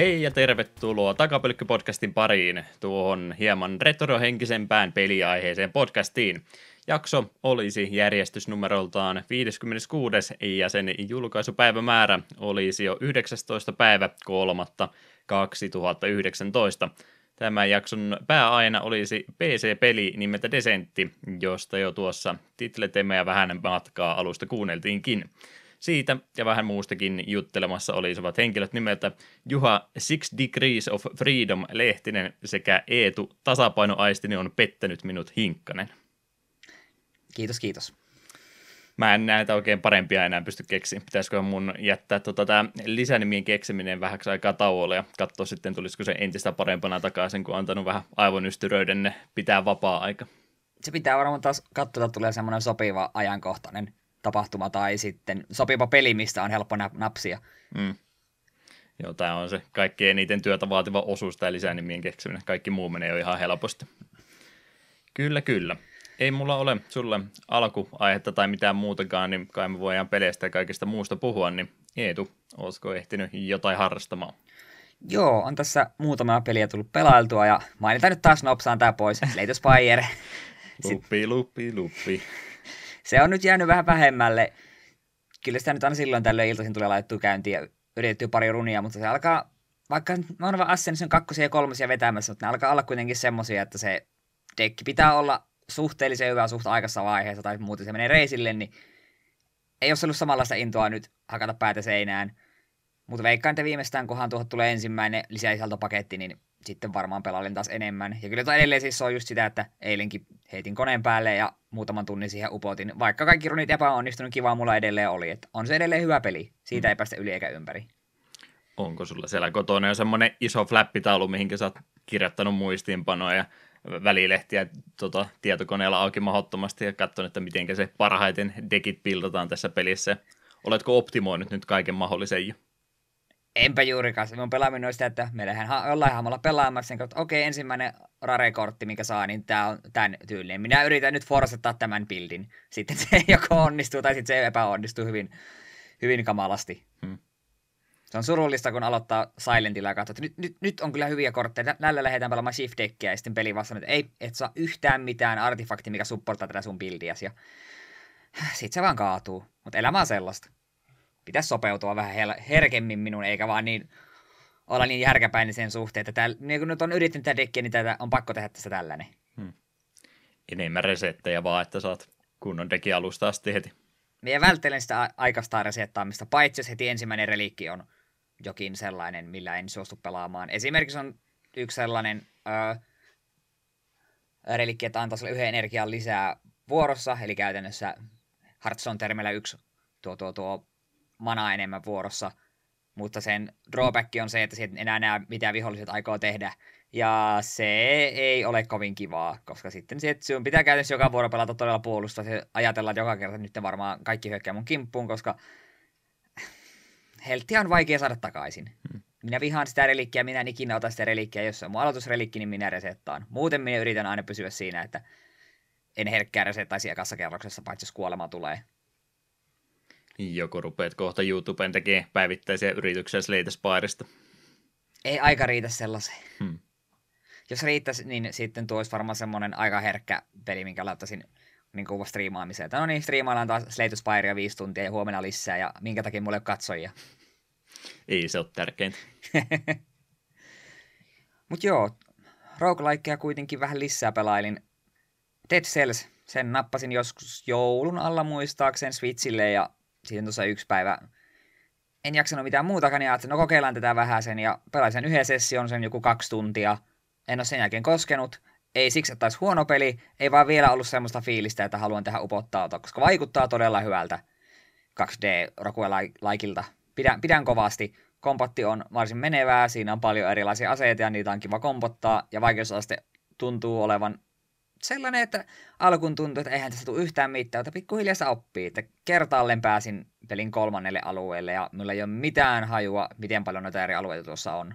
Hei ja tervetuloa Takapölkky-podcastin pariin, tuohon hieman retrohenkisempään peliaiheeseen podcastiin. Jakso olisi järjestysnumeroltaan 56. ja sen julkaisupäivämäärä olisi jo 19. päivä 3. 2019. Tämän jakson pääaina olisi PC-peli nimeltä Desentti, josta jo tuossa titletemme ja vähän matkaa alusta kuunneltiinkin. Siitä ja vähän muustakin juttelemassa olisivat henkilöt nimeltä Juha Six Degrees of Freedom Lehtinen sekä Eetu Tasapainoaistini on pettänyt minut Hinkkanen. Kiitos, kiitos. Mä en näitä oikein parempia enää pysty keksiä. Pitäisikö mun jättää tota, tämä lisänimien keksiminen vähäksi aikaa tauolle ja katsoa sitten, tulisiko se entistä parempana takaisin, kun antanut vähän aivonystyröiden pitää vapaa-aika. Se pitää varmaan taas katsoa, että tulee semmoinen sopiva ajankohtainen tapahtuma tai sitten sopiva peli, mistä on helppo napsia. Mm. Joo, tämä on se kaikkein eniten työtä vaativa osuus, tämä lisänimien keksiminen. Kaikki muu menee jo ihan helposti. Kyllä, kyllä. Ei mulla ole sulle alkuaihetta tai mitään muutakaan, niin kai me voidaan peleistä ja kaikista muusta puhua, niin Eetu, olisiko ehtinyt jotain harrastamaan? Joo, on tässä muutama peliä tullut pelailtua ja mainitaan nyt taas nopsaan tää pois. Slate Spire. luppi, luppi, luppi se on nyt jäänyt vähän vähemmälle. Kyllä sitä nyt aina silloin tällöin iltaisin tulee laittua käyntiin ja yritetty pari runia, mutta se alkaa, vaikka mä oon vaan Ascension kakkosia ja kolmosia vetämässä, mutta ne alkaa olla kuitenkin semmosia, että se dekki pitää olla suhteellisen hyvä suht aikaisessa vaiheessa, tai muuten se menee reisille, niin ei ole ollut samanlaista intoa nyt hakata päätä seinään. Mutta veikkaan, että viimeistään kunhan tuohon tulee ensimmäinen lisäisältöpaketti, niin sitten varmaan pelailen taas enemmän. Ja kyllä edelleen siis on just sitä, että eilenkin heitin koneen päälle ja muutaman tunnin siihen upotin. Vaikka kaikki runit epäonnistunut, kiva mulla edelleen oli. Että on se edelleen hyvä peli. Siitä mm. ei päästä yli eikä ympäri. Onko sulla siellä kotona jo semmoinen iso flappitaulu, mihinkä sä oot kirjoittanut muistiinpanoja ja välilehtiä tota, tietokoneella auki mahdottomasti ja katsonut, että miten se parhaiten dekit pildataan tässä pelissä. Oletko optimoinut nyt kaiken mahdollisen jo? Enpä juurikaan. Se on pelaaminen on sitä, että meillähän jollain hammalla pelaamassa, niin okei, okay, ensimmäinen rare-kortti, mikä saa, niin tämä on tämän tyylinen. Minä yritän nyt forsettaa tämän bildin. Sitten se joko onnistuu tai sitten se epäonnistuu hyvin, hyvin kamalasti. Hmm. Se on surullista, kun aloittaa Silentilla ja katsoo, että nyt, nyt, nyt on kyllä hyviä kortteja. Näillä lähdetään pelaamaan shift deckia ja sitten peli vastaan, että ei, et saa yhtään mitään artefakti, mikä supportaa tätä sun bildiäsi. Ja sitten se vaan kaatuu. Mutta elämä on sellaista pitäisi sopeutua vähän her- herkemmin minun, eikä vaan niin olla niin järkäpäinen sen suhteen, että täällä, niin kun nyt on yrittänyt tätä dekkiä, niin tätä on pakko tehdä tässä tällainen. Hmm. Enemmän resettejä vaan, että saat kunnon dekin alusta asti heti. Minä välttelen sitä aikaista resettaamista, paitsi jos heti ensimmäinen reliikki on jokin sellainen, millä en suostu pelaamaan. Esimerkiksi on yksi sellainen öö, relikki, että antaa sille yhden energian lisää vuorossa, eli käytännössä Hearthstone-termillä yksi tuo, tuo, tuo mana enemmän vuorossa, mutta sen drawback on se, että siitä enää näe, mitä viholliset aikoo tehdä. Ja se ei ole kovin kivaa, koska sitten se, sinun pitää käytännössä joka vuoro pelata todella puolusta ja ajatella, että joka kerta nyt varmaan kaikki hyökkää mun kimppuun, koska helttiä on vaikea saada takaisin. Hmm. Minä vihaan sitä relikkiä, minä en ikinä ota sitä relikkiä. Jos se on mun aloitusrelikki, niin minä resettaan. Muuten minä yritän aina pysyä siinä, että en herkkää resettaisi ekassa kerroksessa, paitsi jos kuolema tulee. Joko rupeat kohta YouTubeen tekemään päivittäisiä yrityksiä Slate Spiresta? Ei aika riitä sellaiseen. Hmm. Jos riittäisi, niin sitten tuo olisi varmaan semmoinen aika herkkä peli, minkä laittaisin niin kuin striimaamiseen. Että no niin, striimaillaan taas Slate Spirea viisi tuntia ja huomenna lisää, ja minkä takia mulle katsojia. Ei se ole tärkeintä. Mutta joo, roguelikeja kuitenkin vähän lisää pelailin. Dead Cells, sen nappasin joskus joulun alla muistaakseen Switchille, ja sitten tuossa yksi päivä en jaksanut mitään muutakaan, ja ajattelin, no kokeillaan tätä vähän sen, ja pelasin yhden session sen joku kaksi tuntia. En ole sen jälkeen koskenut. Ei siksi, että olisi huono peli, ei vaan vielä ollut semmoista fiilistä, että haluan tehdä upottaa, koska vaikuttaa todella hyvältä 2D Rokuelaikilta. Pidän, pidän kovasti. Kompatti on varsin menevää, siinä on paljon erilaisia aseita ja niitä on kiva kompottaa, ja vaikeusaste tuntuu olevan sellainen, että alkuun tuntui, että eihän tässä tule yhtään mitään, mutta pikkuhiljaa se oppii. Että kertaalleen pääsin pelin kolmannelle alueelle ja mulla ei ole mitään hajua, miten paljon noita eri alueita tuossa on.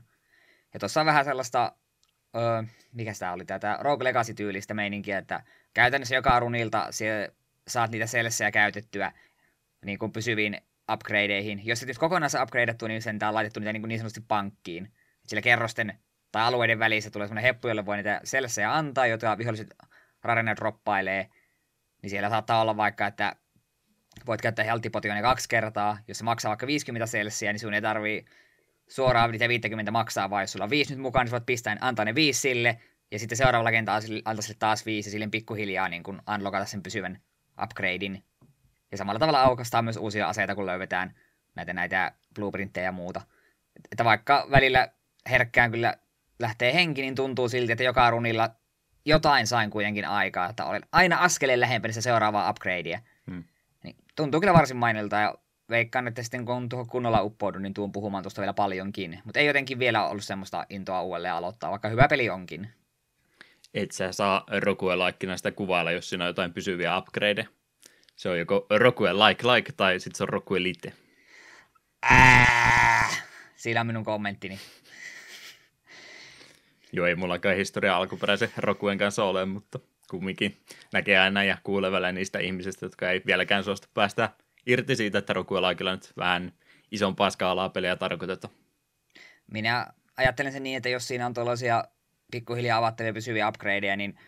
Ja tuossa on vähän sellaista, öö, mikä sitä oli, tätä Rogue Legacy-tyylistä meininkiä, että käytännössä joka runilta saat niitä selsejä käytettyä niin kuin pysyviin upgradeihin. Jos et kokonaan upgradeattu, niin sen on laitettu niitä niin, kuin niin sanotusti pankkiin. Sillä kerrosten tai alueiden välissä tulee semmoinen heppu, jolle voi niitä selsejä antaa, jota viholliset rarena droppailee. Niin siellä saattaa olla vaikka, että voit käyttää heltipotionia kaksi kertaa. Jos se maksaa vaikka 50 selsiä, niin sun ei tarvii suoraan niitä 50 maksaa, vai jos sulla on viisi nyt mukaan, niin voit pistää, antaa ne viisi sille, ja sitten seuraavalla kentällä antaa sille taas viisi, ja sille pikkuhiljaa niin kun unlockata sen pysyvän upgradein. Ja samalla tavalla aukastaa myös uusia aseita, kun löydetään näitä, näitä blueprintteja ja muuta. Että vaikka välillä herkkään kyllä lähtee henki, niin tuntuu silti, että joka runilla jotain sain kuitenkin aikaa, että olen aina askeleen lähempänä se seuraavaa upgradea. Hmm. Niin, tuntuu kyllä varsin mainilta ja veikkaan, että sitten kun tuohon kunnolla uppoudun, niin tuun puhumaan tuosta vielä paljonkin. Mutta ei jotenkin vielä ollut semmoista intoa uudelleen aloittaa, vaikka hyvä peli onkin. Et sä saa Rokue-laikkina sitä kuvailla, jos siinä on jotain pysyviä upgradeja. Se on joko Rokue like like tai sitten se on Rokue lite. Ää, siinä on minun kommenttini. Joo, ei mullakaan historia alkuperäisen Rokuen kanssa ole, mutta kumminkin näkee aina ja kuulee niistä ihmisistä, jotka ei vieläkään suostu päästä irti siitä, että Rokue-laikilla nyt vähän isompaa skaalaa pelejä tarkoiteta. Minä ajattelen sen niin, että jos siinä on tuollaisia pikkuhiljaa avattavia pysyviä upgradeja, niin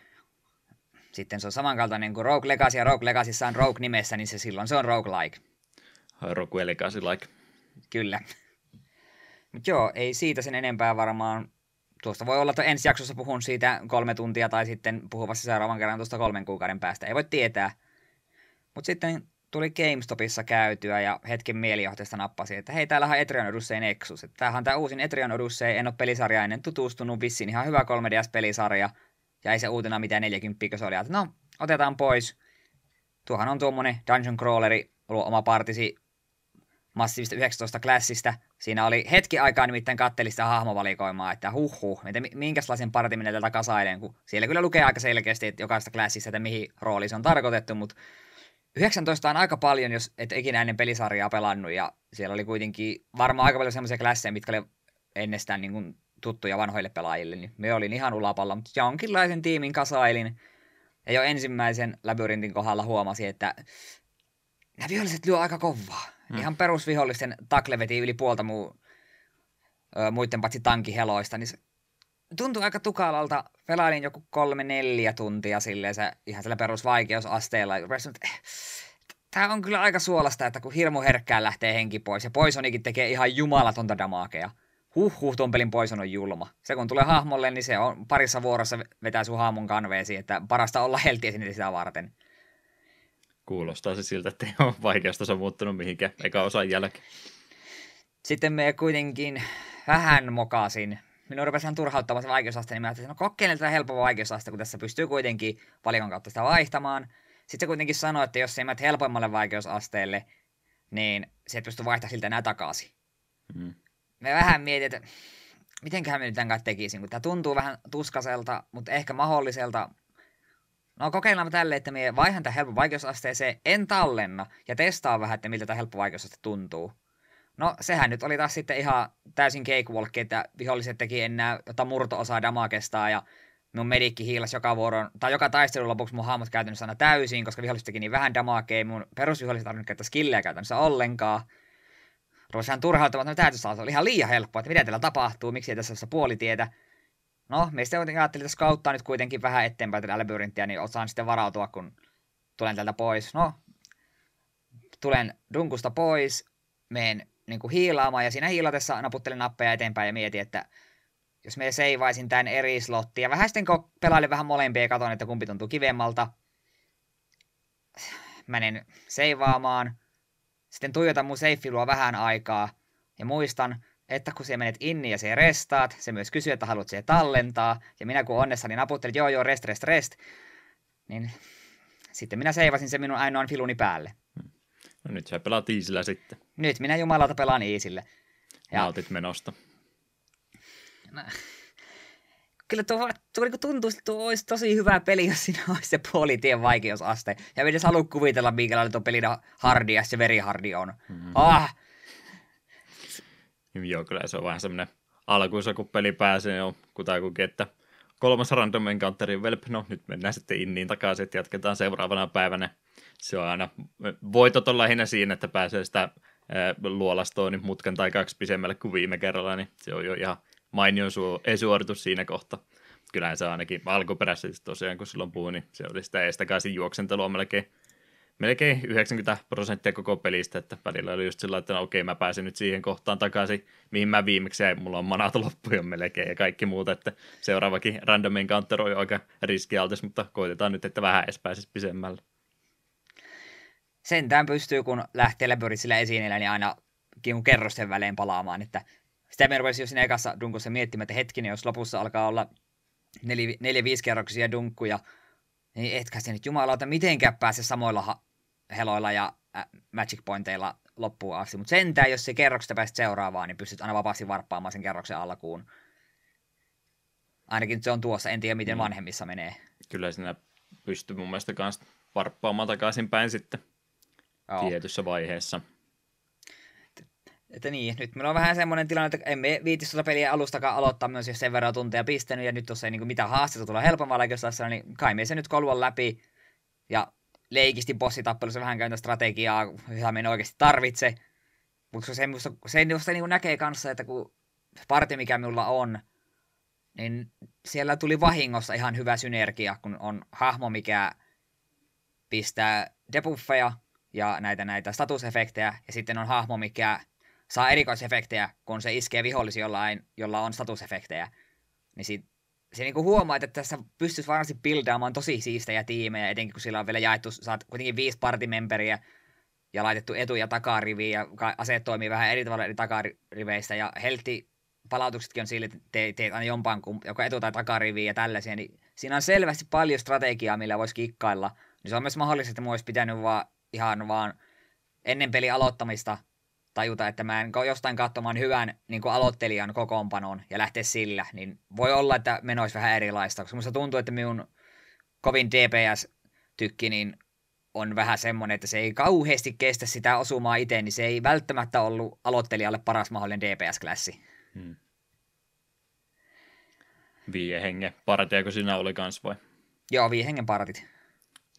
sitten se on samankaltainen kuin Rogue Legacy, ja Rogue Legacyssa on Rogue nimessä, niin se silloin se on Rogue-like. Rogue Legacy-like. Kyllä. Mutta joo, ei siitä sen enempää varmaan. Tuosta voi olla, että ensi jaksossa puhun siitä kolme tuntia tai sitten puhuvassa seuraavan kerran tuosta kolmen kuukauden päästä. Ei voi tietää. Mutta sitten tuli GameStopissa käytyä ja hetken mielijohteesta nappasi, että hei, täällä on Etrian Odyssey Nexus. Että tämähän on tämä uusin Etrian Odyssey, en ole pelisarja ennen tutustunut, vissiin ihan hyvä 3DS-pelisarja. Ja ei se uutena mitään 40, se oli, että no, otetaan pois. Tuohan on tuommoinen dungeon crawleri, ollut oma partisi massiivista 19 klassista. Siinä oli hetki aikaa nimittäin kattelista hahmovalikoimaa, että huh, että minkälaisen partin minä täältä kasailen, kun siellä kyllä lukee aika selkeästi, että jokaista klassista, että mihin rooli se on tarkoitettu, mutta 19 on aika paljon, jos et ikinä ennen pelisarjaa pelannut, ja siellä oli kuitenkin varmaan aika paljon semmoisia klasseja, mitkä oli ennestään niin tuttuja vanhoille pelaajille, niin me olin ihan ulapalla, mutta jonkinlaisen tiimin kasailin, ja jo ensimmäisen labyrintin kohdalla huomasi, että nämä viholliset lyö aika kovaa. Hmm. Ihan perusvihollisten takle veti yli puolta muu, ö, muiden patsi tankiheloista, niin se tuntui aika tukalalta. Pelailin joku kolme, neljä tuntia silleen se, ihan sillä perusvaikeusasteella. Eh, Tämä on kyllä aika suolasta, että kun hirmu herkkään lähtee henki pois ja Poisonikin tekee ihan jumalatonta damakea. Huh, huh, tuon pelin Poison on julma. Se kun tulee hahmolle, niin se on parissa vuorossa vetää sun hahmon kanveesi, että parasta olla heltiä sinne sitä varten. Kuulostaa se siltä, että ei ole vaikeustaso muuttunut mihinkään, eikä osaa jälkeen. Sitten me kuitenkin vähän mokasin minun rupesi ihan turhauttamaan se vaikeusaste, niin mä ajattelin, että no kokeile tätä helppoa vaikeusaste, kun tässä pystyy kuitenkin valikon kautta sitä vaihtamaan. Sitten se kuitenkin sanoi, että jos ei mä helpoimmalle vaikeusasteelle, niin se et pysty vaihtamaan siltä enää takaisin. Mm. Me vähän mietin, että mitenköhän me nyt tämän tekisin, kun tämä tuntuu vähän tuskaselta, mutta ehkä mahdolliselta. No kokeillaan tälle, että me vaihan tämän helppo vaikeusasteeseen, en tallenna ja testaa vähän, että miltä tämä helppo vaikeusaste tuntuu. No sehän nyt oli taas sitten ihan täysin cakewalk, että viholliset teki enää jotain murto-osaa damakestaa ja mun medikki hiilasi joka vuoron, tai joka taistelun lopuksi mun hahmot käytännössä aina täysin, koska viholliset teki niin vähän damakea, mun perusviholliset tarvinnut käyttää skillejä käytännössä ollenkaan. Rupesi ihan turhauttamaan, että no, täytyy oli ihan liian helppoa, että mitä täällä tapahtuu, miksi ei tässä ole puolitietä. No, meistä kuitenkin ajattelin, että skauttaa nyt kuitenkin vähän eteenpäin tätä labyrinttiä, niin osaan sitten varautua, kun tulen täältä pois. No, tulen dunkusta pois, meen niin kuin hiilaamaan ja siinä hiilatessa naputtelin nappeja eteenpäin ja mietin, että jos me seivaisin tämän eri slottia. Ja vähän sitten kun pelailin vähän molempia ja katson, että kumpi tuntuu kivemmalta. Menen seivaamaan. Sitten tuijotan mun seiffilua vähän aikaa. Ja muistan, että kun sä menet inni ja se restaat, se myös kysyy, että haluat se tallentaa. Ja minä kun onnessani naputtelin, joo joo, rest, rest, rest. Niin sitten minä seivasin sen minun ainoan filuni päälle. No nyt sä pelaat Iisillä sitten. Nyt minä jumalalta pelaan Iisille. Ja... Nautit menosta. No. Kyllä tuo, tuo niin tuntuu, että tuo olisi tosi hyvä peli, jos siinä olisi se puolitien vaikeusaste. Ja edes halua kuvitella, minkälainen tuo pelin hardi ja se verihardi on. Mm-hmm. Ah! Joo, kyllä se on vähän semmoinen alkuunsa, kun peli pääsee, niin on kutakuinkin, että kolmas random encounterin velp, no nyt mennään sitten inniin takaisin, että jatketaan seuraavana päivänä se on aina, voitot on lähinnä siinä, että pääsee sitä luolastoon niin mutkan tai kaksi pisemmälle kuin viime kerralla, niin se on jo ihan mainio su- suoritus siinä kohtaa. Kyllähän se ainakin alkuperäisesti tosiaan, kun silloin puhuin, niin se oli sitä eestakaisin juoksentelua melkein, melkein 90 prosenttia koko pelistä, että välillä oli just sillä että no, okei, mä pääsin nyt siihen kohtaan takaisin, mihin mä viimeksi jäin, mulla on manat loppu melkein ja kaikki muuta, että seuraavakin random encounter on jo aika riskialtis, mutta koitetaan nyt, että vähän edes pääsisi pisemmälle sentään pystyy, kun lähtee Labyrinthisillä esineellä, niin aina kerrosten välein palaamaan. Että sitä me rupesin jo siinä ekassa dunkussa miettimään, että hetkinen, jos lopussa alkaa olla neljä, neljä viisi kerroksia dunkkuja, niin etkä se nyt jumalauta mitenkään pääse samoilla ha- heloilla ja äh, magic pointeilla loppuun asti. Mutta sentään, jos se kerroksesta pääset seuraavaan, niin pystyt aina vapaasti varppaamaan sen kerroksen alkuun. Ainakin se on tuossa, en tiedä miten mm. vanhemmissa menee. Kyllä siinä pystyy mun mielestä kanssa varppaamaan takaisin päin sitten. Joo. tietyssä vaiheessa. Että niin, nyt meillä on vähän semmoinen tilanne, että emme viitisi tuota peliä alustakaan aloittaa myös, jos sen verran tunteja pistänyt, ja nyt tuossa ei niin kuin mitään haastetta tulla helpommalla oikeastaan, niin kai me se nyt kolua läpi, ja leikisti bossitappelussa vähän käyntä strategiaa, jota me oikeasti tarvitse. Mutta se, musta, se musta niin näkee kanssa, että kun parti, mikä minulla on, niin siellä tuli vahingossa ihan hyvä synergia, kun on hahmo, mikä pistää debuffeja ja näitä, näitä statusefektejä, ja sitten on hahmo, mikä saa erikoisefektejä, kun se iskee vihollisi jollain, jolla on statusefektejä. Niin sit, se niinku huomaa, että tässä pystyisi varmasti buildaamaan tosi siistejä tiimejä, etenkin kun sillä on vielä jaettu, saat kuitenkin viisi partimemberiä ja laitettu etu- ja takariviin, ja aseet toimii vähän eri tavalla eri takariveistä, ja heltti palautuksetkin on sille, että teet, teet aina jompaan, joko etu- tai takariviin ja tällaisia, niin siinä on selvästi paljon strategiaa, millä voisi kikkailla, niin se on myös mahdollista, että olisi pitänyt vaan ihan vaan ennen peli aloittamista tajuta, että mä en jostain katsomaan hyvän niin kuin aloittelijan kokoonpanon ja lähteä sillä, niin voi olla, että menoisi vähän erilaista, koska musta tuntuu, että minun kovin DPS-tykki niin on vähän semmoinen, että se ei kauheasti kestä sitä osumaa itse, niin se ei välttämättä ollut aloittelijalle paras mahdollinen DPS-klassi. Hmm. Viihengen partiako siinä oli kans vai? Joo, viihengen partit.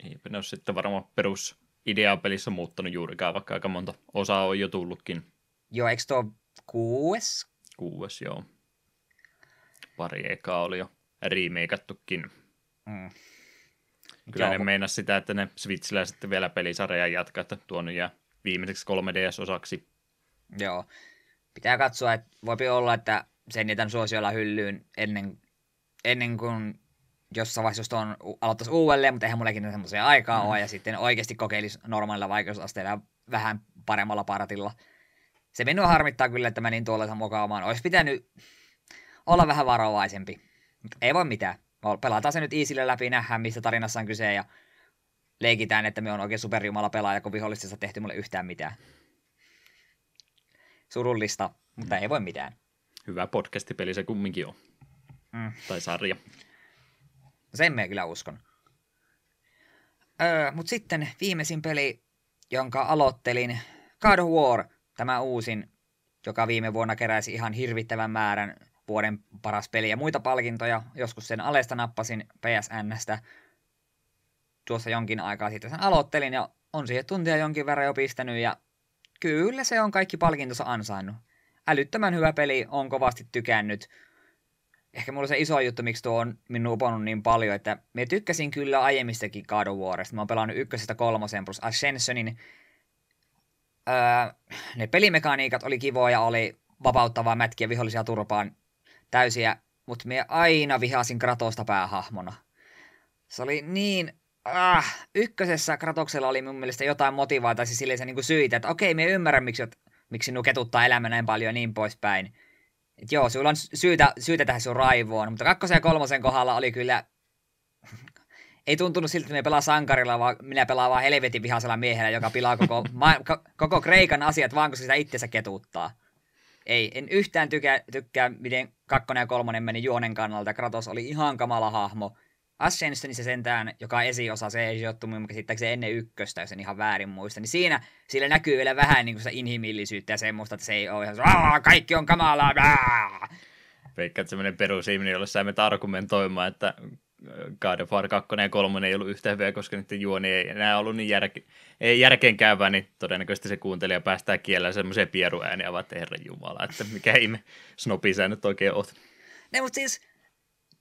Eipä ne ole sitten varmaan perus idea pelissä muuttanut juurikaan, vaikka aika monta osaa on jo tullutkin. Joo, eikö tuo kuues? Kuues, joo. Pari ekaa oli jo remakeattukin. Mm. Kyllä joo. ne meinas sitä, että ne Switchillä sitten vielä pelisarjaa jatkaa, että tuon jää viimeiseksi 3DS-osaksi. Joo. Pitää katsoa, että voipi olla, että sen jätän suosiolla hyllyyn ennen, ennen kuin jossain vaiheessa on aloittaisi uudelleen, mutta eihän mullekin semmoisia aikaa mm. ole, ja sitten oikeasti kokeilisi normaalilla vaikeusasteella vähän paremmalla paratilla. Se minua harmittaa kyllä, että menin tuolla mokaamaan. Olisi pitänyt olla vähän varovaisempi. Mutta ei voi mitään. Pelataan se nyt Easille läpi, nähdään mistä tarinassa on kyse, ja leikitään, että me on oikein superjumala pelaaja, kun vihollisessa tehty mulle yhtään mitään. Surullista, mutta mm. ei voi mitään. Hyvä podcastipeli se kumminkin on. Mm. Tai sarja. Sen me kyllä uskon. Öö, Mutta sitten viimeisin peli, jonka aloittelin, God of War, tämä uusin, joka viime vuonna keräsi ihan hirvittävän määrän vuoden paras peli ja muita palkintoja. Joskus sen alesta nappasin PSNstä. Tuossa jonkin aikaa sitten sen aloittelin ja on siihen tuntia jonkin verran jo pistänyt ja kyllä se on kaikki palkintonsa ansainnut. Älyttömän hyvä peli, on kovasti tykännyt ehkä mulla se iso juttu, miksi tuo on minun uponnut niin paljon, että me tykkäsin kyllä aiemmistakin God of Warista. Mä oon pelannut ykkösestä kolmoseen plus Ascensionin. Öö, ne pelimekaniikat oli kivoja, oli vapauttavaa mätkiä vihollisia turpaan täysiä, mutta me aina vihasin Kratosta päähahmona. Se oli niin... Ah, ykkösessä Kratoksella oli mun mielestä jotain motivaata, siis silleen se niin syitä, että okei, me ymmärrän, miksi, miksi nu ketuttaa elämä näin paljon ja niin poispäin. Et joo, sulla on syytä, syytä tähän sun raivoon, mutta kakkosen ja kolmosen kohdalla oli kyllä... Ei tuntunut siltä, että me pelaa sankarilla, vaan minä pelaan vaan helvetin vihaisella miehellä, joka pilaa koko, ma- koko Kreikan asiat vaan, koska sitä itsensä ketuttaa. Ei, en yhtään tykkää, tykkää miten kakkonen ja kolmonen meni juonen kannalta. Kratos oli ihan kamala hahmo. Ascensionissa sentään, joka on esiosa, se ei sijoittu minun käsittääkseni ennen ykköstä, jos en ihan väärin muista, niin siinä sillä näkyy vielä vähän niin kuin sitä inhimillisyyttä ja semmoista, että se ei ole ihan kaikki on kamalaa. Veikka, että semmoinen perusihminen, jolla saimme argumentoimaan, että God of War 2 ja 3 ei ollut yhtä hyviä, koska niiden juoni ei enää ollut niin järke- ei järkeen käyvää, niin todennäköisesti se kuuntelija päästää kielellä semmoisia pieruääniä, vaan että herran jumala, että mikä ihme snopi sä nyt oikein oot. Ne, mutta siis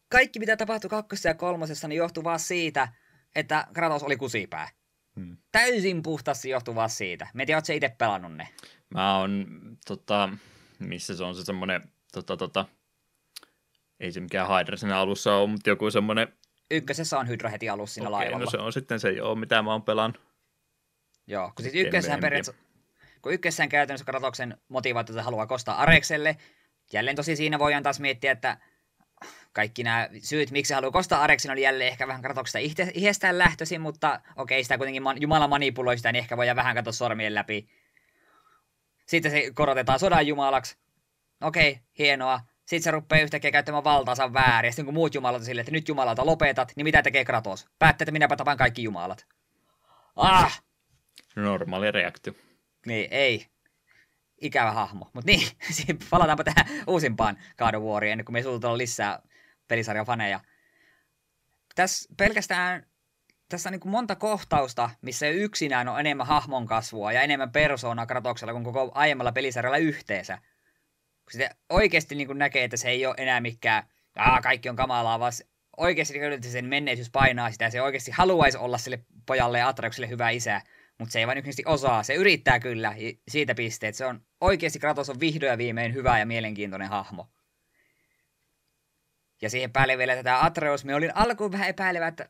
kaikki mitä tapahtui kakkosessa ja kolmosessa, niin johtuu vaan siitä, että Kratos oli kusipää. Hmm. Täysin puhtaasti johtuu vaan siitä. Me en tiedä, se itse pelannut ne. Mä oon, tota, missä se on se semmoinen, tota, tota, ei se mikään Hydra siinä alussa ole, mutta joku semmoinen... Ykkösessä on Hydra heti alussa siinä okay, laivalla. no se on sitten se joo, mitä mä oon pelannut. Joo, kun sitten ykkössähän periaatteessa, kun ykkössähän käytännössä Kratoksen motivaatiota haluaa kostaa Arekselle, jälleen tosi siinä voidaan taas miettiä, että kaikki nämä syyt, miksi haluaa kostaa Areksin, oli jälleen ehkä vähän Kratoksesta itsestään lähtöisin, mutta okei, sitä kuitenkin man, Jumala manipuloi sitä, niin ehkä voidaan vähän katsoa sormien läpi. Sitten se korotetaan sodan jumalaksi. Okei, hienoa. Sitten se rupeaa yhtäkkiä käyttämään valtaansa väärin. Ja sitten kun muut jumalat on silleen, että nyt jumalalta lopetat, niin mitä tekee Kratos? Päättää, että minäpä tapaan kaikki jumalat. Ah! Normaali reaktio. Niin, ei. Ikävä hahmo. Mutta niin, palataanpa tähän uusimpaan God of Wariin, ennen kuin me ei lisää pelisarjan faneja. Tässä pelkästään tässä on niin kuin monta kohtausta, missä yksinään on enemmän hahmon kasvua ja enemmän persoonaa Kratoksella kuin koko aiemmalla pelisarjalla yhteensä. Sitten oikeasti niin kuin näkee, että se ei ole enää mikään, Aa, kaikki on kamalaa, vaan oikeasti niin sen menneisyys painaa sitä ja se oikeasti haluaisi olla sille pojalle ja Atreukselle hyvä isä, mutta se ei vain yksinkertaisesti osaa. Se yrittää kyllä siitä pisteet. Se on oikeasti Kratos on vihdoin ja viimein hyvä ja mielenkiintoinen hahmo. Ja siihen päälle vielä tätä Atreus. Me olin alkuun vähän epäilevä, että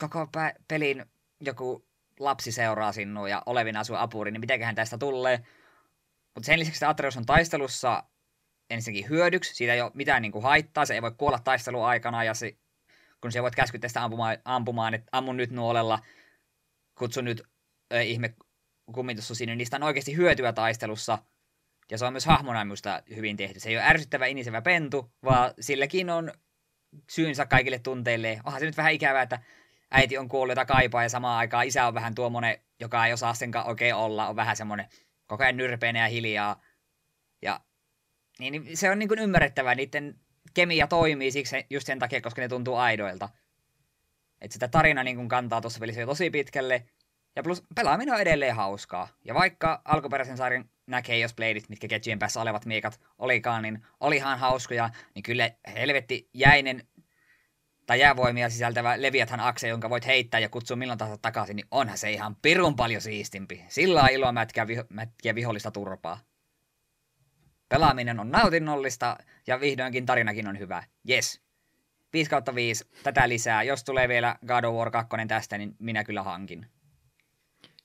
koko pelin joku lapsi seuraa sinua ja olevin asuu apuri, niin mitäköhän tästä tulee. Mutta sen lisäksi Atreus on taistelussa ensinnäkin hyödyksi, siitä ei ole mitään niin kuin haittaa, se ei voi kuolla taistelun aikana, ja se, kun se voit käskyttää sitä ampumaan, ampumaan että ammun nyt nuolella, kutsu nyt äh, ihme sinne, niin niistä on oikeasti hyötyä taistelussa, ja se on myös hahmona minusta hyvin tehty. Se ei ole ärsyttävä inisevä pentu, vaan silläkin on syynsä kaikille tunteille. Onhan se nyt vähän ikävää, että äiti on kuollut, jota kaipaa, ja samaan aikaan isä on vähän tuommoinen, joka ei osaa sen oikein olla, on vähän semmoinen koko ajan nyrpeinen ja hiljaa. Ja niin, niin se on niin kuin ymmärrettävää, niiden kemia toimii siksi just sen takia, koska ne tuntuu aidoilta. Että sitä tarina niin kuin kantaa tuossa pelissä jo tosi pitkälle, ja plus pelaaminen on edelleen hauskaa. Ja vaikka alkuperäisen sarjan näkee, jos Bladeit, mitkä ketjujen päässä olevat miekat olikaan, niin olihan hauskoja, niin kyllä helvetti jäinen tai jäävoimia sisältävä Leviathan akse, jonka voit heittää ja kutsua milloin tahansa takaisin, niin onhan se ihan pirun paljon siistimpi. Sillä on iloa mätkiä, viho- mätkiä vihollista turpaa. Pelaaminen on nautinnollista ja vihdoinkin tarinakin on hyvä. Yes. 5 kautta 5, tätä lisää. Jos tulee vielä God of War 2 tästä, niin minä kyllä hankin.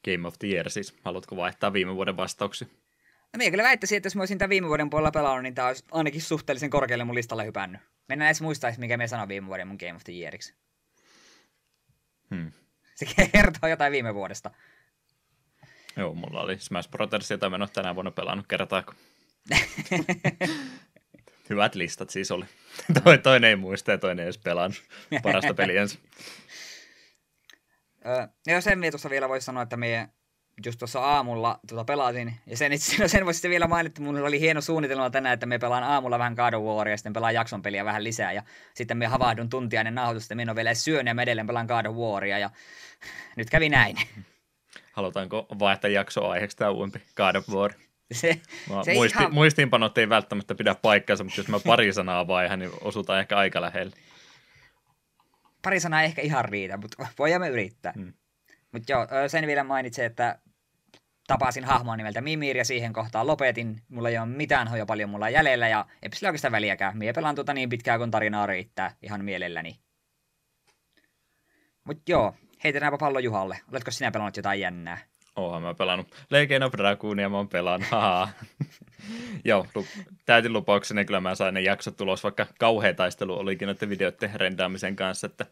Game of the Year siis. Haluatko vaihtaa viime vuoden vastauksia? No minä kyllä väittäisin, että jos mä olisin tämän viime vuoden puolella pelannut, niin tämä olisi ainakin suhteellisen korkealle mun listalle hypännyt. Mennään edes muistaisi, mikä me sanoin viime vuoden mun Game of the Yeariksi. Hmm. Se kertoo jotain viime vuodesta. Joo, mulla oli Smash Brothers, jota mä en ole tänä vuonna pelannut kertaakaan. Hyvät listat siis oli. toinen ei muista ja toinen ei edes pelannut parasta peliänsä. ja sen tuossa vielä voisi sanoa, että me just tuossa aamulla tuota pelasin, ja sen, itse, sen voisi vielä mainita, että mulla oli hieno suunnitelma tänään, että me pelaan aamulla vähän God of War, ja sitten pelaan jakson peliä vähän lisää, ja sitten me havahdun tuntia ennen nauhoitusta, minä on vielä syönyt, ja me edelleen pelaan God of Waria, ja nyt kävi näin. Halutaanko vaihtaa jaksoa aiheeksi tämä uudempi God of War? Se, se muisti, ihan... Muistiinpanot ei välttämättä pidä paikkansa, mutta jos mä pari sanaa vaihan, niin osutaan ehkä aika lähelle. Pari sanaa ehkä ihan riitä, mutta voidaan me yrittää. Hmm. Mutta joo, sen vielä mainitsin, että tapasin hahmoa nimeltä Mimir ja siihen kohtaan lopetin. Mulla ei ole mitään hoja paljon mulla jäljellä ja ei sillä oikeastaan väliäkään. Mie pelaan tuota niin pitkään kun tarinaa riittää ihan mielelläni. Mutta joo, heitetäänpä pallo Juhalle. Oletko sinä pelannut jotain jännää? Oonhan mä pelannut. Legend of Dragoonia mä oon pelannut. Joo, lu- täytin lupaukseni, kyllä mä sain ne jaksot tulos, vaikka kauhea taistelu olikin noiden videoiden rendaamisen kanssa, että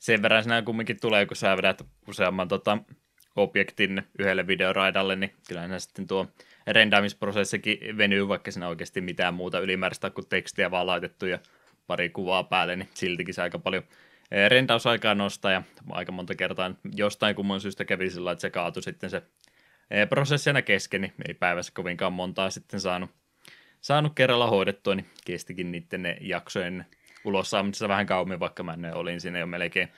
sen verran sinä kumminkin tulee, kun sä vedät useamman tota, objektin yhdelle videoraidalle, niin kyllähän sitten tuo rendaamisprosessikin venyy, vaikka siinä oikeasti mitään muuta ylimääräistä kuin tekstiä vaan laitettu ja pari kuvaa päälle, niin siltikin se aika paljon eh, rendausaikaa nostaa ja aika monta kertaa jostain kumman syystä kävi sillä että se kaatui sitten se eh, prosessi kesken, niin ei päivässä kovinkaan montaa sitten saanut, saanut kerralla hoidettua, niin kestikin niiden ne jaksojen ulos saamisessa vähän kauemmin, vaikka mä ne olin siinä jo melkein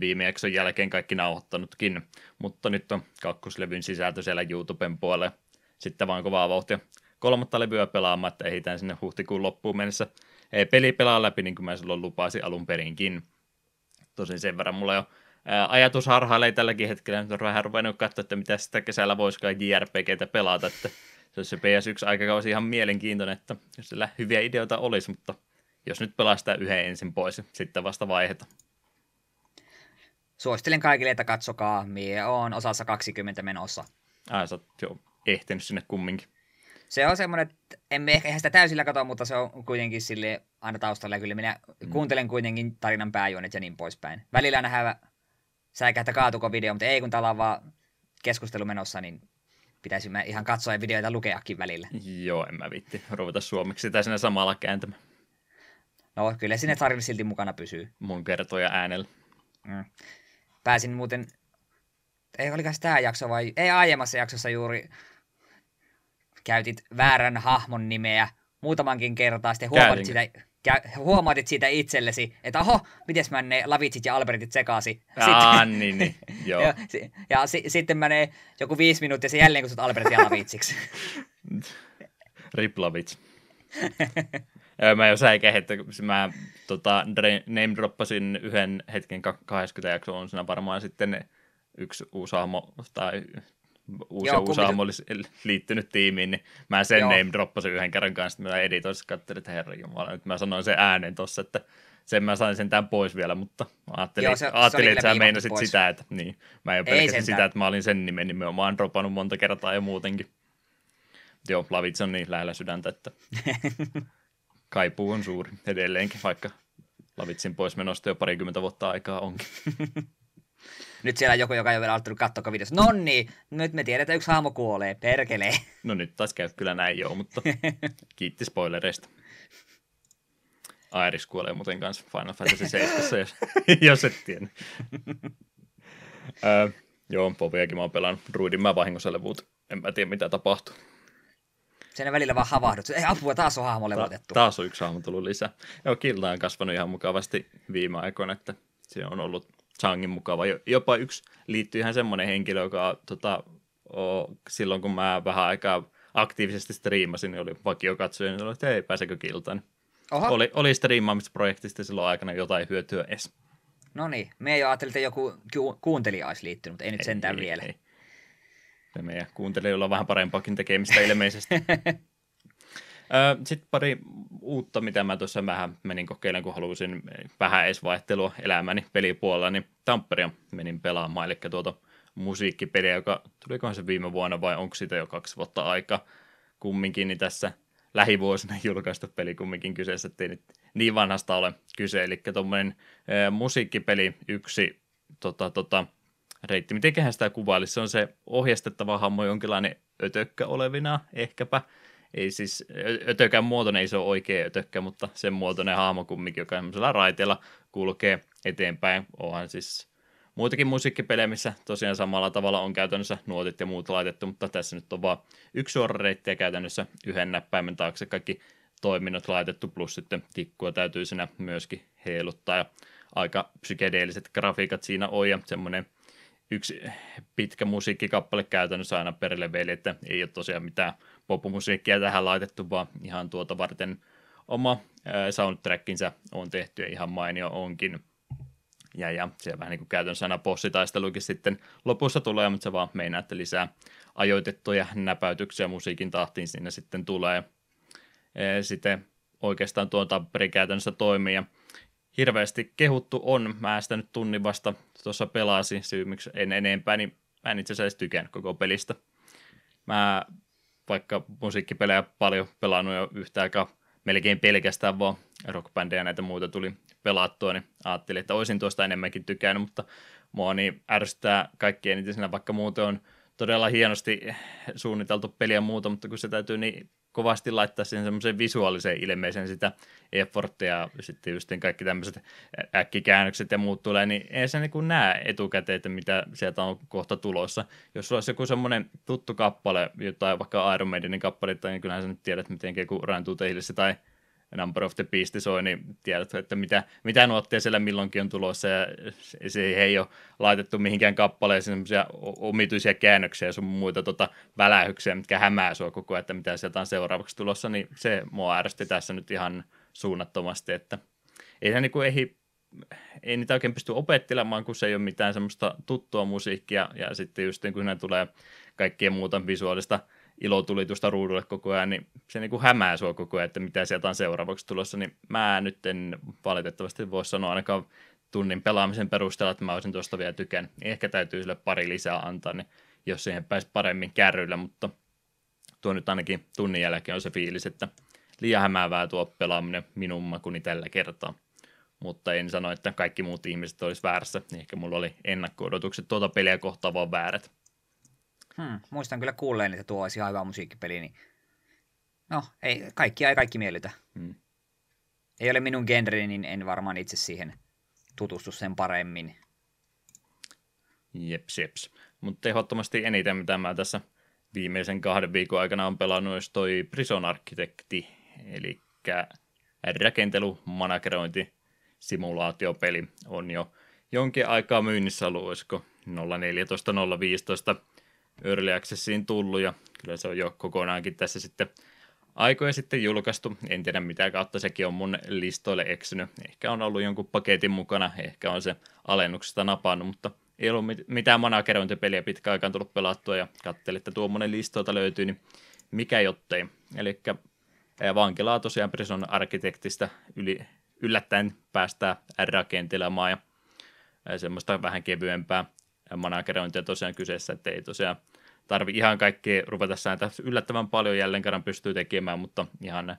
viime jakson jälkeen kaikki nauhoittanutkin, mutta nyt on kakkoslevyn sisältö siellä YouTuben puolella. Sitten vaan kovaa vauhtia kolmatta levyä pelaamaan, että ehditään sinne huhtikuun loppuun mennessä ei peli pelaa läpi, niin kuin mä silloin lupasin alun perinkin. Tosin sen verran mulla jo ää, ajatus harhailee tälläkin hetkellä, nyt on vähän ruvennut katsoa, että mitä sitä kesällä voisikaan JRPGtä pelata, että se olisi se PS1-aikakausi ihan mielenkiintoinen, että jos sillä hyviä ideoita olisi, mutta jos nyt pelaa sitä yhden ensin pois, sitten vasta vaiheta. Suosittelen kaikille, että katsokaa. Mie on osassa 20 menossa. Ai, sä oot jo ehtinyt sinne kumminkin. Se on semmoinen, että emme ehkä sitä täysillä katso, mutta se on kuitenkin sille aina taustalla. Ja kyllä minä mm. kuuntelen kuitenkin tarinan pääjuonet ja niin poispäin. Välillä nähdään säikähtä kaatuko video, mutta ei kun täällä on vaan keskustelu menossa, niin pitäisi mä ihan katsoa ja videoita lukeakin välillä. Joo, en mä vitti ruveta suomeksi sitä siinä samalla kääntämään. No, kyllä sinne tarina silti mukana pysyy. Mun kertoja äänellä. Mm. Pääsin muuten, ei oliko tämä jakso vai, ei aiemmassa jaksossa juuri käytit väärän hahmon nimeä muutamankin kertaa, sitten huomaat sitä, huomaatit siitä itsellesi, että oho, miten mä ne lavitsit ja Albertit sekasi. Aa, niin, niin, joo. ja, ja si, sitten menee joku viisi minuuttia ja jälleen kutsut Albertit ja lavitsiksi. Riplavits. mä jo säikähin, että mä tota, name droppasin yhden hetken 80 jaksoa on siinä varmaan sitten yksi uusi hahmo tai uusi, Joo, uusi hahmo olisi liittynyt tiimiin, niin mä sen Joo. name droppasin yhden kerran kanssa, että mä editoissa katselin, että herra jumala, nyt mä sanoin sen äänen tossa, että sen mä sain sen tämän pois vielä, mutta ajattelin, Joo, se, ajattelin se että sä meinasit pois. sitä, että niin, mä en pelkästään sitä, että mä olin sen nimen nimenomaan dropannut monta kertaa ja muutenkin. Joo, Lavits on niin lähellä sydäntä, että kaipuu on suuri edelleenkin, vaikka Lavitsin pois menosta jo parikymmentä vuotta aikaa onkin. Nyt siellä joku, joka ei ole vielä aloittanut katsoa videossa. No niin, nyt me tiedetään, että yksi hahmo kuolee. Perkelee. No nyt taas käy kyllä näin joo, mutta kiitti spoilereista. Airis kuolee muuten kanssa Final Fantasy 7, jos, jos et tiedä. öö, joo, Poviakin mä oon pelannut. Druidin mä vahingossa levuut. En mä tiedä, mitä tapahtuu. Sen välillä vaan havahdut. Ei apua, taas on hahmo levotettu. Ta- taas on yksi hahmo tullut lisää. Joo, Kilda on kasvanut ihan mukavasti viime aikoina, että se on ollut Changin mukava. Jopa yksi liittyy ihan semmoinen henkilö, joka tota, o, silloin kun mä vähän aikaa aktiivisesti striimasin, niin oli vakiokatsoja, niin sanoi, että hei, pääsekö kiltaan. Oha. Oli, oli striimaamisprojektista silloin aikana jotain hyötyä edes. No niin, me ei ajattelin, että joku ku- kuuntelija olisi liittynyt, mutta ei nyt sentään ei, vielä. Ei. Ja meidän kuuntelijoilla on vähän parempaakin tekemistä ilmeisesti. Sitten pari uutta, mitä mä tuossa vähän menin kokeilemaan, kun halusin vähän edes vaihtelua elämäni pelipuolella, niin Tamperia menin pelaamaan, eli tuota musiikkipeliä, joka tulikohan se viime vuonna vai onko siitä jo kaksi vuotta aika kumminkin, niin tässä lähivuosina julkaistu peli kumminkin kyseessä, ettei nyt niin vanhasta ole kyse, eli tuommoinen musiikkipeli yksi tota, tota, reitti, mitenköhän sitä kuvailisi, se on se ohjastettava hammo jonkinlainen ötökkä olevina ehkäpä, ei siis, ötökän muotoinen ei se ole oikea ötökkä, mutta sen muotoinen hahmo kumminkin, joka semmoisella raiteella kulkee eteenpäin. Onhan siis muitakin musiikkipelejä, missä tosiaan samalla tavalla on käytännössä nuotit ja muut laitettu, mutta tässä nyt on vaan yksi suora reitti ja käytännössä yhden näppäimen taakse kaikki toiminnot laitettu, plus sitten tikkua täytyy siinä myöskin heiluttaa. Ja aika psykedeelliset grafiikat siinä on ja semmoinen yksi pitkä musiikkikappale käytännössä aina per leveli, että ei ole tosiaan mitään popumusiikkia tähän laitettu, vaan ihan tuota varten oma soundtrackinsa on tehty ja ihan mainio onkin. Ja, ja se vähän niin kuin käytännössä aina bossitaistelukin sitten lopussa tulee, mutta se vaan meinaa, että lisää ajoitettuja näpäytyksiä musiikin tahtiin sinne sitten tulee. Sitten oikeastaan tuo Tampere käytännössä toimii ja hirveästi kehuttu on. Mä sitä nyt tunnin vasta tuossa pelasin, syy miksi en enempää, niin mä en itse asiassa tykännyt koko pelistä. Mä vaikka musiikkipelejä paljon pelannut jo yhtä aikaa melkein pelkästään vaan rockbändejä näitä muuta tuli pelattua, niin ajattelin, että olisin tuosta enemmänkin tykännyt, mutta mua niin ärsyttää kaikki eniten siinä, vaikka muuten on todella hienosti suunniteltu peliä ja muuta, mutta kun se täytyy niin kovasti laittaa siihen semmoiseen visuaaliseen ilmeeseen sitä efforttia ja sitten just kaikki tämmöiset äkkikäännökset ja muut tulee, niin ei se niin näe etukäteen, että mitä sieltä on kohta tulossa. Jos sulla olisi joku semmoinen tuttu kappale, jotain vaikka Iron Maidenin kappale, niin kyllähän sä nyt tiedät, miten joku Run to tai Number of the Beast soi, niin tiedät, että mitä, mitä nuotteja siellä milloinkin on tulossa, ja se ei ole laitettu mihinkään kappaleeseen semmoisia omituisia käännöksiä ja sun muita tota, välähyksiä, mitkä hämää sua koko ajan, että mitä sieltä on seuraavaksi tulossa, niin se mua ärsytti tässä nyt ihan suunnattomasti, että ei se niin ei, ei niitä oikein pysty opettelemaan, kun se ei ole mitään semmoista tuttua musiikkia, ja sitten just niin kun ne tulee kaikkien muuta visuaalista ilotulitusta ruudulle koko ajan, niin se niin kuin hämää sua koko ajan, että mitä sieltä on seuraavaksi tulossa, niin mä nyt en valitettavasti voi sanoa ainakaan tunnin pelaamisen perusteella, että mä olisin tuosta vielä tykän. Ehkä täytyy sille pari lisää antaa, niin jos siihen pääsi paremmin kärryillä, mutta tuo nyt ainakin tunnin jälkeen on se fiilis, että liian hämäävää tuo pelaaminen minun makuni tällä kertaa. Mutta en sano, että kaikki muut ihmiset olisi väärässä. Ehkä mulla oli ennakko-odotukset tuota peliä kohtaan vaan väärät. Hmm, muistan kyllä kuulleen, että tuo olisi hyvä musiikkipeli, niin no, ei, kaikki ei kaikki miellytä. Hmm. Ei ole minun genreni, niin en varmaan itse siihen tutustu sen paremmin. Jeps, jeps. Mutta ehdottomasti eniten, mitä mä tässä viimeisen kahden viikon aikana on pelannut, olisi toi Prison Architecti, eli rakentelu, managerointi, simulaatiopeli on jo jonkin aikaa myynnissä ollut, olisiko 014, 015 Early Accessiin tullut ja kyllä se on jo kokonaankin tässä sitten aikoja sitten julkaistu. En tiedä mitä kautta sekin on mun listoille eksynyt. Ehkä on ollut jonkun paketin mukana, ehkä on se alennuksesta napannut, mutta ei ollut mitään managerointipeliä pitkä aikaan tullut pelattua ja katselin, että tuommoinen listoilta löytyy, niin mikä jottei. Eli vankilaa tosiaan Prison Architectista yli, yllättäen päästään rakentelemaan ja semmoista vähän kevyempää managerointia tosiaan kyseessä, että ei tosiaan tarvi ihan kaikki ruveta sääntää yllättävän paljon jälleen kerran pystyy tekemään, mutta ihan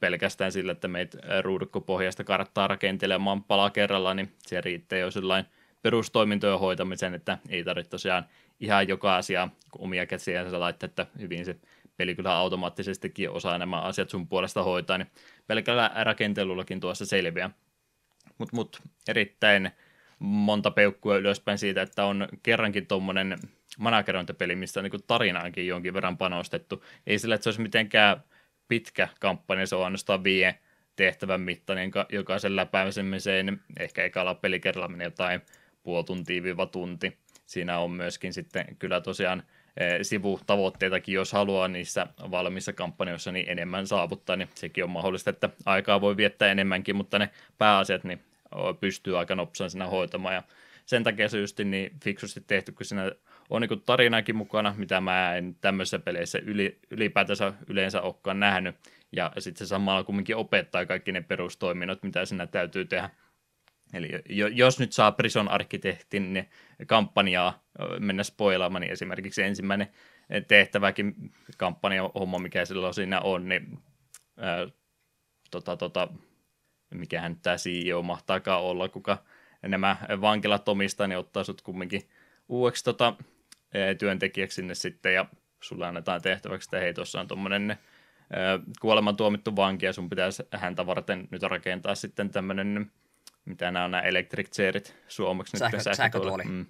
pelkästään sillä, että meitä ruudukkopohjasta karttaa rakentelemaan pala kerralla, niin se riittää jo sellainen perustoimintojen hoitamisen, että ei tarvitse tosiaan ihan joka asia omia käsiänsä laittaa, että hyvin se peli kyllä automaattisestikin osaa nämä asiat sun puolesta hoitaa, niin pelkällä rakentelullakin tuossa selviää. Mutta mut, erittäin monta peukkua ylöspäin siitä, että on kerrankin tuommoinen managerointipeli, missä on niin tarinaankin jonkin verran panostettu. Ei sillä, että se olisi mitenkään pitkä kampanja, se on ainoastaan vie tehtävän mittainen jokaisen läpäisemiseen. Ehkä ekalla pelikerralla menee jotain puoli tuntia tunti. Siinä on myöskin sitten kyllä tosiaan e, sivutavoitteitakin, jos haluaa niissä valmiissa kampanjoissa niin enemmän saavuttaa, niin sekin on mahdollista, että aikaa voi viettää enemmänkin, mutta ne pääasiat niin pystyy aika nopsaan hoitamaan ja sen takia se niin fiksusti tehty, kun siinä on niin tarinakin mukana, mitä mä en tämmöisissä peleissä yli, ylipäätänsä yleensä olekaan nähnyt, ja sitten se samalla kumminkin opettaa kaikki ne perustoiminnot, mitä siinä täytyy tehdä. Eli jos nyt saa Prison Architectin niin kampanjaa mennä spoilaamaan, niin esimerkiksi ensimmäinen tehtäväkin kampanja homma, mikä silloin siinä on, niin ää, tota, tota, mikähän tämä CEO mahtaakaan olla, kuka nämä vankilat omistaa, niin ottaa sut kumminkin uudeksi tota, työntekijäksi sinne sitten, ja sulla annetaan tehtäväksi, että hei, tuossa on tuommoinen kuoleman tuomittu vanki, ja sun pitäisi häntä varten nyt rakentaa sitten tämmöinen, mitä nämä on nämä electric chairit suomeksi Sähkö, nyt, sähkötuoli. Mm,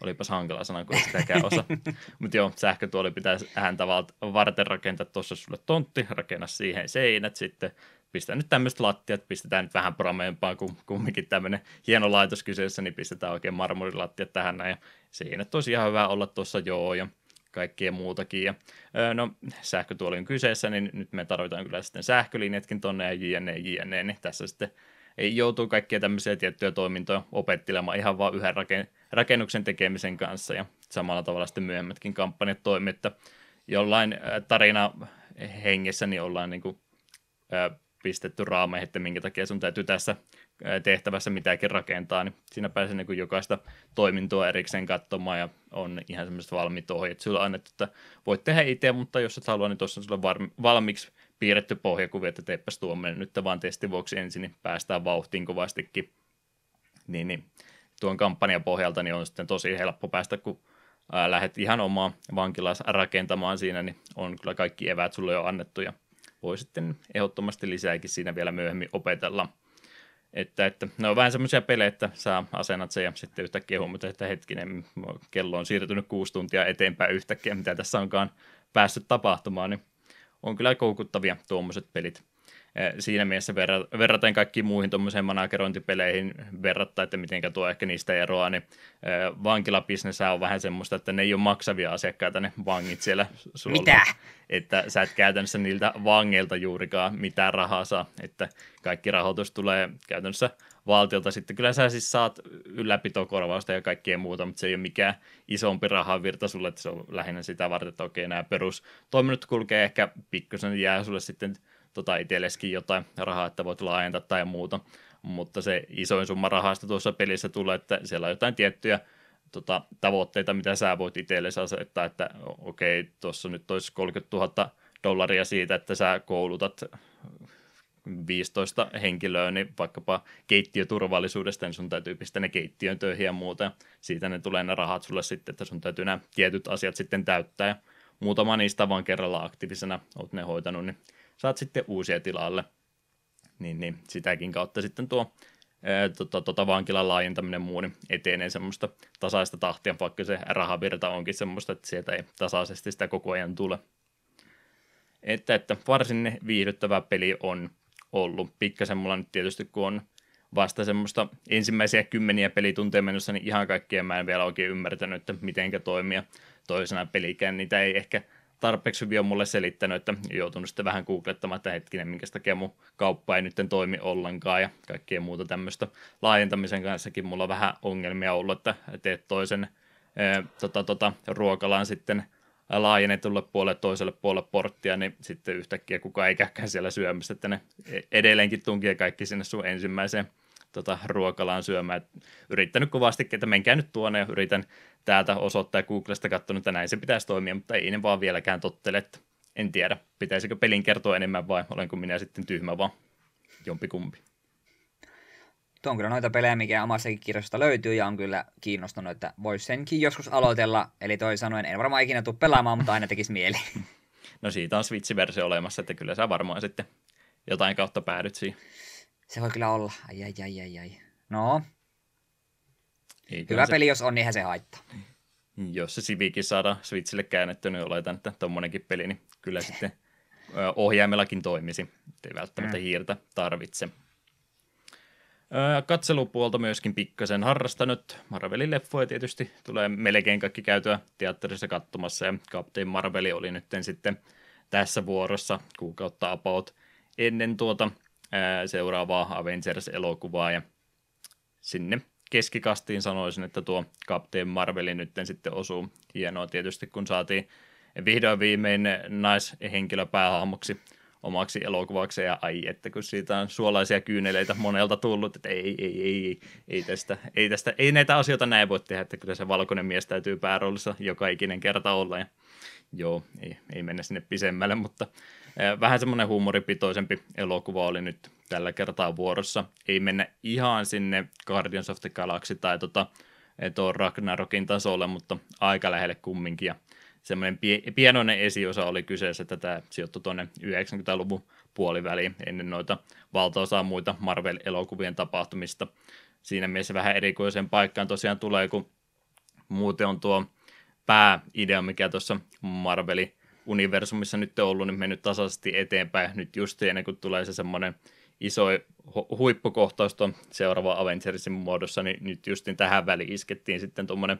olipas hankala sana, kun sitäkään osa. Mutta joo, sähkötuoli pitäisi häntä varten rakentaa tuossa sulle tontti, rakenna siihen seinät sitten, pistää nyt tämmöistä lattiat, pistetään nyt vähän prameempaa kuin kumminkin tämmöinen hieno laitos kyseessä, niin pistetään oikein marmorilattiat tähän näin. Ja siinä ihan hyvä olla tuossa joo ja kaikkea muutakin. Ja, no, sähkötuoli on kyseessä, niin nyt me tarvitaan kyllä sitten sähkölinjatkin tonne ja jne, jne, niin tässä sitten ei joutuu kaikkia tämmöisiä tiettyjä toimintoja opettelemaan ihan vaan yhden rakennuksen tekemisen kanssa ja samalla tavalla sitten myöhemmätkin kampanjat toimii, että jollain tarina hengessä niin ollaan niin kuin, pistetty raameihin, että minkä takia sun täytyy tässä tehtävässä mitäkin rakentaa, niin siinä pääsee niin jokaista toimintoa erikseen katsomaan ja on ihan semmoiset valmiit ohjeet sulla annettu, että voit tehdä itse, mutta jos et halua, niin tuossa on sulle valmiiksi piirretty pohjakuvi, että teepäs tuommoinen nyt vaan testin vuoksi ensin, niin päästään vauhtiin kovastikin. Niin, niin tuon kampanjan pohjalta niin on sitten tosi helppo päästä, kun lähdet ihan omaa vankilas rakentamaan siinä, niin on kyllä kaikki eväät sulle jo annettu ja voi sitten ehdottomasti lisääkin siinä vielä myöhemmin opetella. Että, että ne on vähän semmoisia pelejä, että saa asennat sen ja sitten yhtäkkiä huomata, että hetkinen, kello on siirtynyt kuusi tuntia eteenpäin yhtäkkiä, mitä tässä onkaan päässyt tapahtumaan, niin on kyllä koukuttavia tuommoiset pelit. Siinä mielessä verra- verraten kaikkiin muihin tuommoiseen managerointipeleihin verrattain, että mitenkä tuo ehkä niistä eroaa, niin vankilabisnes on vähän semmoista, että ne ei ole maksavia asiakkaita ne vangit siellä sulla. Mitä? Että sä et käytännössä niiltä vangeilta juurikaan mitään rahaa saa, että kaikki rahoitus tulee käytännössä valtiolta. Sitten kyllä sä siis saat ylläpitokorvausta ja kaikkea muuta, mutta se ei ole mikään isompi rahavirta sulle, että se on lähinnä sitä varten, että okei, nämä perustoiminnot kulkee ehkä pikkusen, jää sulle sitten tota itselleskin jotain rahaa, että voit laajentaa tai muuta, mutta se isoin summa rahasta tuossa pelissä tulee, että siellä on jotain tiettyjä tota, tavoitteita, mitä sä voit itsellesi asettaa, että okei, tuossa nyt olisi 30 000 dollaria siitä, että sä koulutat 15 henkilöä, niin vaikkapa keittiöturvallisuudesta, niin sun täytyy pistää ne keittiön töihin ja muuta. Ja siitä ne tulee ne rahat sulle sitten, että sun täytyy nämä tietyt asiat sitten täyttää. Ja muutama niistä vaan kerralla aktiivisena oot ne hoitanut, niin saat sitten uusia tilalle. Niin, niin sitäkin kautta sitten tuo ää, tota, tota vankilan laajentaminen muu niin etenee semmoista tasaista tahtia, vaikka se rahavirta onkin semmoista, että sieltä ei tasaisesti sitä koko ajan tule. Että, että varsin viihdyttävä peli on ollut. Pikkasen mulla nyt tietysti, kun on vasta semmoista ensimmäisiä kymmeniä pelitunteja menossa, niin ihan kaikkea mä en vielä oikein ymmärtänyt, että mitenkä toimia toisena pelikään. Niitä ei ehkä tarpeeksi hyvin on mulle selittänyt, että joutunut sitten vähän googlettamaan, että hetkinen, minkä takia mun kauppa ei nyt toimi ollenkaan ja kaikkea muuta tämmöistä. Laajentamisen kanssakin mulla on vähän ongelmia ollut, että teet toisen ää, tota, tota, ruokalan sitten laajennetulle puolelle toiselle puolelle porttia, niin sitten yhtäkkiä kukaan ei käykään siellä syömässä, että ne edelleenkin tunkee kaikki sinne sun ensimmäiseen tota, ruokalaan syömään. Et yrittänyt kovasti, että menkää nyt tuonne ja yritän täältä osoittaa Googlesta katsonut, että näin se pitäisi toimia, mutta ei ne vaan vieläkään tottele, että en tiedä, pitäisikö pelin kertoa enemmän vai olenko minä sitten tyhmä vaan jompikumpi. Tuo on kyllä noita pelejä, mikä omassakin kirjasta löytyy ja on kyllä kiinnostunut, että voisi senkin joskus aloitella. Eli toi sanoen, en varmaan ikinä tule pelaamaan, mutta aina tekisi mieli. No siitä on Switch-versio olemassa, että kyllä sä varmaan sitten jotain kautta päädyt siihen. Se voi kyllä olla. Ai, ai, ai, ai, ai. No, ei hyvä se... peli, jos on, niin se haittaa. Jos se Sivikin saadaan Switchille käännetty, niin oletan, että tuommoinenkin peli, niin kyllä sitten ohjaimellakin toimisi. Ei välttämättä mm. hiirtä tarvitse. Katselupuolta myöskin pikkasen harrastanut. Marvelin leffoja tietysti tulee melkein kaikki käytyä teatterissa katsomassa ja Captain Marveli oli nyt sitten tässä vuorossa kuukautta about ennen tuota seuraavaa Avengers-elokuvaa ja sinne keskikastiin sanoisin, että tuo Captain Marveli nyt sitten osuu hienoa tietysti, kun saatiin vihdoin viimein naishenkilö päähahmoksi omaksi elokuvaksi ja ai, että kun siitä on suolaisia kyyneleitä monelta tullut, että ei, ei, ei, ei, tästä, ei, tästä, ei näitä asioita näin voi tehdä, että kyllä se valkoinen mies täytyy pääroolissa joka ikinen kerta olla ja joo, ei, ei mennä sinne pisemmälle, mutta vähän semmoinen huumoripitoisempi elokuva oli nyt tällä kertaa vuorossa. Ei mennä ihan sinne Guardians of the Galaxy tai tota, tuo Ragnarokin tasolle, mutta aika lähelle kumminkin. Ja semmoinen pie- pienoinen esiosa oli kyseessä, että tämä sijoittui tuonne 90-luvun puoliväliin ennen noita valtaosaa muita Marvel-elokuvien tapahtumista. Siinä mielessä vähän erikoisen paikkaan tosiaan tulee, kun muuten on tuo pääidea, mikä tuossa Marvelin universumissa nyt on ollut, niin mennyt tasaisesti eteenpäin. Nyt just ennen kuin tulee se semmoinen iso huippukohtaus tuon seuraava Avengersin muodossa, niin nyt justin tähän väliin iskettiin sitten tuommoinen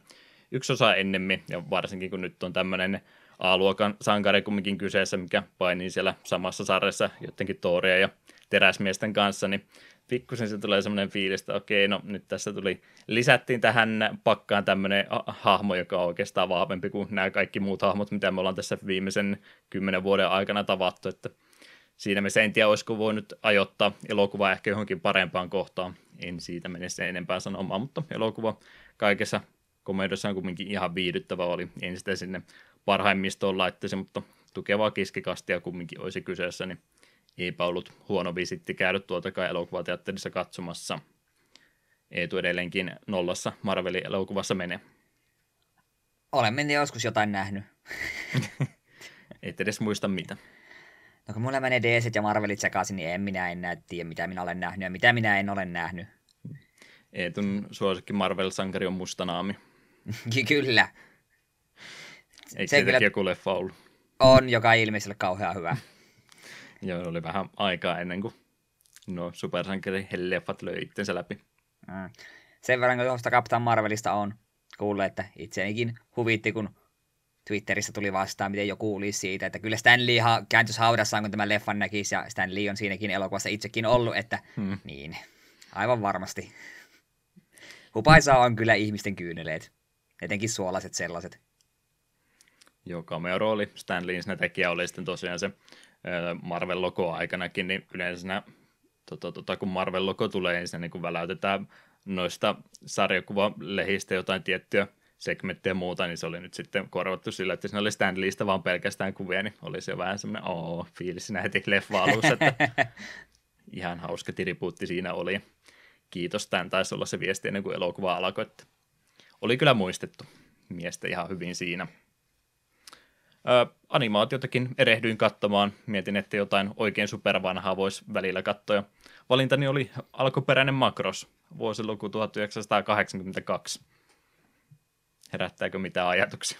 yksi osa ennemmin, ja varsinkin kun nyt on tämmöinen A-luokan sankari kumminkin kyseessä, mikä painii siellä samassa sarjassa jotenkin Tooria ja teräsmiesten kanssa, niin pikkusen se tulee semmoinen fiilis, että okei, no nyt tässä tuli, lisättiin tähän pakkaan tämmöinen hahmo, joka on oikeastaan vahvempi kuin nämä kaikki muut hahmot, mitä me ollaan tässä viimeisen kymmenen vuoden aikana tavattu, että siinä me en tiedä, olisiko voinut ajoittaa elokuva ehkä johonkin parempaan kohtaan, en siitä mene sen enempää sanomaan, mutta elokuva kaikessa on kuitenkin ihan viihdyttävä oli, en sitä sinne parhaimmistoon laittaisi, mutta tukevaa kiskikastia kumminkin olisi kyseessä, niin eipä ollut huono visitti käydä tuotakaan elokuvateatterissa katsomassa. Eetu edelleenkin nollassa Marvelin elokuvassa menee. Olen mennyt joskus jotain nähnyt. Et edes muista mitä. No kun mulla menee DC ja Marvelit sekaisin, niin en minä enää tiedä, mitä minä olen nähnyt ja mitä minä en ole nähnyt. Eetun suosikki Marvel-sankari on Mustanaami. Kyllä. Eikö se kyllä... joku leffa ollut? On, joka ilmeisesti kauhean hyvä. Joo, oli vähän aikaa ennen kuin no supersankari leffat löi itsensä läpi. Mm. Sen verran, kun tuosta Captain Marvelista on kuullut, että itseänikin huvitti, kun Twitterissä tuli vastaan, miten joku kuuli siitä, että kyllä Stan Lee ha- kääntyisi haudassaan, kun tämä leffan näkisi, ja Stan Lee on siinäkin elokuvassa itsekin ollut, että hmm. niin, aivan varmasti. Hupaisaa on kyllä ihmisten kyyneleet, etenkin suolaiset sellaiset. Joo, cameo-rooli Stan Lee siinä tekijä oli sitten tosiaan se Marvel-logo aikanakin, niin yleensä nämä, tota, tota, kun Marvel-logo tulee, niin se niin kuin väläytetään noista sarjakuvalehistä jotain tiettyä segmenttiä ja muuta, niin se oli nyt sitten korvattu sillä, että siinä oli Stan Leestä vaan pelkästään kuvia, niin oli se vähän semmoinen oo, fiilis siinä heti leffa alussa, että ihan hauska tiripuutti siinä oli. Kiitos, tämän taisi olla se viesti ennen kuin elokuva alkoi, että oli kyllä muistettu miestä ihan hyvin siinä. Ö, animaatiotakin erehdyin katsomaan. Mietin, että jotain oikein supervanhaa voisi välillä katsoa. Valintani oli alkuperäinen Makros, vuosiluku 1982. Herättääkö mitään ajatuksia?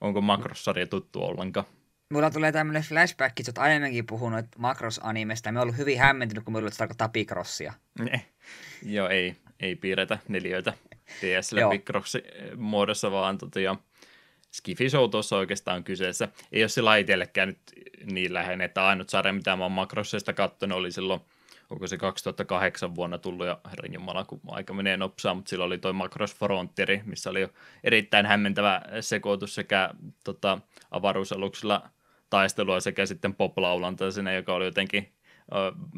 Onko Makros-sarja tuttu ollenkaan? Mulla tulee tämmöinen flashback, että aiemminkin puhunut Makros-animesta, me ollut hyvin hämmentynyt, kun mulla tarkoittaa Picrossia. Ne. Joo, ei, ei piirretä neljöitä DSL Picrossi muodossa, vaan tosiaan Skifi Show tuossa oikeastaan kyseessä. Ei ole sillä itsellekään nyt niin läheinen, että ainut sarja, mitä mä oon Makrossista katsonut, oli silloin onko se 2008 vuonna tullut, ja herran jumala, kun aika menee nopsaa, mutta silloin oli toi Macross Frontieri, missä oli jo erittäin hämmentävä sekoitus sekä tota, avaruusaluksilla taistelua sekä sitten poplaulanta sinne, joka oli jotenkin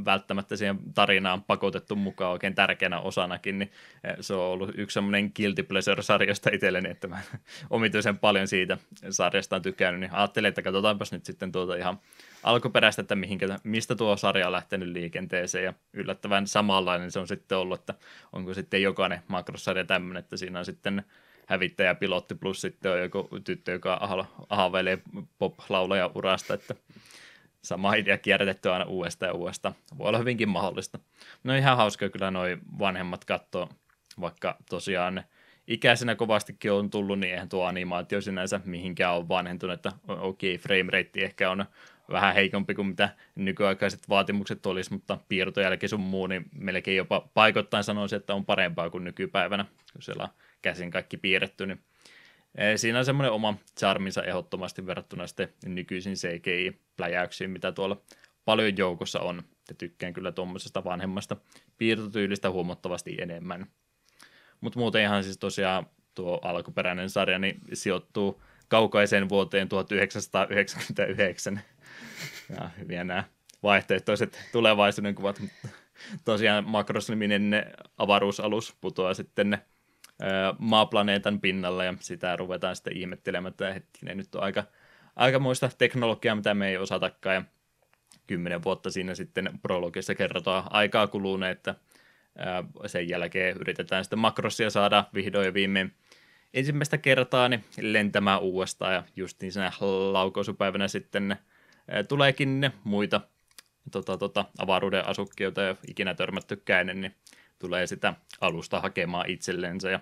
välttämättä siihen tarinaan pakotettu mukaan oikein tärkeänä osanakin, niin se on ollut yksi semmoinen guilty pleasure-sarjasta itselleni, että mä omituisen paljon siitä sarjasta on tykännyt, niin ajattelin, että katsotaanpas nyt sitten tuota ihan alkuperäistä, että mihinkä, mistä tuo sarja on lähtenyt liikenteeseen. Ja yllättävän samanlainen se on sitten ollut, että onko sitten jokainen makrosarja tämmöinen, että siinä on sitten hävittäjä, pilotti plus sitten on joku tyttö, joka haaveilee pop-laulaja urasta, että sama idea kierrätetty aina uudestaan ja uudestaan. Voi olla hyvinkin mahdollista. No ihan hauska kyllä noi vanhemmat katsoa, vaikka tosiaan ikäisenä kovastikin on tullut, niin eihän tuo animaatio sinänsä mihinkään ole vanhentunut, että okei, okay, frame rate ehkä on vähän heikompi kuin mitä nykyaikaiset vaatimukset olisi, mutta piirtojälki sun muu, niin melkein jopa paikoittain sanoisin, että on parempaa kuin nykypäivänä, kun siellä on käsin kaikki piirretty, niin Siinä on semmoinen oma charminsa ehdottomasti verrattuna sitten nykyisin CGI-pläjäyksiin, mitä tuolla paljon joukossa on. Ja tykkään kyllä tuommoisesta vanhemmasta piirtotyylistä huomattavasti enemmän. Mutta muuten ihan siis tosiaan tuo alkuperäinen sarja niin sijoittuu kaukaiseen vuoteen 1999. Ja hyviä nämä vaihtoehtoiset tulevaisuuden kuvat. Tosiaan Makros-niminen avaruusalus putoaa sitten maaplaneetan pinnalle ja sitä ruvetaan sitten ihmettelemään, että hetkinen, nyt on aika, aika muista teknologiaa, mitä me ei osatakaan. Ja kymmenen vuotta siinä sitten prologissa kerrotaan aikaa kuluneen, että sen jälkeen yritetään sitten makrosia saada vihdoin ja viimein ensimmäistä kertaa niin lentämään uudestaan. Ja just niin siinä laukaisupäivänä sitten tuleekin muita tota, tota, avaruuden asukkia, joita ei ole ikinä törmättykään, niin tulee sitä alusta hakemaan itsellensä. Ja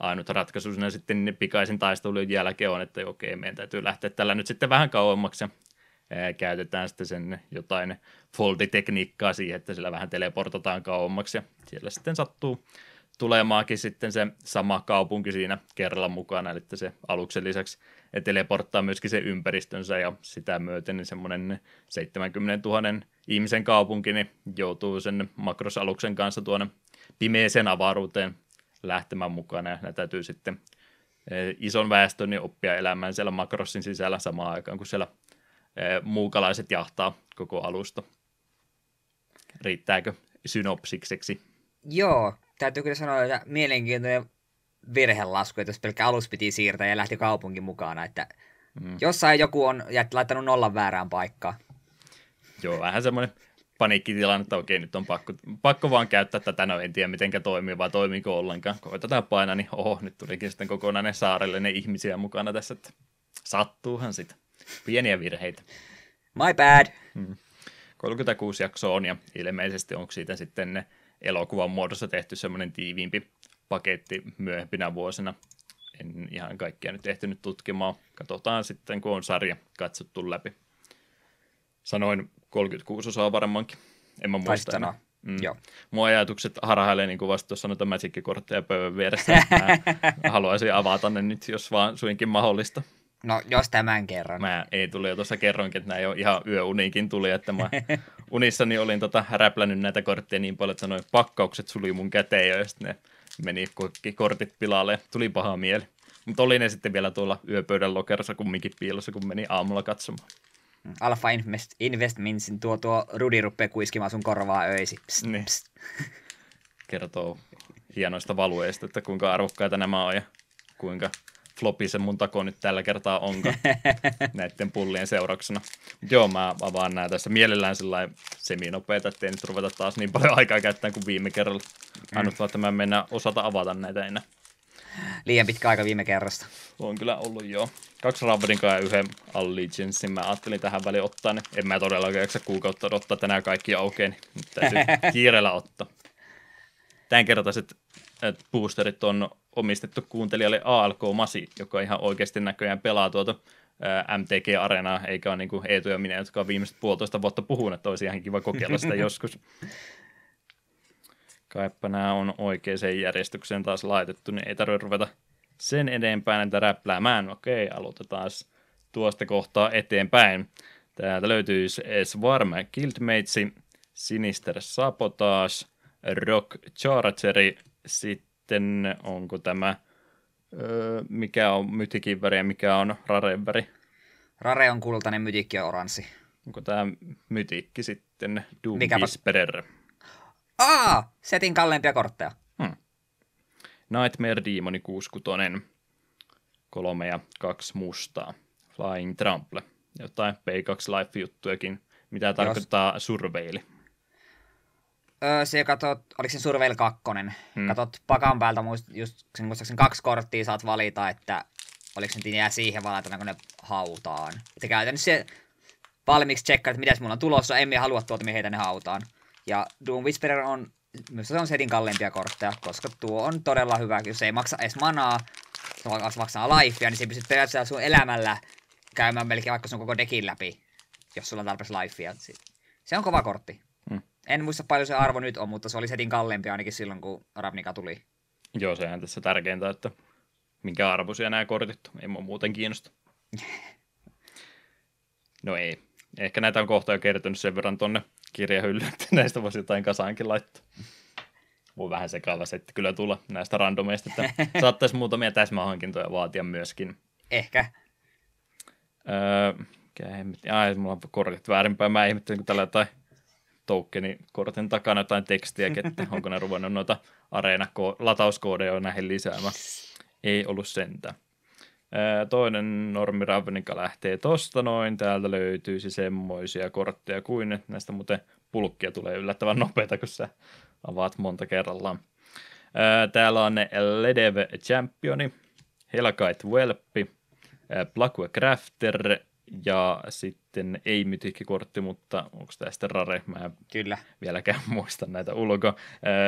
ainut ratkaisu siinä sitten pikaisen taistelun jälkeen on, että okei, meidän täytyy lähteä tällä nyt sitten vähän kauemmaksi. Ja ää, käytetään sitten sen jotain folditekniikkaa siihen, että sillä vähän teleportataan kauemmaksi. Ja siellä sitten sattuu tulemaakin sitten se sama kaupunki siinä kerralla mukana, eli se aluksen lisäksi teleporttaa myöskin se ympäristönsä ja sitä myöten niin semmoinen 70 000 ihmisen kaupunki niin joutuu sen makrosaluksen kanssa tuonne pimeeseen avaruuteen lähtemään mukana ja ne täytyy sitten e, ison väestön niin oppia elämään siellä makrossin sisällä samaan aikaan, kun siellä e, muukalaiset jahtaa koko alusta. Riittääkö synopsikseksi? Joo, täytyy kyllä sanoa, että mielenkiintoinen virhelasku, että jos pelkkä alus piti siirtää ja lähti kaupungin mukana, että mm. jossain joku on laittanut nollan väärään paikkaan. Joo, vähän semmoinen paniikkitilanne, että okei, nyt on pakko, pakko vaan käyttää tätä, no en tiedä miten toimii, vai toimiiko ollenkaan. Koitetaan painaa, niin oho, nyt tulikin sitten kokonainen saarellinen ihmisiä mukana tässä, että sattuuhan sitä. Pieniä virheitä. My bad. Hmm. 36 jaksoa on, ja ilmeisesti onko siitä sitten ne elokuvan muodossa tehty semmoinen tiiviimpi paketti myöhempinä vuosina. En ihan kaikkia nyt ehtinyt tutkimaan. Katsotaan sitten, kun on sarja katsottu läpi. Sanoin 36 osaa paremmankin. En mä muista enää. Mm. Joo. Mun ajatukset harhailee niin kuin vasta tuossa noita Magic-kortteja pöydän vieressä. Mä haluaisin avata ne nyt, jos vaan suinkin mahdollista. No, jos tämän kerran. Mä ei tuli jo tuossa kerroinkin, että näin jo ihan yöuniikin tuli, että mä unissani olin tota räplännyt näitä kortteja niin paljon, että sanoin, pakkaukset suli mun käteen jo, ja sitten ne meni kaikki kortit pilalle tuli paha mieli. Mutta oli ne sitten vielä tuolla yöpöydän lokerossa kumminkin piilossa, kun meni aamulla katsomaan. Alpha Invest, Investmentsin tuo, tuo Rudi rupeaa kuiskimaan sun korvaa öisi. Psst, Niin. psst. Kertoo hienoista valueista, että kuinka arvokkaita nämä on ja kuinka flopi se mun tako nyt tällä kertaa onkaan näiden pullien seurauksena. Joo, mä avaan nää tässä mielellään sellainen seminopeita, ettei nyt ruveta taas niin paljon aikaa käyttämään kuin viime kerralla. Ainut vaan, että mä en mennä osata avata näitä enää. Liian pitkä aika viime kerrasta. On kyllä ollut joo. Kaksi Ravdinkaa ja yhden Allegiancein mä ajattelin tähän väliin ottaa, niin en mä todellakaan jaksa kuukautta odottaa tänään kaikki aukeaa, niin nyt täytyy kiireellä ottaa. Tämänkertaiset äh, boosterit on omistettu kuuntelijalle ALK Masi, joka ihan oikeasti näköjään pelaa tuota ää, MTG-areenaa, eikä ole niin kuin Eetu ja minä, jotka on viimeiset puolitoista vuotta puhunut, että olisi ihan kiva kokeilla sitä joskus. Kaipa nämä on oikeaan järjestykseen taas laitettu, niin ei tarvitse ruveta sen edempään näitä räpläämään. Okei, aloitetaan tuosta kohtaa eteenpäin. Täältä löytyy Swarm Guildmatesi, Sinister Sabotage, Rock Chargeri, sitten onko tämä, öö, mikä on mytikin väri ja mikä on raren väri? Rare on kultainen, mytikki on oranssi. Onko tämä mytikki sitten Doom Mikäpä- Whisperer? Aa! Setin kalleimpia kortteja. Nightmare Demoni 66, kolme ja kaksi mustaa. Flying Trample, jotain P2 Life-juttujakin, mitä tarkoittaa surveili. Öö, se katot, oliko se Surveil 2? Hmm. Hmm. Katot pakan päältä, muist, just sen muistaakseni kaksi korttia saat valita, että oliko nyt jää siihen vaan, laitetaanko ne hautaan. Että käytännössä se valmiiksi tsekkaa, että mitäs mulla on tulossa, emme halua tuota, me heitä ne hautaan. Ja Doom Whisperer on, myös se on setin kalleimpia kortteja, koska tuo on todella hyvä, jos ei maksa edes manaa, se maksaa lifea, niin se pystyt periaatteessa sun elämällä käymään melkein vaikka sun koko dekin läpi, jos sulla on tarpeeksi lifea. Se on kova kortti. Hmm. En muista paljon se arvo nyt on, mutta se oli setin kalliimpi ainakin silloin, kun Ravnica tuli. Joo, sehän tässä tärkeintä, että minkä arvoisia nämä kortit on. Ei mua muuten kiinnosta. No ei. Ehkä näitä on kohta jo kertynyt sen verran tonne kirjahyllyyn, että näistä voisi jotain kasaankin laittaa. Voi vähän sekaava setti kyllä tulla näistä randomeista, että saattaisi muutamia täsmähankintoja vaatia myöskin. Ehkä. Öö, mikä hemmetti? Ai, mulla on kortit väärinpäin. Mä ihmettelin, kun tällä jotain tokeni kortin takana jotain tekstiä, että onko ne ruvennut noita areena latauskoodeja näihin lisäämään. Ei ollut sentä. Toinen normi Ravnica lähtee tosta noin. Täältä löytyisi semmoisia kortteja kuin näistä muuten pulkkia tulee yllättävän nopeita, kun sä avaat monta kerrallaan. Täällä on ne Ledev Championi, Hellkite Welppi, Blackwell Crafter ja sitten ei mytikkikortti, mutta onko tämä sitten rare? Mä en Kyllä. vieläkään muista näitä ulkoa.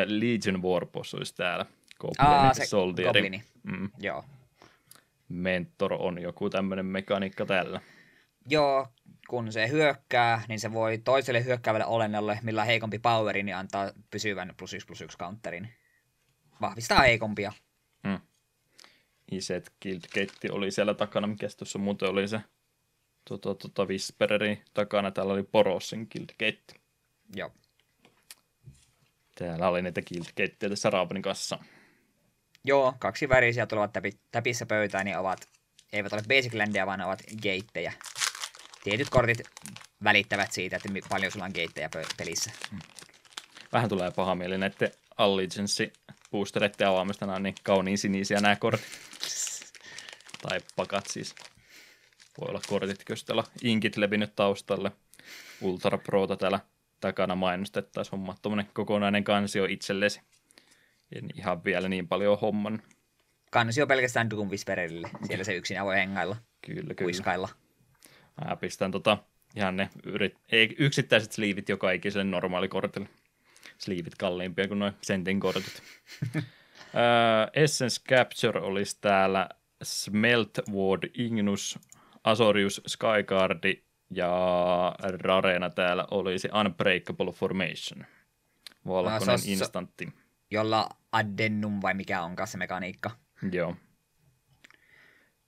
Legion Warboss olisi täällä. Aa, Goblin se Soldieri. goblini. Mm. Joo. Mentor on joku tämmöinen mekaniikka tällä. Joo, kun se hyökkää, niin se voi toiselle hyökkäävälle olennolle, millä heikompi poweri, niin antaa pysyvän plus yksi plus yksi counterin. Vahvistaa heikompia. Mm. Iset Guildgate oli siellä takana, mikä tuossa muuten oli se tota, tota Whispereri takana. Täällä oli Porossin Guildgate. Joo. Täällä oli niitä Guildgateja tässä Raapanin kanssa. Joo, kaksi värisiä tulevat täpi, täpissä pöytään, niin ovat, eivät ole basic landia, vaan ovat gateja. Tietyt kortit välittävät siitä, että paljon sulla on gateja pelissä. Vähän tulee paha mieli näiden Allegiance boostereiden avaamista. Nämä on niin kauniin sinisiä nämä kortit. tai pakat siis. Voi olla kortit, jos täällä inkit levinnyt taustalle. Ultra Prota täällä takana mainostettaisiin homma tuommoinen kokonainen kansio itsellesi. En ihan vielä niin paljon homman. Kansi on pelkästään Doom Whispererille. Siellä se yksin voi hengailla, Kyllä, kyllä. kuiskailla. Mä pistän tota, ihan ne yrit, ei, yksittäiset sliivit joka ikiselle normaalikortille. Sliivit kalliimpia kuin noin sentin kortit. uh, Essence Capture olisi täällä Smelt Ward Ignus, Azorius Skyguardi Ja rarena täällä olisi Unbreakable Formation. Valkoinen No, se instantti. Jolla addennum vai mikä onkaan se mekaniikka. Joo.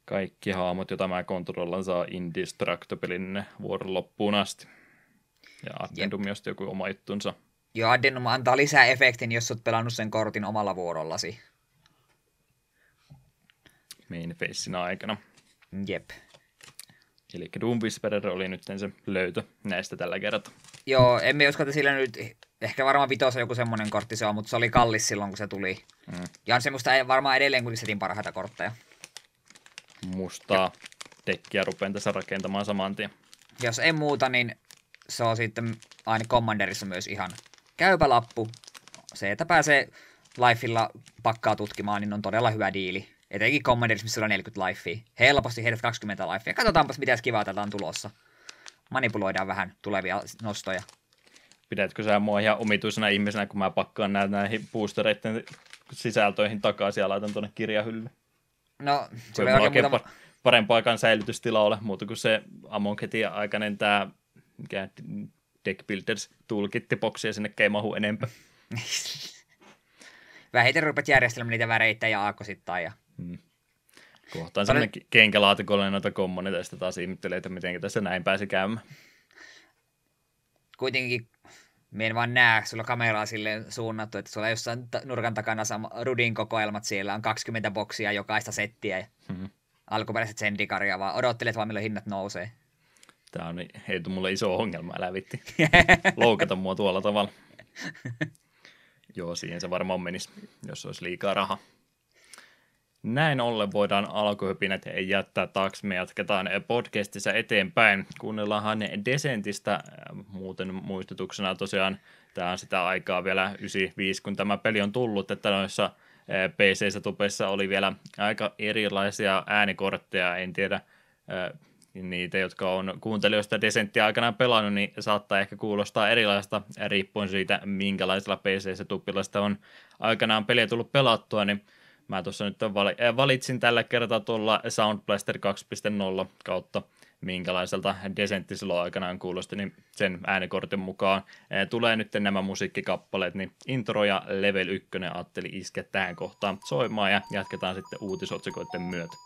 Kaikki haamot, joita mä kontrollaan, saa Indestructiblein vuoron loppuun asti. Ja Addendum just joku oma juttunsa. Joo, addennum antaa lisää efektin, jos oot pelannut sen kortin omalla vuorollasi. main facein aikana. Jep. Eli Doom Whisperer oli nyt se löytö näistä tällä kertaa. Joo, emme usko, että sillä nyt, ehkä varmaan vitossa joku semmoinen kortti se on, mutta se oli kallis silloin, kun se tuli. Mm. Ja on semmoista ei- varmaan edelleen kuin setin parhaita kortteja. Mustaa dekkiä rupean tässä rakentamaan saman tien. Jos ei muuta, niin se on sitten aina Commanderissa myös ihan käypä lappu. Se, että pääsee Lifeilla pakkaa tutkimaan, niin on todella hyvä diili. Etenkin Commanderissa, missä on 40 lifea. Helposti heidät 20 lifea. Katsotaanpas, mitä kivaa täältä on tulossa. Manipuloidaan vähän tulevia nostoja. Pidätkö sä mua ihan omituisena ihmisenä, kun mä pakkaan näitä näihin boostereiden sisältöihin takaisin ja laitan tuonne kirjahyllyyn? No, Se mulla oikein oikein muuta... pa- parempaakaan säilytystila ole, muuta kuin se Amonketin aikainen tämä mikä Deck Builders toolkittiboksi ja sinne ei mahu enempää. Vähiten rupeat järjestelemään niitä väreitä ja aakkosittain. Ja... Kohtaan semmoinen kenkälaatikolle noita kommoneita ja sitten taas ihmettelee, että miten tässä näin pääsi käymään. Kuitenkin me en vaan näe, sulla kameraa silleen suunnattu, että sulla jossain nurkan takana sama, Rudin kokoelmat siellä on 20 boksia jokaista settiä ja Mhm. alkuperäiset sendikaria, vaan odottelet vaan milloin hinnat nousee. Tämä on heitu mulle iso ongelma, älä vitti. Loukata mua tuolla tavalla. Joo, siihen se varmaan menisi, jos olisi liikaa rahaa. Näin ollen voidaan alkuhypinät jättää taakse. Me jatketaan podcastissa eteenpäin. Kuunnellaanhan Desentistä muuten muistutuksena tosiaan. Tämä on sitä aikaa vielä 95, kun tämä peli on tullut, että noissa PC-ssä tupessa oli vielä aika erilaisia äänikortteja. En tiedä, eh, niitä, jotka on kuuntelijoista Desenttiä aikanaan pelannut, niin saattaa ehkä kuulostaa erilaista riippuen siitä, minkälaisella PC-ssä tupilla sitä on aikanaan peliä tullut pelattua, niin mä tuossa nyt äh, valitsin tällä kertaa tuolla Sound Blaster 2.0 kautta minkälaiselta Desentti silloin aikanaan kuulosti, niin sen äänikortin mukaan äh, tulee nyt nämä musiikkikappaleet, niin intro ja level 1 ajatteli iskeä tähän kohtaan soimaan ja jatketaan sitten uutisotsikoiden myötä.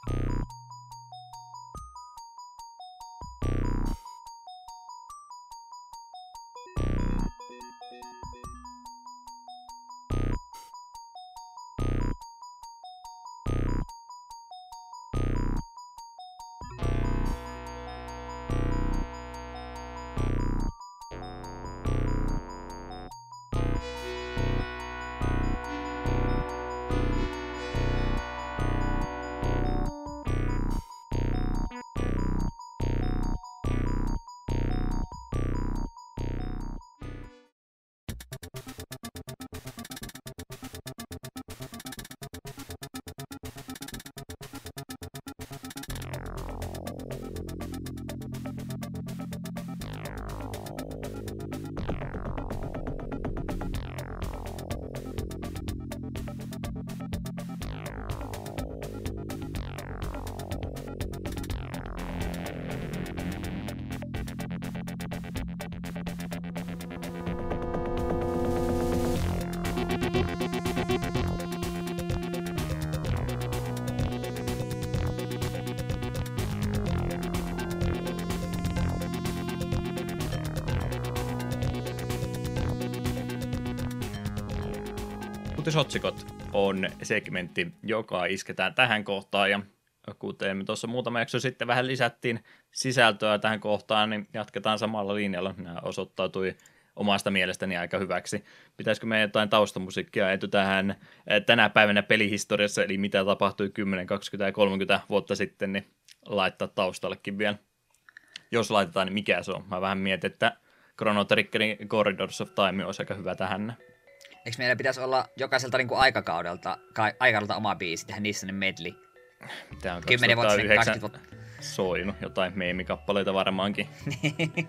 Uutisotsikot on segmentti, joka isketään tähän kohtaan ja kuten me tuossa muutama jakso sitten vähän lisättiin sisältöä tähän kohtaan, niin jatketaan samalla linjalla. Nämä osoittautui omasta mielestäni aika hyväksi. Pitäisikö me jotain taustamusiikkia etu tähän tänä päivänä pelihistoriassa, eli mitä tapahtui 10, 20 ja 30 vuotta sitten, niin laittaa taustallekin vielä. Jos laitetaan, niin mikä se on? Mä vähän mietin, että Chrono Triggerin Corridors of Time olisi aika hyvä tähän. Eikö meillä pitäisi olla jokaiselta niin kuin aikakaudelta, ka- aikakaudelta oma biisi, tehdä niissä ne medley? Tämä on 10 vuotta 2009 20 vuotta. soinut, jotain meemikappaleita varmaankin.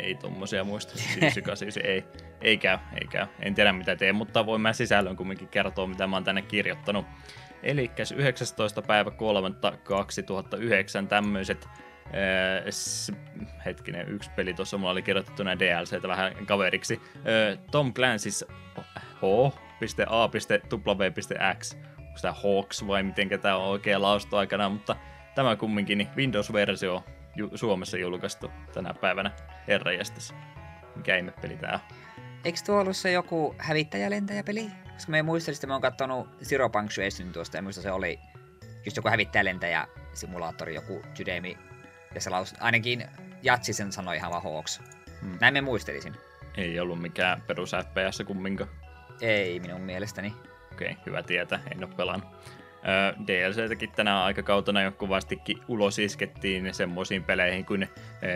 ei, tommosia muista. 989 ei, ei käy, ei käy. En tiedä mitä teen, mutta voin mä sisällön kumminkin kertoa, mitä mä oon tänne kirjoittanut. Eli 19. päivä 3. 2009 tämmöiset s- hetkinen, yksi peli tuossa mulla oli kirjoitettu näin DLCtä vähän kaveriksi. Ö, Tom Clancy's H.A.W.X. Onko tämä Hawks vai miten tämä on oikein lausto aikana, mutta tämä kumminkin niin Windows-versio ju- Suomessa julkaistu tänä päivänä herranjestas. Mikä ihmepeli tää on? Eikö tuo ollut se joku hävittäjälentäjäpeli? Koska me muistelin, että mä oon katsonut Zero Punctuation tuosta ja muista se oli just joku hävittäjälentäjä simulaattori, joku Judemy. Ja se laus, ainakin Jatsi sen sanoi ihan vaan Hawks. Hmm. Näin me muistelisin. Ei ollut mikään perus FPS kumminkaan. Ei minun mielestäni. Okei, okay, hyvä tietää, en ole pelannut. Öö, DLCtäkin tänä aikakautena jo kovastikin ulos iskettiin semmoisiin peleihin kuin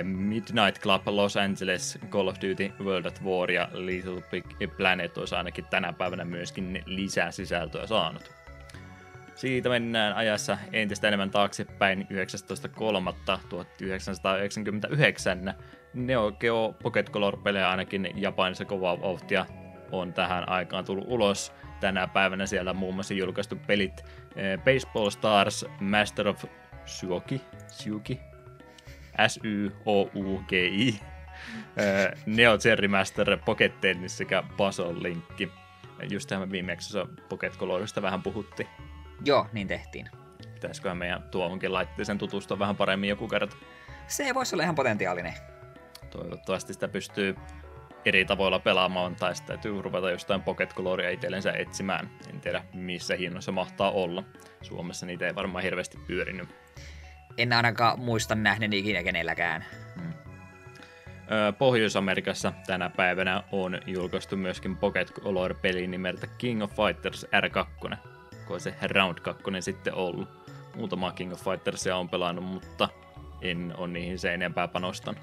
Midnight Club Los Angeles, Call of Duty World at War ja Little Big Planet olisi ainakin tänä päivänä myöskin lisää sisältöä saanut. Siitä mennään ajassa entistä enemmän taaksepäin 19.3.1999. Neo Geo Pocket Color-pelejä ainakin Japanissa kovaa vauhtia on tähän aikaan tullut ulos. Tänä päivänä siellä on muun muassa julkaistu pelit eh, Baseball Stars, Master of Suoki, Suki, S-Y-O-U-G-I, eh, Neo Cherry Master Pocket Tennis sekä Puzzle Linkki. Just tähän viimeksi Pocket Colorista vähän puhuttiin. Joo, niin tehtiin. Pitäisiköhän meidän tuohonkin laitteeseen tutustua vähän paremmin joku kerta. Se voisi olla ihan potentiaalinen. Toivottavasti sitä pystyy eri tavoilla pelaamaan, tai sitä täytyy ruveta jostain Pocket Coloria itsellensä etsimään. En tiedä, missä hinnoissa mahtaa olla. Suomessa niitä ei varmaan hirveästi pyörinyt. En ainakaan muista nähneeni ikinä kenelläkään. Ö, Pohjois-Amerikassa tänä päivänä on julkaistu myöskin Pocket Color-peli nimeltä King of Fighters R2. Kun se Round 2 sitten ollut. Muutama King of Fightersia on pelannut, mutta en ole niihin se enempää panostanut.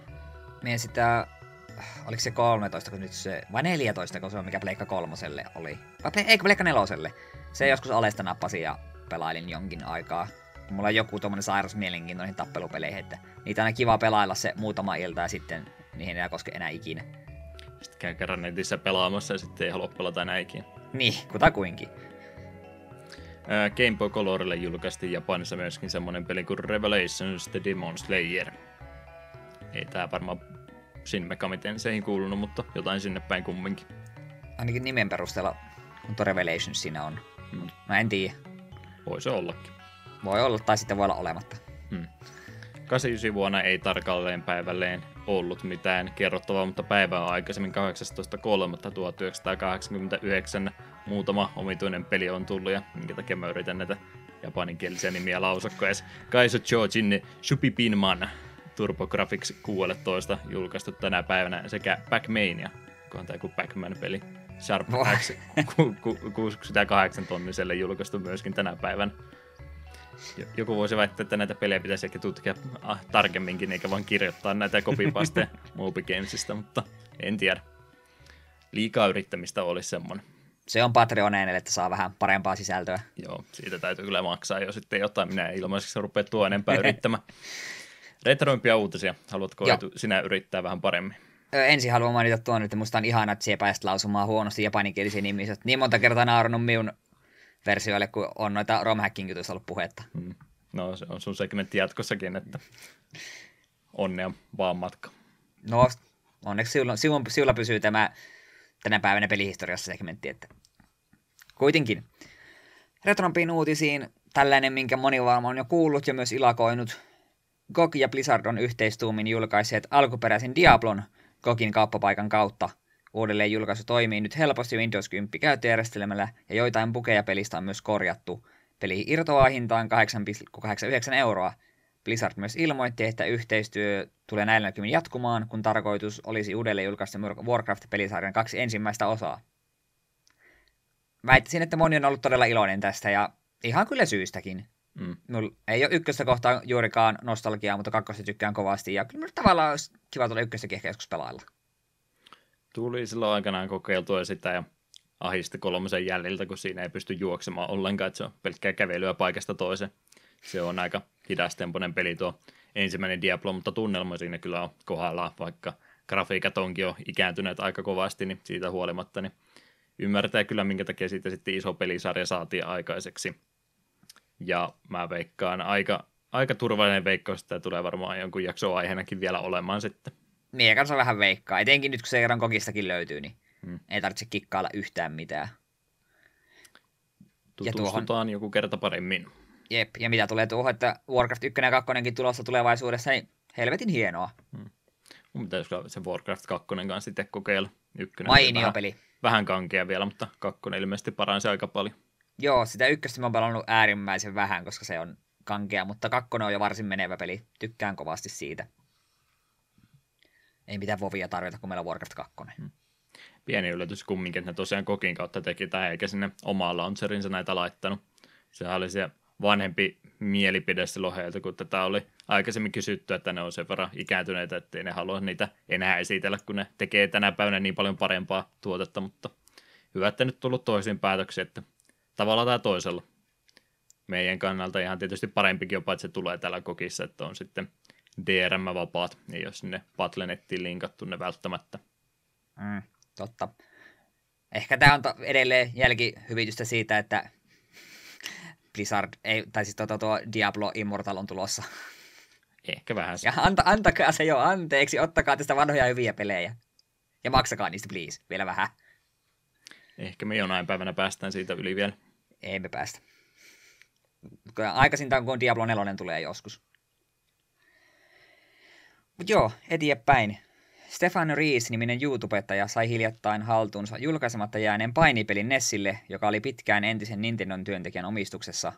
Mie sitä, oliko se 13, kun nyt se, vai 14, kun se on mikä Pleikka kolmoselle oli. Vai ple, eikö Pleikka neloselle? Se joskus alesta nappasin ja pelailin jonkin aikaa. Mulla on joku tommonen sairas mielenkiinto noihin tappelupeleihin, että niitä on aina kiva pelailla se muutama ilta ja sitten niihin ei koske enää ikinä. Sitten käy kerran netissä pelaamassa ja sitten ei halua pelata enää ikinä. Niin, kutakuinkin. Game Boy Colorille julkaistiin Japanissa myöskin semmonen peli kuin Revelations The Demon Slayer. Ei tää varmaan Shin Megami Tenseihin kuulunut, mutta jotain sinne päin kumminkin. Ainakin nimen perusteella, tuo Revelations siinä on. Hmm. Mä en tiedä. Voi se ollakin. Voi olla tai sitten voi olla olematta. Hmm. 89 vuonna ei tarkalleen päivälleen ollut mitään kerrottavaa, mutta päivää aikaisemmin 18.3.1989 muutama omituinen peli on tullut ja minkä takia mä yritän näitä japaninkielisiä nimiä lausakkoja. Kaiso Chojin Shupipinman TurboGrafx 16 julkaistu tänä päivänä sekä Pac-Mania, kun on tää joku Pac-Man peli. Sharp Voi. X ku- ku- 68 tonniselle julkaistu myöskin tänä päivänä. Jo- Joku voisi väittää, että näitä pelejä pitäisi ehkä tutkia ah, tarkemminkin, eikä vaan kirjoittaa näitä copypasteja Moby Gamesista, mutta en tiedä. Liikaa yrittämistä olisi semmoinen. Se on Patreoneen, että saa vähän parempaa sisältöä. Joo, siitä täytyy kyllä maksaa jo sitten jotain. Minä ilmaiseksi rupea tuo enempää yrittämään. Retroimpia uutisia. Haluatko. Eetu, sinä yrittää vähän paremmin? Ensin haluan mainita tuon, että musta on ihana, että siellä pääsit lausumaan huonosti japaninkielisiä nimiä. Niin monta kertaa naurannut minun versioille, kun on noita romhacking jutuista ollut puhetta. Hmm. No, se on sun segmentti jatkossakin, että onnea vaan matka. No, onneksi sinulla, sinulla pysyy tämä tänä päivänä pelihistoriassa segmentti, että kuitenkin. Retrompin uutisiin tällainen, minkä moni varmaan on jo kuullut ja myös ilakoinut. GOG ja Blizzard on yhteistuumin julkaisseet alkuperäisen Diablon GOGin kauppapaikan kautta. Uudelleen julkaisu toimii nyt helposti Windows 10 käyttöjärjestelmällä ja joitain bukeja pelistä on myös korjattu. Peli irtoaa hintaan 8,89 euroa. Blizzard myös ilmoitti, että yhteistyö tulee näillä näkymin jatkumaan, kun tarkoitus olisi uudelleen julkaista Warcraft-pelisarjan kaksi ensimmäistä osaa. Väittäisin, että moni on ollut todella iloinen tästä ja ihan kyllä syystäkin. Mm. Mulla ei ole ykköstä kohtaan juurikaan nostalgiaa, mutta kakkosta tykkään kovasti ja kyllä tavallaan olisi kiva tulla ykköstäkin ehkä joskus pelailla. Tuli silloin aikanaan kokeiltua sitä ja ahisti kolmosen jäljiltä, kun siinä ei pysty juoksemaan ollenkaan, että se on pelkkää kävelyä paikasta toiseen. Se on aika hidastempoinen peli tuo ensimmäinen Diablo, mutta tunnelma siinä kyllä on kohdallaan, vaikka grafiikat onkin jo ikääntyneet aika kovasti, niin siitä huolimatta niin ymmärtää kyllä, minkä takia siitä sitten iso pelisarja saatiin aikaiseksi. Ja mä veikkaan aika, aika turvallinen veikkaus, että tulee varmaan jonkun jakso aiheenakin vielä olemaan sitten. Mie kanssa vähän veikkaa, etenkin nyt kun se kerran kokistakin löytyy, niin hmm. ei tarvitse kikkailla yhtään mitään. Tutustutaan tuohon... joku kerta paremmin. Jep, ja mitä tulee tuohon, että Warcraft 1 ja 2 tulossa tulevaisuudessa, niin helvetin hienoa. Hmm. Mun pitäisi se Warcraft 2 kanssa sitten kokeilla. Ykkönen Mainio vähän, peli. Vähän kankea vielä, mutta kakkonen ilmeisesti paransi aika paljon. Joo, sitä ykköstä mä oon pelannut äärimmäisen vähän, koska se on kankea, mutta kakkonen on jo varsin menevä peli. Tykkään kovasti siitä. Ei mitään vovia tarvita, kun meillä on Warcraft 2. Hmm. Pieni yllätys kumminkin, että ne tosiaan kokin kautta teki tähän, eikä sinne omaa launcherinsa näitä laittanut. Sehän oli se vanhempi mielipide silloin heiltä, kun tätä oli aikaisemmin kysytty, että ne on sen verran ikääntyneitä, ettei ne halua niitä enää esitellä, kun ne tekee tänä päivänä niin paljon parempaa tuotetta, mutta hyvä, että nyt tullut toisiin päätöksiin, että tavalla tai toisella. Meidän kannalta ihan tietysti parempikin jopa, että se tulee täällä kokissa, että on sitten DRM-vapaat, niin jos sinne Patlenettiin linkattu ne välttämättä. Mm, totta. Ehkä tämä on to- edelleen jälkihyvitystä siitä, että Blizzard, ei, tai siis tuo, tuo Diablo Immortal on tulossa. Ehkä vähän. Ja anta, antakaa se jo anteeksi, ottakaa tästä vanhoja hyviä pelejä. Ja maksakaa niistä, please, vielä vähän. Ehkä me jonain päivänä päästään siitä yli vielä. Ei me päästä. Aikaisintaan, kun Diablo 4 tulee joskus. Mutta joo, eteenpäin. Stefano Rees-niminen YouTubettaja sai hiljattain haltuunsa julkaisematta jääneen painipelin Nessille, joka oli pitkään entisen Nintendon työntekijän omistuksessa.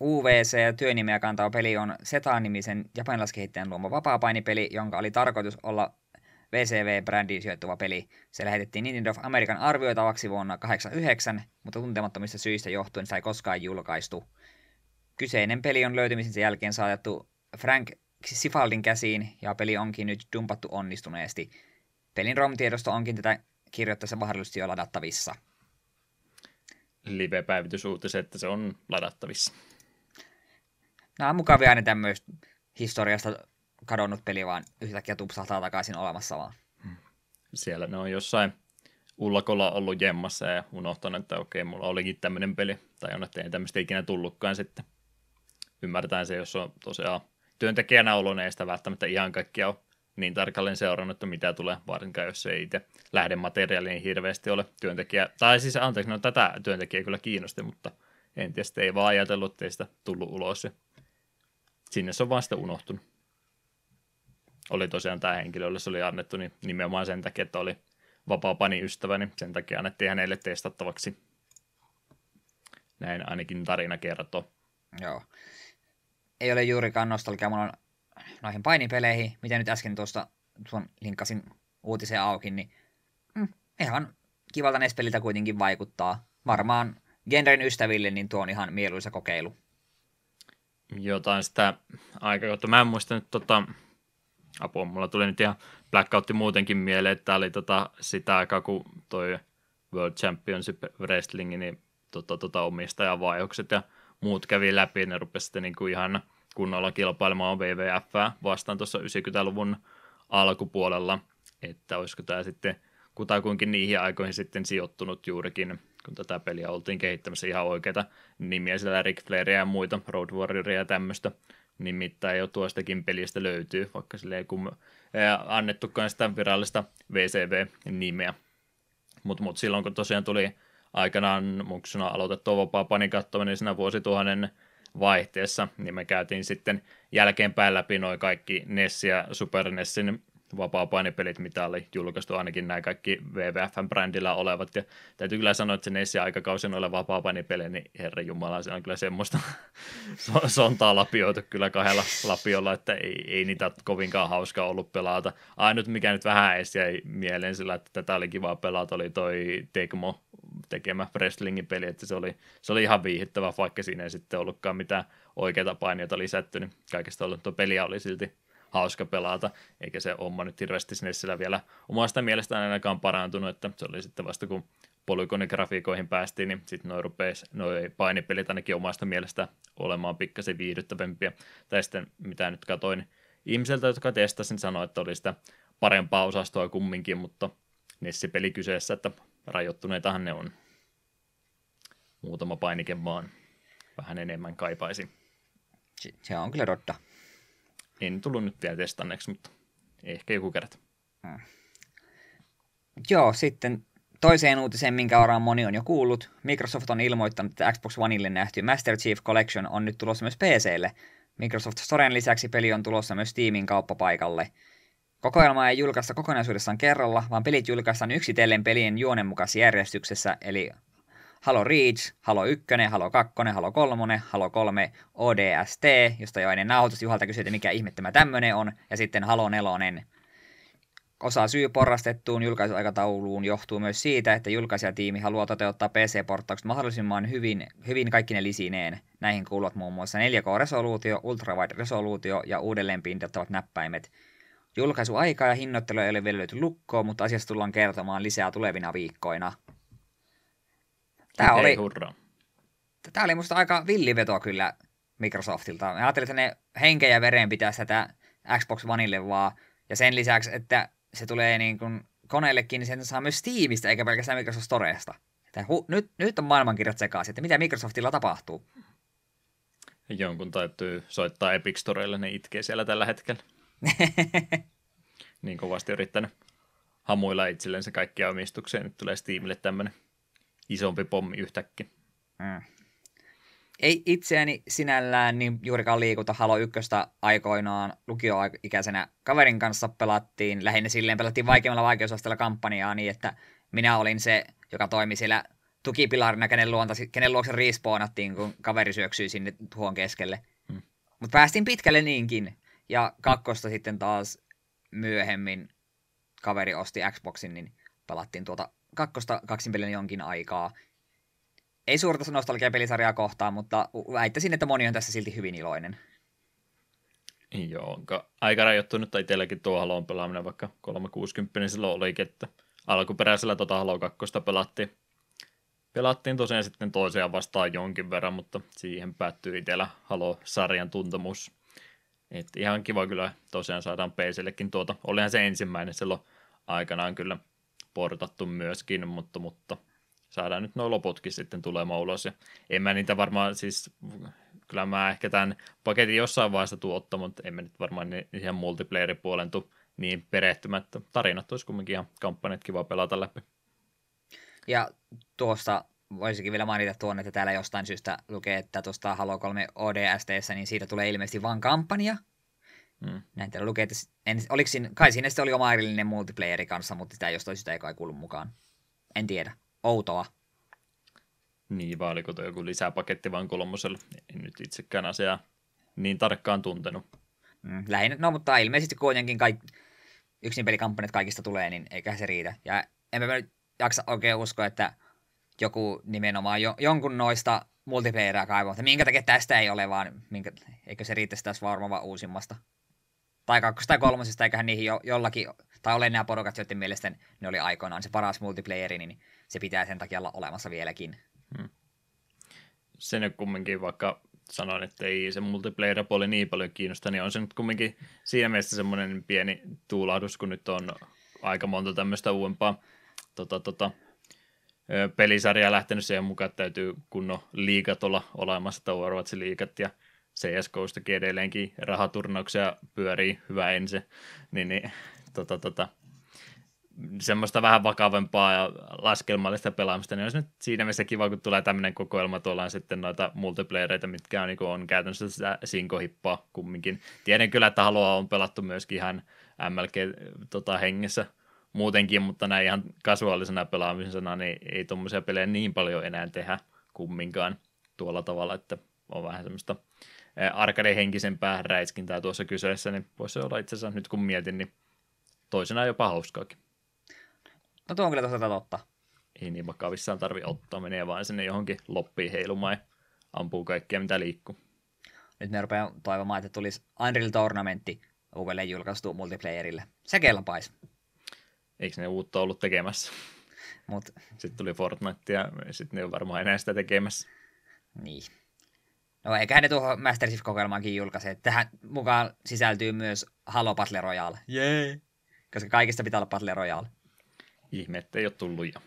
UVC ja työnimeä kantava peli on Seta-nimisen japanilaiskehittäjän luoma vapaa-painipeli, jonka oli tarkoitus olla VCV-brändiin sijoittuva peli. Se lähetettiin Nintendo of American arvioitavaksi vuonna 1989, mutta tuntemattomista syistä johtuen sitä ei koskaan julkaistu. Kyseinen peli on löytymisen jälkeen saatettu Frank Sifaldin käsiin, ja peli onkin nyt dumpattu onnistuneesti. Pelin ROM-tiedosto onkin tätä kirjoittaessa mahdollisesti jo ladattavissa. Live-päivitysuutiset, että se on ladattavissa. Nämä on mukavia aina tämmöistä historiasta kadonnut peli vaan yhtäkkiä tupsahtaa takaisin olemassa vaan. Siellä ne on jossain ullakolla ollut jemmassa ja unohtanut, että okei, mulla olikin tämmöinen peli, tai on, että ei tämmöistä ikinä tullutkaan sitten. Ymmärretään se, jos on tosiaan työntekijänä olo, niin ei sitä välttämättä ihan kaikkia ole niin tarkalleen seurannut, että mitä tulee, varsinkaan jos ei itse lähdemateriaali niin hirveästi ole työntekijä, tai siis anteeksi, no tätä työntekijää kyllä kiinnosti, mutta en tiedä, ei vaan ajatellut, että ei sitä tullut ulos sinne se on vaan sitä unohtunut. Oli tosiaan tämä henkilö, jolle se oli annettu, niin nimenomaan sen takia, että oli vapaa pani ystävä, niin sen takia annettiin hänelle testattavaksi. Näin ainakin tarina kertoo. Joo ei ole juurikaan nostalgia mulla on noihin painipeleihin, mitä nyt äsken tuosta tuon linkkasin uutisen auki, niin mm, ihan kivalta NES-peliltä kuitenkin vaikuttaa. Varmaan genren ystäville niin tuo on ihan mieluisa kokeilu. Jotain sitä aikakautta. Mä en muista nyt tota, apua, mulla tuli nyt ihan Blackoutti muutenkin mieleen, että oli tota, sitä aikaa, kun toi World Championship Wrestling, niin tota, tota, omistajavaihokset ja muut kävi läpi, ne rupesi sitten niin kuin ihan kunnolla kilpailemaan WWF vastaan tuossa 90-luvun alkupuolella, että olisiko tämä sitten kutakuinkin niihin aikoihin sitten sijoittunut juurikin, kun tätä peliä oltiin kehittämässä ihan oikeita nimiä, sillä Rick Flairia ja muita, Road Warrioria ja tämmöistä, nimittäin jo tuostakin pelistä löytyy, vaikka sille ei kun annettukaan sitä virallista VCV-nimeä. Mutta mut silloin kun tosiaan tuli aikanaan muksuna aloitettua vapaa panikattominen siinä vuosituhannen vaihteessa, niin me käytiin sitten jälkeenpäin läpi noin kaikki NES ja Super NESin vapaa-painipelit, mitä oli julkaistu, ainakin nämä kaikki WWF-brändillä olevat, ja täytyy kyllä sanoa, että se NES ja aikakausi noilla vapaa niin herra jumala, se on kyllä semmoista sontaa lapioitu kyllä kahdella lapiolla, että ei, ei niitä kovinkaan hauskaa ollut pelata. Ainut, mikä nyt vähän edes jäi mieleen sillä, että tätä oli kiva pelata, oli toi Tecmo tekemä wrestlingin peli, että se oli, se oli ihan viihdyttävä, vaikka siinä ei sitten ollutkaan mitään oikeita paineita lisätty, niin kaikesta ollut tuo peliä oli silti hauska pelata, eikä se homma nyt hirveästi sinne vielä omasta mielestään ainakaan parantunut, että se oli sitten vasta kun polygonigrafiikoihin päästiin, niin sitten noin rupesi noin painipelit ainakin omasta mielestä olemaan pikkasen viihdyttävämpiä. Tai sitten mitä nyt katoin ihmiseltä, jotka testasin, sanoi, että oli sitä parempaa osastoa kumminkin, mutta Nessi-peli kyseessä, että rajoittuneitahan ne on. Muutama painike vaan vähän enemmän kaipaisi. Se, on kyllä totta. En tullut nyt vielä testanneeksi, mutta ehkä joku kerta. Joo, sitten toiseen uutiseen, minkä varmaan moni on jo kuullut. Microsoft on ilmoittanut, että Xbox Oneille nähty Master Chief Collection on nyt tulossa myös PClle. Microsoft Storen lisäksi peli on tulossa myös Steamin kauppapaikalle. Kokoelma ei julkaista kokonaisuudessaan kerralla, vaan pelit julkaistaan yksitellen pelien juonen mukaisessa järjestyksessä, eli Halo Reach, Halo 1, Halo 2, Halo 3, Halo 3 ODST, josta jo ennen nauhoitusta Juhalta että mikä ihme tämä tämmönen on, ja sitten Halo 4. Osa syy porrastettuun julkaisuaikatauluun johtuu myös siitä, että julkaisijatiimi haluaa toteuttaa PC-porttaukset mahdollisimman hyvin, hyvin kaikki ne lisineen. Näihin kuuluvat muun muassa 4K-resoluutio, ultrawide-resoluutio ja uudelleen pintattavat näppäimet. Julkaisuaika ja hinnoittelu ei ole vielä löyty lukkoon, mutta asiasta tullaan kertomaan lisää tulevina viikkoina. Tämä oli, tämä oli musta aika villiveto kyllä Microsoftilta. Mä ajattelin, että ne henkeä ja veren pitää tätä Xbox Oneille vaan. Ja sen lisäksi, että se tulee niin kuin koneellekin, niin sen saa myös Steamista, eikä pelkästään Microsoft Storesta. Että hu, nyt, nyt on maailmankirjat sekaisin, että mitä Microsoftilla tapahtuu. Jonkun täytyy soittaa Epic Storelle, ne itkee siellä tällä hetkellä. niin kovasti yrittänyt hamuilla itsellensä kaikkia omistuksia. Nyt tulee Steamille tämmöinen isompi pommi yhtäkkiä. Mm. Ei itseäni sinällään niin juurikaan liikuta Halo 1 aikoinaan lukioikäisenä kaverin kanssa pelattiin. Lähinnä silleen pelattiin vaikeimmalla vaikeusasteella kampanjaa niin, että minä olin se, joka toimi siellä tukipilarina, kenen, luonta, kenen luokse respawnattiin, kun kaveri syöksyi sinne tuon keskelle. Hmm. Mutta päästiin pitkälle niinkin. Ja kakkosta sitten taas myöhemmin kaveri osti Xboxin, niin pelattiin tuota kakkosta kaksin pelin jonkin aikaa. Ei suurta nostalgia pelisarjaa kohtaan, mutta väittäisin, että moni on tässä silti hyvin iloinen. Joo, onko aika rajoittunut, tai teilläkin tuo Haloon pelaaminen, vaikka 360 niin silloin olikin, että alkuperäisellä tota Halo 2 pelattiin. Pelattiin tosiaan sitten toisiaan vastaan jonkin verran, mutta siihen päättyy itsellä Halo-sarjan tuntemus. Et ihan kiva kyllä tosiaan saadaan PCllekin tuota. Olihan se ensimmäinen silloin aikanaan kyllä portattu myöskin, mutta, mutta saadaan nyt nuo loputkin sitten tulemaan ulos. Ja en mä niitä varmaan siis, kyllä mä ehkä tämän paketin jossain vaiheessa tuottaa, mutta en mä nyt varmaan ihan multiplayer-puolen tuu niin perehtymättä. Tarinat olisi kumminkin ihan kampanjat kiva pelata läpi. Ja tuosta voisikin vielä mainita tuon, että täällä jostain syystä lukee, että tuosta Halo 3 ODSTssä, niin siitä tulee ilmeisesti vain kampanja. Mm. Näin täällä lukee, että en, oliko siinä, kai siinä sitten oli oma erillinen multiplayeri kanssa, mutta sitä jostain syystä ei kai kuulu mukaan. En tiedä. Outoa. Niin, vai oliko joku lisäpaketti vain kolmoselle? En nyt itsekään asiaa niin tarkkaan tuntenut. Mm, lähinnä, no mutta ilmeisesti kuitenkin kaik, yksin pelikampanjat kaikista tulee, niin eikä se riitä. Ja en mä nyt jaksa oikein uskoa, että joku nimenomaan jo, jonkun noista multiplayeria kaivaa, että minkä takia tästä ei ole, vaan minkä, eikö se riittäisi tässä varmaan vaan uusimmasta. Tai kakkosesta tai kolmosesta, eiköhän niihin jo, jollakin, tai ole nämä porukat, joiden mielestä ne oli aikoinaan se paras multiplayeri, niin se pitää sen takia olla olemassa vieläkin. Hmm. Se nyt kumminkin, vaikka sanoin, että ei se multiplayer-puoli niin paljon kiinnosta, niin on se nyt kumminkin siinä mielessä semmoinen pieni tuulahdus, kun nyt on aika monta tämmöistä uudempaa tota, tota, pelisarjaa lähtenyt siihen mukaan, että täytyy kunnon liikat olla olemassa, että Overwatch-liikat ja CSGOstakin edelleenkin rahaturnauksia pyörii hyvä ensin, niin, niin tota, tota, semmoista vähän vakavempaa ja laskelmallista pelaamista, niin olisi nyt siinä mielessä kiva, kun tulee tämmöinen kokoelma, tuolla on sitten noita multiplayereita, mitkä on, niin on käytännössä sitä sinkohippaa kumminkin. Tiedän kyllä, että Haloa on pelattu myöskin ihan MLG-hengessä tota, muutenkin, mutta näin ihan kasuaalisena pelaamisena, niin ei tuommoisia pelejä niin paljon enää tehdä kumminkaan tuolla tavalla, että on vähän semmoista arcade-henkisempää räiskintää tuossa kyseessä, niin voisi olla itse asiassa nyt kun mietin, niin toisena jopa hauskaakin. No tuo on kyllä tosiaan totta. Ei niin vakavissaan tarvi ottaa, menee vaan sinne johonkin loppiin heilumaan ja ampuu kaikkea mitä liikkuu. Nyt me rupeaa toivomaan, että tulisi Unreal Tournamentti uudelleen julkaistu multiplayerille. Se kelpaisi. Eikö ne uutta ollut tekemässä? Mut. Sitten tuli Fortnite ja sitten ne on varmaan enää sitä tekemässä. Niin. No eiköhän ne tuohon Master Chief-kokoelmaankin julkaise. Tähän mukaan sisältyy myös Halo Battle Royale. Jee! Koska kaikista pitää olla Battle Royale. Ihme, ettei ole tullut jo.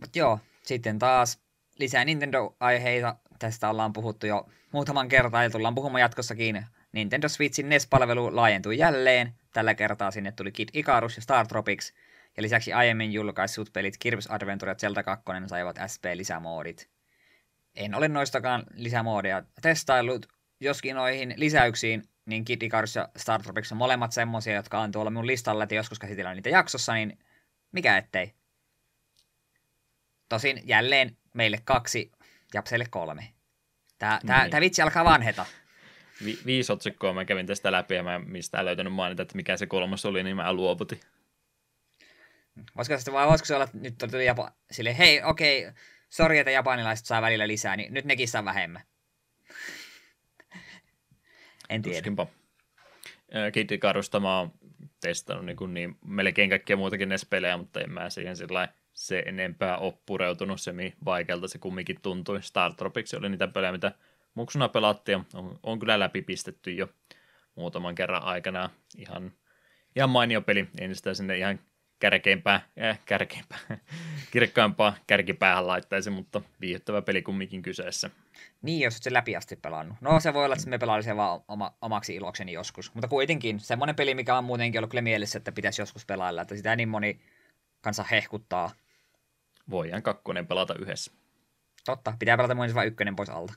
Mut joo, sitten taas lisää Nintendo-aiheita tästä ollaan puhuttu jo muutaman kertaa ja tullaan puhumaan jatkossakin. Nintendo Switchin NES-palvelu laajentui jälleen. Tällä kertaa sinne tuli Kid Icarus ja Star Tropics. Ja lisäksi aiemmin julkaissut pelit Kirby's Adventure ja Zelda 2 saivat SP-lisämoodit. En ole noistakaan lisämoodeja testaillut, joskin noihin lisäyksiin, niin Kid Icarus ja Star Tropics on molemmat semmosia, jotka on tuolla mun listalla, että joskus käsitellään niitä jaksossa, niin mikä ettei. Tosin jälleen meille kaksi, Japselle kolme. Tää, tää, Niin. tää vitsi alkaa vanheta. Vi- viisi otsikkoa mä kävin tästä läpi ja mä en mistään löytänyt mainita, että mikä se kolmas oli, niin mä luovutin. Voisiko, se, vai voisiko se olla, että nyt tuli Japa... Sille, hei, okei, sori, että japanilaiset saa välillä lisää, niin nyt nekin saa vähemmän. en tiedä. Tuskinpa. Kid Icarusta mä oon testannut niin, kuin niin melkein kaikkia muutakin NES-pelejä, mutta en mä siihen sillä se enempää ole pureutunut semi vaikealta se kumminkin tuntui. Star Tropics oli niitä pelejä, mitä muksuna pelattiin on, on kyllä läpi pistetty jo muutaman kerran aikana. Ihan, ihan mainio peli, en sitä sinne ihan kärkeimpää, äh, kärkeimpää, kirkkaimpaa kärkipäähän laittaisi, mutta viihdyttävä peli kumminkin kyseessä. Niin, jos se läpi asti pelannut. No se voi olla, että me pelailisi vaan oma, omaksi ilokseni joskus. Mutta kuitenkin semmoinen peli, mikä on muutenkin ollut kyllä mielessä, että pitäisi joskus pelailla. Että sitä niin moni kansa hehkuttaa. Voidaan kakkonen pelata yhdessä, Totta, pitää pelata myös vain ykkönen pois alta.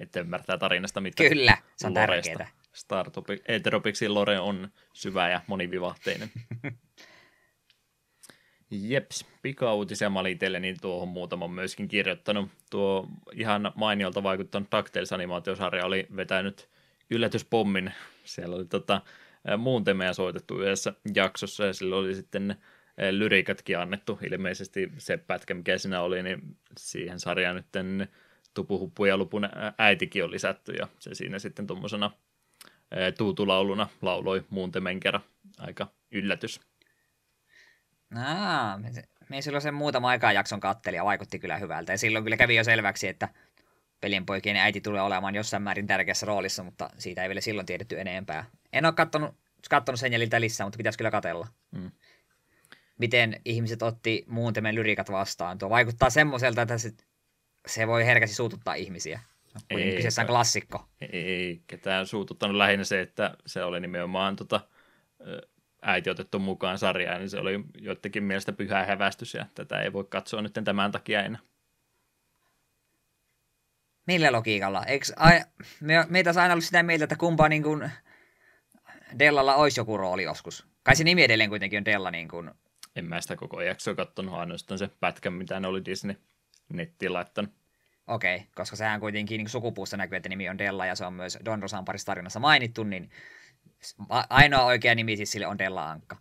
että ymmärtää tarinasta, mitä Kyllä, se on tärkeää. Startupi, Eteropixin lore on syvä ja monivivahteinen. Jeps, pikauutisia mä olin itselleni tuohon muutaman myöskin kirjoittanut. Tuo ihan mainiolta vaikuttanut DuckTales-animaatiosarja oli vetänyt yllätyspommin. Siellä oli tota, ää, muun temeä soitettu yhdessä jaksossa ja sillä oli sitten ää, lyrikatkin annettu. Ilmeisesti se pätkä, mikä siinä oli, niin siihen sarjaan nyt Tupuhuppu ja Lupun äitikin on lisätty ja se siinä sitten tuommoisena tuutulauluna lauloi muun temen kerran. Aika yllätys. Aa, me, silloin sen muutama aikaa jakson katteli ja vaikutti kyllä hyvältä. Ja silloin kyllä kävi jo selväksi, että pelinpoikien äiti tulee olemaan jossain määrin tärkeässä roolissa, mutta siitä ei vielä silloin tiedetty enempää. En ole kattonut, kattonut sen jäljiltä lisää, mutta pitäisi kyllä katella. Mm. Miten ihmiset otti muun temen lyriikat vastaan. Tuo vaikuttaa semmoiselta, että se, se voi herkästi suututtaa ihmisiä. Ei, kyseessä on klassikko. Ei ketään suututtanut lähinnä se, että se oli nimenomaan tota, äiti otettu mukaan sarjaan, niin se oli joidenkin mielestä pyhä hävästys ja tätä ei voi katsoa nyt tämän takia enää. Millä logiikalla? Eikö ai, me, meitä aina ollut sitä mieltä, että kumpaa niin kuin Dellalla olisi joku rooli joskus. Kai se nimi edelleen kuitenkin on Della niin kuin, En mä sitä koko jaksoa kattonut, ainoastaan se pätkä, mitä ne oli Disney nettiin laittanut. Okei, okay, koska sehän kuitenkin niin sukupuusta näkyy, että nimi on Della ja se on myös Don Rosan parissa tarinassa mainittu, niin ainoa oikea nimi siis sille on Della Ankka.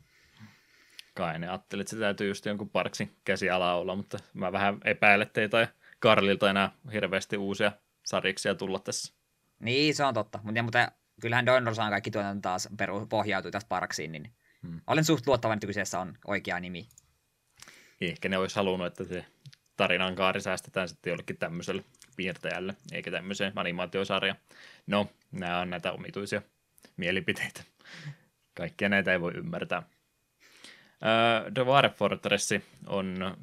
Kai ne ajattelin, että se täytyy just jonkun parksin käsiala olla, mutta mä vähän epäilen, että ei Karlilta enää hirveästi uusia sarjiksia tulla tässä. Niin, se on totta. Mutta, mutta kyllähän Don Rosan kaikki tuotanto taas peru, pohjautuu taas Parksiin, niin Hmm. olen suht luottavainen, että kyseessä on oikea nimi. Ehkä ne olisi halunnut, että se tarinan kaari säästetään sitten jollekin tämmöiselle piirtäjälle, eikä tämmöiseen animaatiosarjaan. No, nämä on näitä omituisia mielipiteitä. Kaikkia näitä ei voi ymmärtää. Uh, The War Fortress on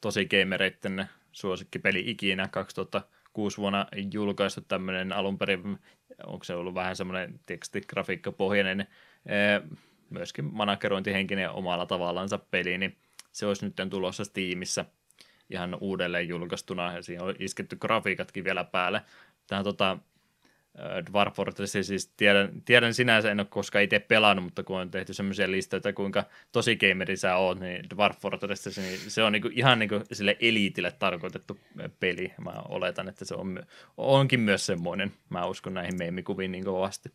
tosi gamereitten suosikkipeli ikinä. 2006 vuonna julkaistu tämmöinen alun perin, onko se ollut vähän semmoinen tekstigrafiikkapohjainen, eh, myöskin managerointihenkinen omalla tavallansa peli, niin se olisi nyt tulossa Steamissa ihan uudelleen julkaistuna, ja siinä on isketty grafiikatkin vielä päälle. Tähän tota, Dwarf Fortress, siis tiedän, tiedän sinänsä, en ole koskaan itse pelannut, mutta kun on tehty semmoisia listoja, kuinka tosi gameri sä oot, niin Dwarf Fortress, niin se on niinku, ihan niinku sille eliitille tarkoitettu äh, peli. Mä oletan, että se on, onkin myös semmoinen. Mä uskon näihin meemikuviin niin kovasti.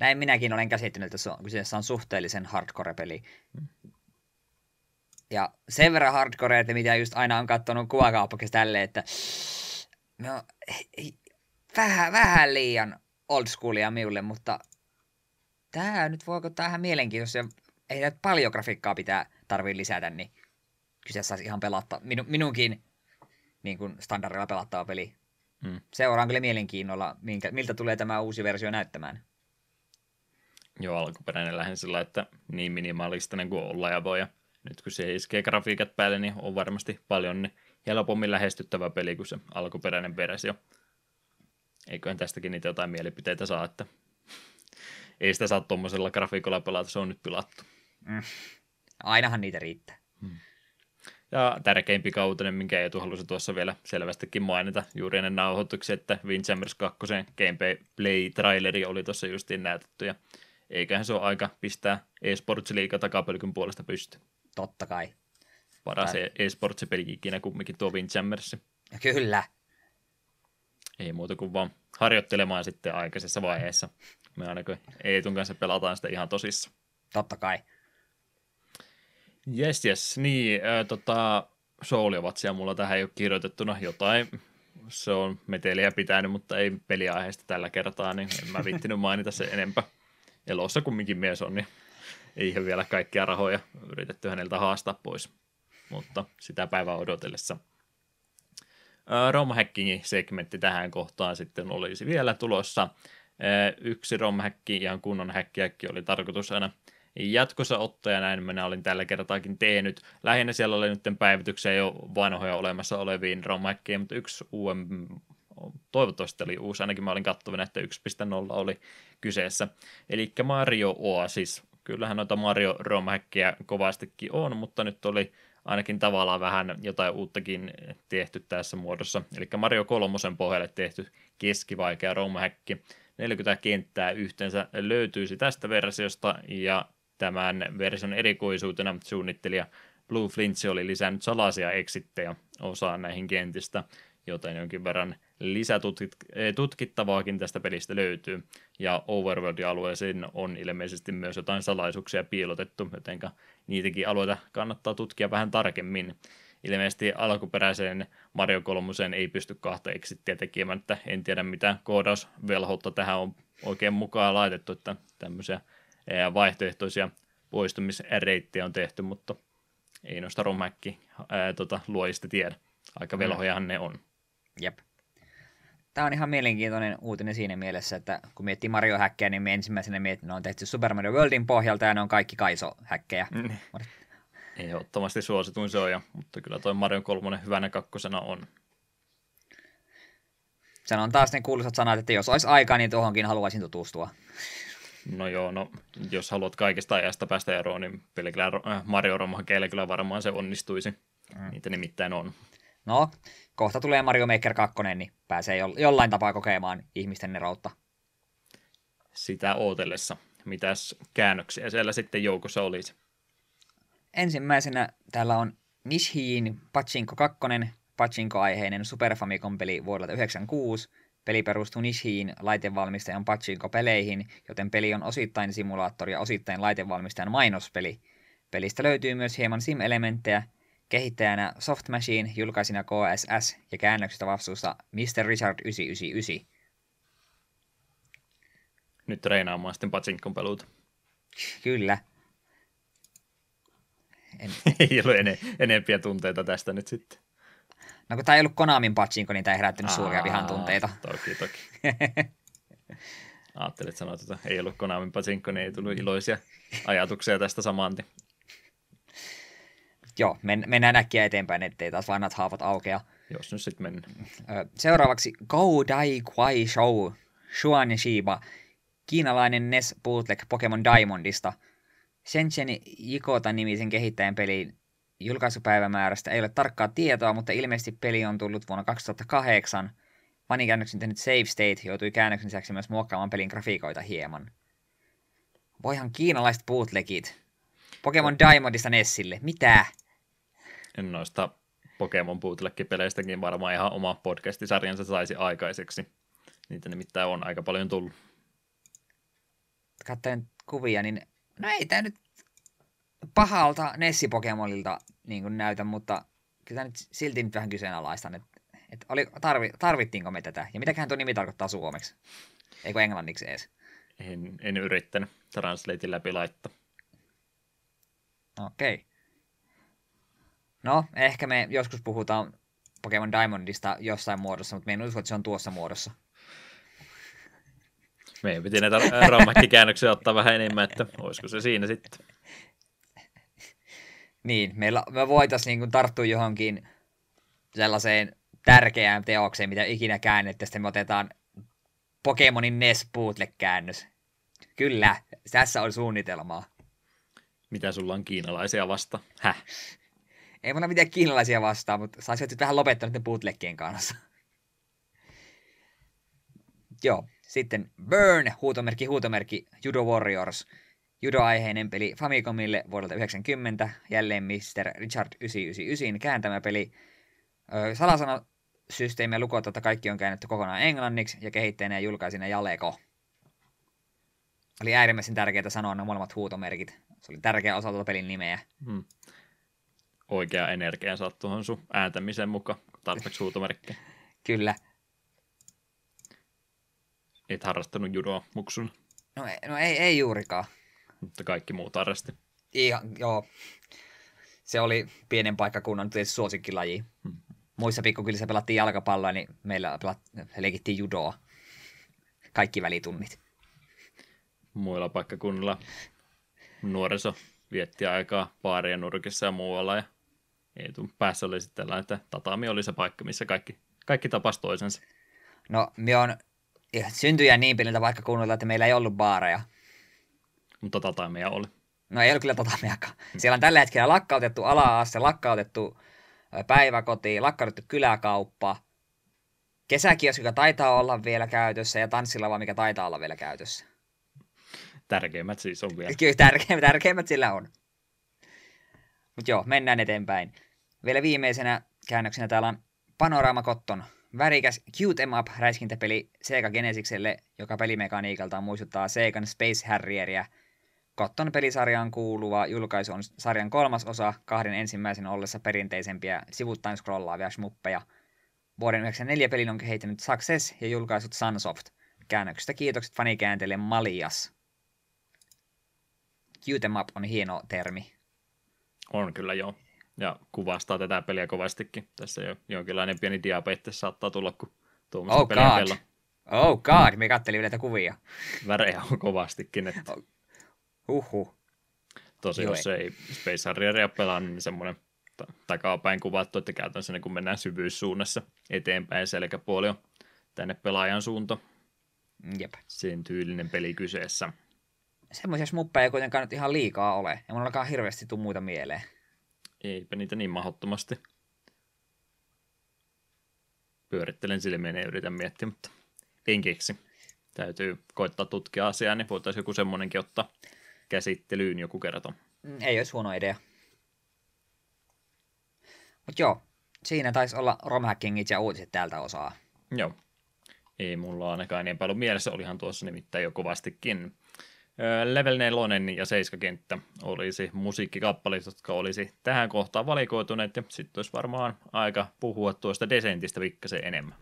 Näin minäkin olen käsittänyt, että se on, kyseessä on suhteellisen hardcore-peli. Ja sen verran hardcore, että mitä just aina on katsonut kuvakauppakista tälleen, että no, ei- vähän, vähän liian old schoolia minulle, mutta tämä nyt voiko tähän mielenkiintoista, ja ei nyt paljon grafiikkaa pitää tarvii lisätä, niin kyseessä olisi ihan pelatta, minu, minunkin niin kuin standardilla pelattava peli. Hmm. Seuraan kyllä mielenkiinnolla, minkä, miltä tulee tämä uusi versio näyttämään. Joo, alkuperäinen lähden sillä, että niin minimalistinen kuin olla ja voi. Ja nyt kun se iskee grafiikat päälle, niin on varmasti paljon niin helpommin lähestyttävä peli kuin se alkuperäinen versio. Eiköhän tästäkin niitä jotain mielipiteitä saa, että ei sitä saa tuommoisella grafiikolla pelata, se on nyt pilattu. Mm. Ainahan niitä riittää. Ja tärkeimpi kautinen, minkä Eetu halusi tuossa vielä selvästikin mainita juuri ennen nauhoituksia, että Windjammers 2 gameplay-traileri oli tuossa justiin näytetty, ja eiköhän se ole aika pistää eSports-liiga takapölkyn puolesta pysty. Totta kai. Paras Tai... eSports-peli ikinä kumminkin tuo Windjammers. Kyllä. Ei muuta kuin vaan harjoittelemaan sitten aikaisessa vaiheessa. Me ainakin Eetun kanssa pelataan sitä ihan tosissa. Totta kai. Jes, jes. Niin, äh, tota, Souliovatsia mulla tähän ei ole kirjoitettuna jotain. Se on meteliä pitänyt, mutta ei peliaiheesta tällä kertaa, niin en mä vittinyt mainita se enempää. Elossa kumminkin mies on, niin ei ihan vielä kaikkia rahoja yritetty häneltä haastaa pois. Mutta sitä päivää odotellessa. Rom segmentti tähän kohtaan sitten olisi vielä tulossa. Yksi rom ihan kunnon häkkiäkki oli tarkoitus aina jatkossa ottaa, ja näin minä olin tällä kertaakin tehnyt. Lähinnä siellä oli nyt päivityksiä jo vanhoja olemassa oleviin rom mutta yksi UM, toivottavasti oli uusi, ainakin mä olin katsovina, että 1.0 oli kyseessä. Eli Mario Oasis. Kyllähän noita Mario rom kovastikin on, mutta nyt oli ainakin tavallaan vähän jotain uuttakin tehty tässä muodossa. Eli Mario kolmosen pohjalle tehty keskivaikea rom 40 kenttää yhteensä löytyisi tästä versiosta, ja tämän version erikoisuutena suunnittelija Blue Flintsi oli lisännyt salaisia eksittejä osaan näihin kentistä, joten jonkin verran lisätutkittavaakin tästä pelistä löytyy. Ja Overworld-alueeseen on ilmeisesti myös jotain salaisuuksia piilotettu, joten niitäkin alueita kannattaa tutkia vähän tarkemmin. Ilmeisesti alkuperäiseen Mario 3 ei pysty kahta exittiä tekemään, että en tiedä mitä koodausvelhoutta tähän on oikein mukaan laitettu, että tämmöisiä vaihtoehtoisia poistumisreittejä on tehty, mutta ei noista romäkki tota, luojista tiedä. Aika mm. velhojahan ne on. Jep. Tämä on ihan mielenkiintoinen uutinen siinä mielessä, että kun miettii Mario-häkkejä, niin me ensimmäisenä että ne on tehty Super Mario Worldin pohjalta ja ne on kaikki Kaiso-häkkejä. Mm. Ehdottomasti suosituin se on, ja, mutta kyllä toi Mario 3 hyvänä kakkosena on. Se on taas ne kuuluisat sanat, että jos olisi aikaa, niin tuohonkin haluaisin tutustua. No joo, no jos haluat kaikesta ajasta päästä eroon, niin pelkillä äh, Mario Romakeilla kyllä varmaan se onnistuisi. Mm. Niitä nimittäin on. No, kohta tulee Mario Maker 2, niin pääsee jo, jollain tapaa kokemaan ihmisten eroutta. Sitä ootellessa. Mitäs käännöksiä siellä sitten joukossa olisi? Ensimmäisenä täällä on Nishiin Pachinko 2, Pachinko-aiheinen Super Famicom-peli vuodelta 1996, Peli perustuu Nishiin laitevalmistajan Pachinko-peleihin, joten peli on osittain simulaattori ja osittain laitevalmistajan mainospeli. Pelistä löytyy myös hieman sim-elementtejä, kehittäjänä Soft Machine, julkaisina KSS ja käännöksistä vastuussa Mr. Richard 999. Nyt treenaamaan sitten Pachinkon peluuta. Kyllä. En... ei ollut ene- enempiä tunteita tästä nyt sitten. No kun tämä ei ollut Konamin patsinko, niin tämä ei herättänyt Aa, suuria vihan tunteita. Toki, toki. Ajattelin, että sanoit, että ei ollut Konamin patsinko, niin ei tullut iloisia ajatuksia tästä samanti. Joo, men- mennään äkkiä eteenpäin, ettei taas vanhat haavat aukea. Jos nyt sitten mennään. Seuraavaksi Go Dai Quai Show, Shuan Shiba, kiinalainen NES bootleg Pokemon Diamondista. Shenzhen Jikota-nimisen kehittäjän peliin Julkaisupäivämäärästä ei ole tarkkaa tietoa, mutta ilmeisesti peli on tullut vuonna 2008. Fanikäännöksen tehnyt Save State joutui käännöksen lisäksi myös muokkaamaan pelin grafiikoita hieman. Voihan kiinalaiset bootlegit. Pokemon Diamondista Nessille. Mitä? Noista Pokemon bootleg-peleistäkin varmaan ihan oma podcastisarjansa saisi aikaiseksi. Niitä nimittäin on aika paljon tullut. Katsoin kuvia, niin no ei tämä nyt pahalta Nessi-Pokemonilta niin näytä, mutta kyllä nyt silti nyt vähän kyseenalaistan, että, että oli, tarvi, tarvittiinko me tätä, ja mitäköhän tuo nimi tarkoittaa suomeksi, eikö englanniksi edes? En, en yrittänyt translatein läpi laittaa. Okei. Okay. No, ehkä me joskus puhutaan Pokemon Diamondista jossain muodossa, mutta me en usko, että se on tuossa muodossa. Meidän piti näitä rammakkikäännöksiä ottaa vähän enemmän, että olisiko se siinä sitten. Niin, meillä, me voitaisiin niin tarttua johonkin sellaiseen tärkeään teokseen, mitä ikinä käännettä, sitten me otetaan Pokemonin NES Bootle-käännös. Kyllä, tässä on suunnitelmaa. Mitä sulla on kiinalaisia vasta? Häh? Ei mulla mitään kiinalaisia vastaan, mutta saisi nyt vähän lopettaa ne bootleggien kanssa. Joo, sitten Burn, huutomerkki, huutomerkki, Judo Warriors. Judo-aiheinen peli Famicomille vuodelta 90, jälleen Mr. Richard 999 kääntämä peli. Salasana systeemiä lukotta, että kaikki on käännetty kokonaan englanniksi ja kehittäjänä ja julkaisina Jaleko. Oli äärimmäisen tärkeää sanoa nämä molemmat huutomerkit. Se oli tärkeä osa tuota pelin nimeä. Hmm. Oikea energia saat tuohon sun ääntämisen mukaan, tarpeeksi huutomerkkiä. Kyllä. Et harrastanut judoa muksun. No, ei, no ei, ei juurikaan. Mutta kaikki muut harrasti. Ihan, joo. Se oli pienen paikkakunnan suosikkilaji. Hmm. Muissa pikkukylissä pelattiin jalkapalloa, niin meillä pelat, leikittiin judoa. Kaikki välitunnit. Muilla paikkakunnilla nuoriso vietti aikaa baarien nurkissa ja muualla. Ja Eetun päässä oli sitten tällainen, että tatami oli se paikka, missä kaikki, kaikki tapasi toisensa. No, me on syntyjä niin pieniltä paikkakunnilta, että meillä ei ollut baareja. Mutta tatamia oli. No ei ole kyllä tatamiakaan. Siellä on tällä hetkellä lakkautettu ala-aste, lakkautettu päiväkoti, lakkautettu kyläkauppa, kesäkioski, joka taitaa olla vielä käytössä, ja tanssilava, mikä taitaa olla vielä käytössä. Tärkeimmät siis on vielä. Kyllä, tärkeimmät, tärkeimmät sillä on. Mutta joo, mennään eteenpäin. Vielä viimeisenä käännöksenä täällä on Panorama Cotton. Värikäs Cute Em Up räiskintäpeli Sega Genesikselle, joka pelimekaniikaltaan muistuttaa Segan Space Harrieria. Cotton pelisarjaan kuuluva julkaisu on sarjan kolmas osa kahden ensimmäisen ollessa perinteisempiä sivuttain scrollaavia schmuppeja. Vuoden 1994 pelin on kehittänyt Success ja julkaisut Sunsoft. Käännöksestä kiitokset fanikäänteelle Malias. Cute Em Up on hieno termi. On kyllä joo. Ja kuvastaa tätä peliä kovastikin. Tässä jo jonkinlainen pieni diabetes saattaa tulla, kun tuommoista oh peliä God. Pelaa. Oh god, me kattelin näitä kuvia. Värejä on kovastikin. Että... Uhu. Tosi jos ei Space Harrieria pelaa, niin semmoinen takapäin kuvattu, että käytännössä niin kun mennään syvyyssuunnassa eteenpäin, selkäpuoli on tänne pelaajan suunta. Jep. Sen tyylinen peli kyseessä semmoisia smuppeja ei kuitenkaan nyt ihan liikaa ole. Ja mulla alkaa hirveästi tuu muita mieleen. Eipä niitä niin mahdottomasti. Pyörittelen silmiä ja yritän miettiä, mutta en keksi. Täytyy koittaa tutkia asiaa, niin voitaisiin joku semmoinenkin ottaa käsittelyyn joku kerta. Mm, ei olisi huono idea. Mutta joo, siinä taisi olla romhackingit ja uutiset tältä osaa. Joo. Ei mulla ainakaan niin paljon mielessä, olihan tuossa nimittäin jo kovastikin. Level 4 ja 7 kenttä olisi musiikkikappalit, jotka olisi tähän kohtaan valikoituneet, ja sitten olisi varmaan aika puhua tuosta Descentistä pikkasen enemmän.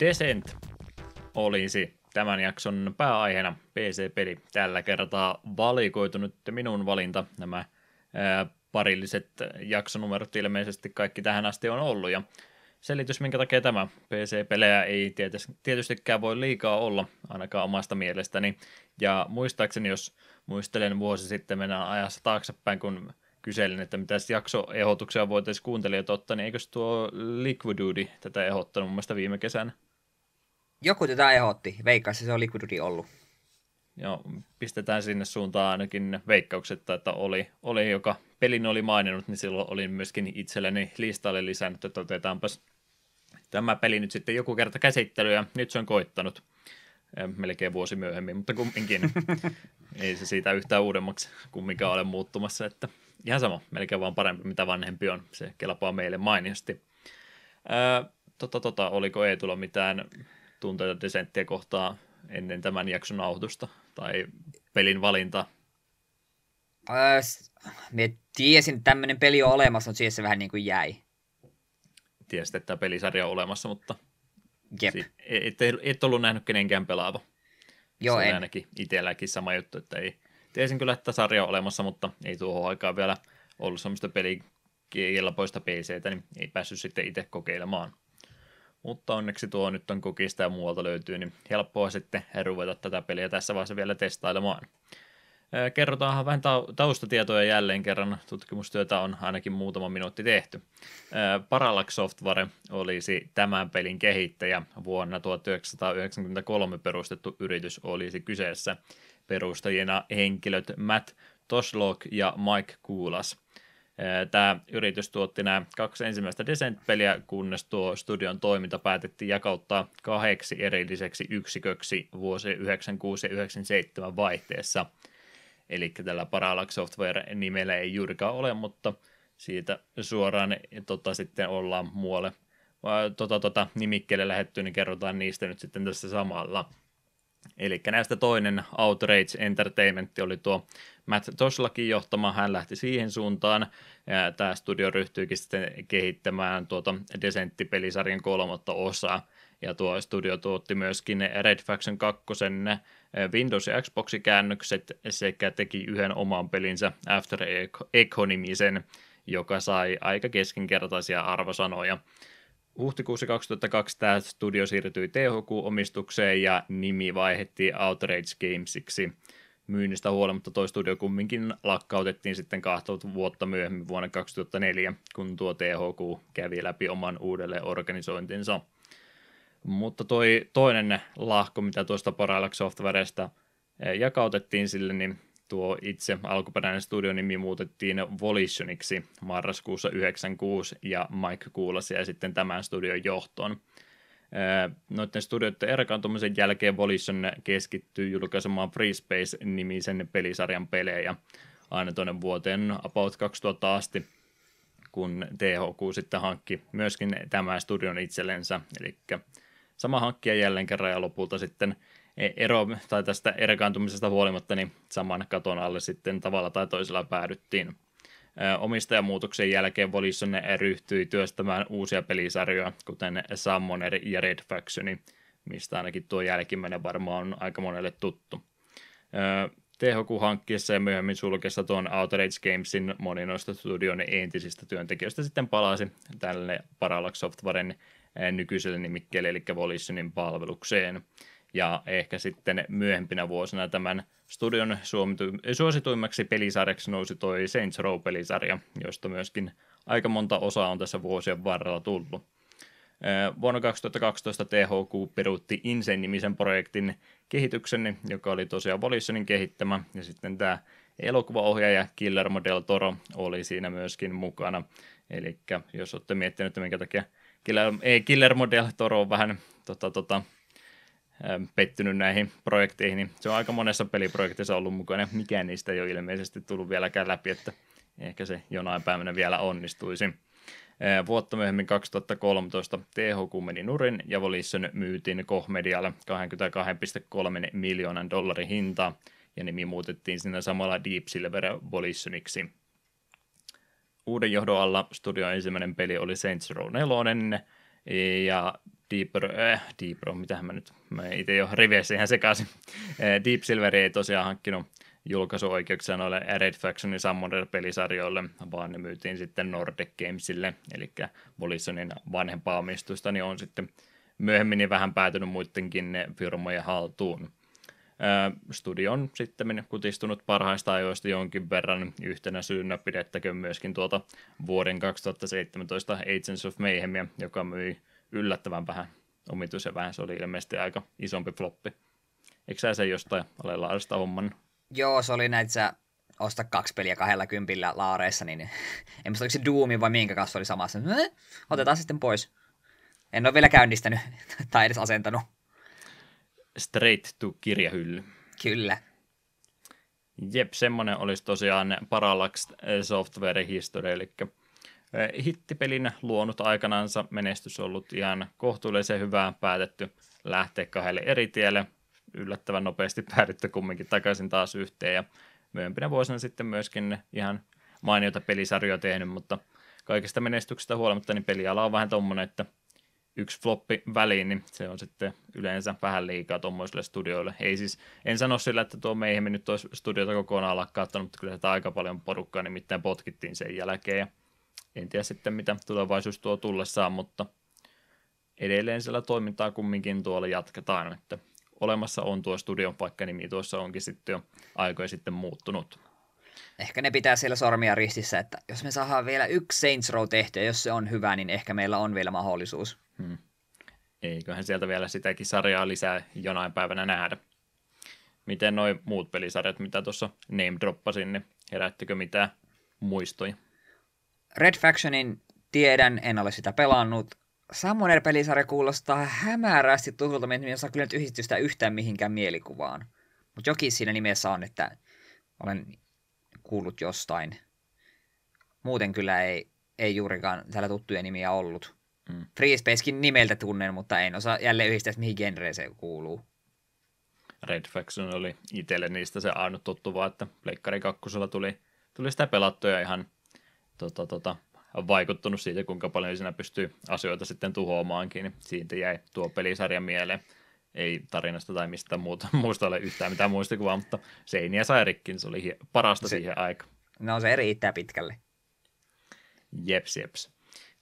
Descent olisi tämän jakson pääaiheena PC-peli. Tällä kertaa valikoitunut minun valinta. Nämä ää, parilliset jaksonumerot ilmeisesti kaikki tähän asti on ollut. Ja selitys, minkä takia tämä PC-pelejä ei tietystikään voi liikaa olla, ainakaan omasta mielestäni. Ja muistaakseni, jos muistelen vuosi sitten, mennään ajassa taaksepäin, kun kyselin, että mitä jaksoehdotuksia voitaisiin kuuntelijat ottaa, niin eikös tuo Liquidudy tätä ehdottanut mun mielestä viime kesänä? Joku tätä ehdotti. Veikkaassa se on Liquidudy ollut. Joo, pistetään sinne suuntaan ainakin veikkaukset, että oli, oli joka pelin oli maininnut, niin silloin olin myöskin itselleni listalle lisännyt, että otetaanpas tämä peli nyt sitten joku kerta käsittely, ja nyt se on koittanut melkein vuosi myöhemmin, mutta kumminkin ei se siitä yhtään uudemmaksi kumminkaan ole muuttumassa, että ihan sama, melkein vaan parempi, mitä vanhempi on, se kelpaa meille mainiosti. Ää, tota, tota, oliko Eetulla mitään tunteita desenttiä kohtaa ennen tämän jakson nauhoitusta tai pelin valinta? Me tiesin, että tämmöinen peli on olemassa, mutta siihen se vähän niin kuin jäi. Tiesit, että tämä pelisarja on olemassa, mutta Jep. et, et, et ollut nähnyt kenenkään pelaava. Joo, se en. ainakin itselläkin sama juttu, että ei, tiesin kyllä, että sarja on olemassa, mutta ei tuohon aikaan vielä ollut semmoista pelikelpoista PCtä, niin ei päässyt sitten itse kokeilemaan. Mutta onneksi tuo nyt on kokista ja muualta löytyy, niin helppoa sitten ruveta tätä peliä tässä vaiheessa vielä testailemaan. Kerrotaanhan vähän taustatietoja jälleen kerran. Tutkimustyötä on ainakin muutama minuutti tehty. Parallax Software olisi tämän pelin kehittäjä. Vuonna 1993 perustettu yritys olisi kyseessä. Perustajina henkilöt Matt Toslok ja Mike Kuulas. Tämä yritys tuotti nämä kaksi ensimmäistä Descent-peliä, kunnes tuo studion toiminta päätettiin jakauttaa kahdeksi erilliseksi yksiköksi vuosien 96 ja 97 vaihteessa – Eli tällä Parallax Software-nimellä ei juurikaan ole, mutta siitä suoraan tota, sitten ollaan muualle tota, tota, nimikkeelle lähetty, niin kerrotaan niistä nyt sitten tässä samalla. Eli näistä toinen Outrage Entertainment oli tuo Matt Toslakin johtama, hän lähti siihen suuntaan, tämä studio ryhtyikin sitten kehittämään tuota Desentti-pelisarjan kolmatta osaa, ja tuo studio tuotti myöskin Red Faction 2 Windows- ja Xboxin käännökset sekä teki yhden oman pelinsä After Echo-nimisen, joka sai aika keskinkertaisia arvosanoja. Huhtikuussa 2002 tämä studio siirtyi THQ-omistukseen ja nimi vaihdettiin Outrage Gamesiksi. Myynnistä huolimatta tuo studio kumminkin lakkautettiin sitten kahta vuotta myöhemmin vuonna 2004, kun tuo THQ kävi läpi oman uudelleen organisointinsa. Mutta toi toinen lahko, mitä tuosta Parallax Softwaresta eh, jakautettiin sille, niin tuo itse alkuperäinen studionimi muutettiin Volitioniksi marraskuussa 96 ja Mike Kuulas ja sitten tämän studion johtoon. Noiden studioiden erkaantumisen jälkeen Volition keskittyy julkaisemaan Free Space-nimisen pelisarjan pelejä aina tuonne vuoteen about 2000 asti, kun THQ sitten hankki myöskin tämän studion itsellensä, eli sama hankkija jälleen kerran ja lopulta sitten ero, tai tästä erkaantumisesta huolimatta, niin saman katon alle sitten tavalla tai toisella päädyttiin. Omistajamuutoksen jälkeen Volition ryhtyi työstämään uusia pelisarjoja, kuten Summoner ja Red Faction, mistä ainakin tuo jälkimmäinen varmaan on aika monelle tuttu. THQ hankkiessa ja myöhemmin sulkessa tuon Outer Gamesin moni noista studion entisistä työntekijöistä sitten palasi tälle Parallax Softwaren nykyiselle nimikkeelle, eli Volitionin palvelukseen. Ja ehkä sitten myöhempinä vuosina tämän studion suosituimmaksi pelisarjaksi nousi toi Saints Row-pelisarja, josta myöskin aika monta osaa on tässä vuosien varrella tullut. Vuonna 2012 THQ peruutti Insane-nimisen projektin kehityksen, joka oli tosiaan Volitionin kehittämä, ja sitten tämä elokuvaohjaaja Killer Model Toro oli siinä myöskin mukana. Eli jos olette miettineet, että minkä takia Killer, Model Toro on vähän tota, tota, pettynyt näihin projekteihin, niin se on aika monessa peliprojektissa ollut mukana. Mikään niistä ei ole ilmeisesti tullut vieläkään läpi, että ehkä se jonain päivänä vielä onnistuisi. Vuotta myöhemmin 2013 THQ meni nurin ja Volition myytiin Kohmedialle 22,3 miljoonan dollarin hintaa ja nimi muutettiin siinä samalla Deep Silver Volitioniksi. Uuden johdon alla studion ensimmäinen peli oli Saints Row 4 ja Deeper, äh, Deeper, mitähän mä nyt, mä itse jo riveissä ihan sekaisin. Deep Silver ei tosiaan hankkinut julkaisuoikeuksia noille Red Factionin Summoner-pelisarjoille, vaan ne myytiin sitten Nordic Gamesille, eli Volitionin vanhempaa omistusta, niin on sitten myöhemmin niin vähän päätynyt muidenkin firmojen haltuun. Studio on sitten kutistunut parhaista ajoista jonkin verran. Yhtenä syynä pidettäkö myöskin tuota vuoden 2017 Agents of Mayhemia, joka myi yllättävän vähän omituisen vähän. Se oli ilmeisesti aika isompi floppi. Eikö sä sen jostain ole laarista homman? Joo, se oli näitä osta kaksi peliä kahdella kympillä laareissa, niin en muista oliko se Doomi vai minkä kanssa oli samassa. Otetaan sitten pois. En ole vielä käynnistänyt tai edes asentanut. Straight to kirjahylly. Kyllä. Jep, semmonen olisi tosiaan Parallax Software History, eli hittipelin luonut aikanansa menestys ollut ihan kohtuullisen hyvää päätetty lähteä kahdelle eri tielle. Yllättävän nopeasti päädytty kumminkin takaisin taas yhteen ja myöhempinä vuosina sitten myöskin ihan mainiota pelisarjoja tehnyt, mutta kaikista menestyksestä huolimatta niin peliala on vähän tommonen, että yksi floppi väliin, niin se on sitten yleensä vähän liikaa tuommoisille studioille. Ei siis, en sano sillä, että tuo meihin nyt olisi studiota kokonaan lakkauttanut, mutta kyllä sitä aika paljon porukkaa nimittäin potkittiin sen jälkeen. Ja en tiedä sitten, mitä tulevaisuus tuo tullessaan, mutta edelleen siellä toimintaa kumminkin tuolla jatketaan, että olemassa on tuo studio, vaikka nimi tuossa onkin sitten jo aikoja sitten muuttunut. Ehkä ne pitää siellä sormia ristissä, että jos me saadaan vielä yksi Saints Row tehtyä, jos se on hyvä, niin ehkä meillä on vielä mahdollisuus. Hmm. Eiköhän sieltä vielä sitäkin sarjaa lisää jonain päivänä nähdä. Miten noin muut pelisarjat, mitä tuossa name droppasin, niin herättikö mitään muistoja? Red Factionin tiedän, en ole sitä pelannut. Summoner-pelisarja kuulostaa hämärästi tutulta, mutta en saa kyllä nyt yhdistystä yhtään mihinkään mielikuvaan. Mutta jokin siinä nimessä on, että olen kuullut jostain. Muuten kyllä ei, ei juurikaan täällä tuttuja nimiä ollut. Mm. Free Spacekin nimeltä tunnen, mutta en osaa jälleen yhdistää, mihin genreen se kuuluu. Red Faction oli itselle niistä se ainut tuttu vaan, että Pleikkari 2 tuli, tuli sitä pelattuja ihan tota, tota, vaikuttunut siitä, kuinka paljon siinä pystyy asioita sitten tuhoamaankin, niin siitä jäi tuo pelisarja mieleen. Ei tarinasta tai mistä muuta, muusta ole yhtään mitään muistikuvaa, mutta seiniä sai rikki, se oli parasta se, siihen aikaan. No se riittää pitkälle. Jeps, jeps.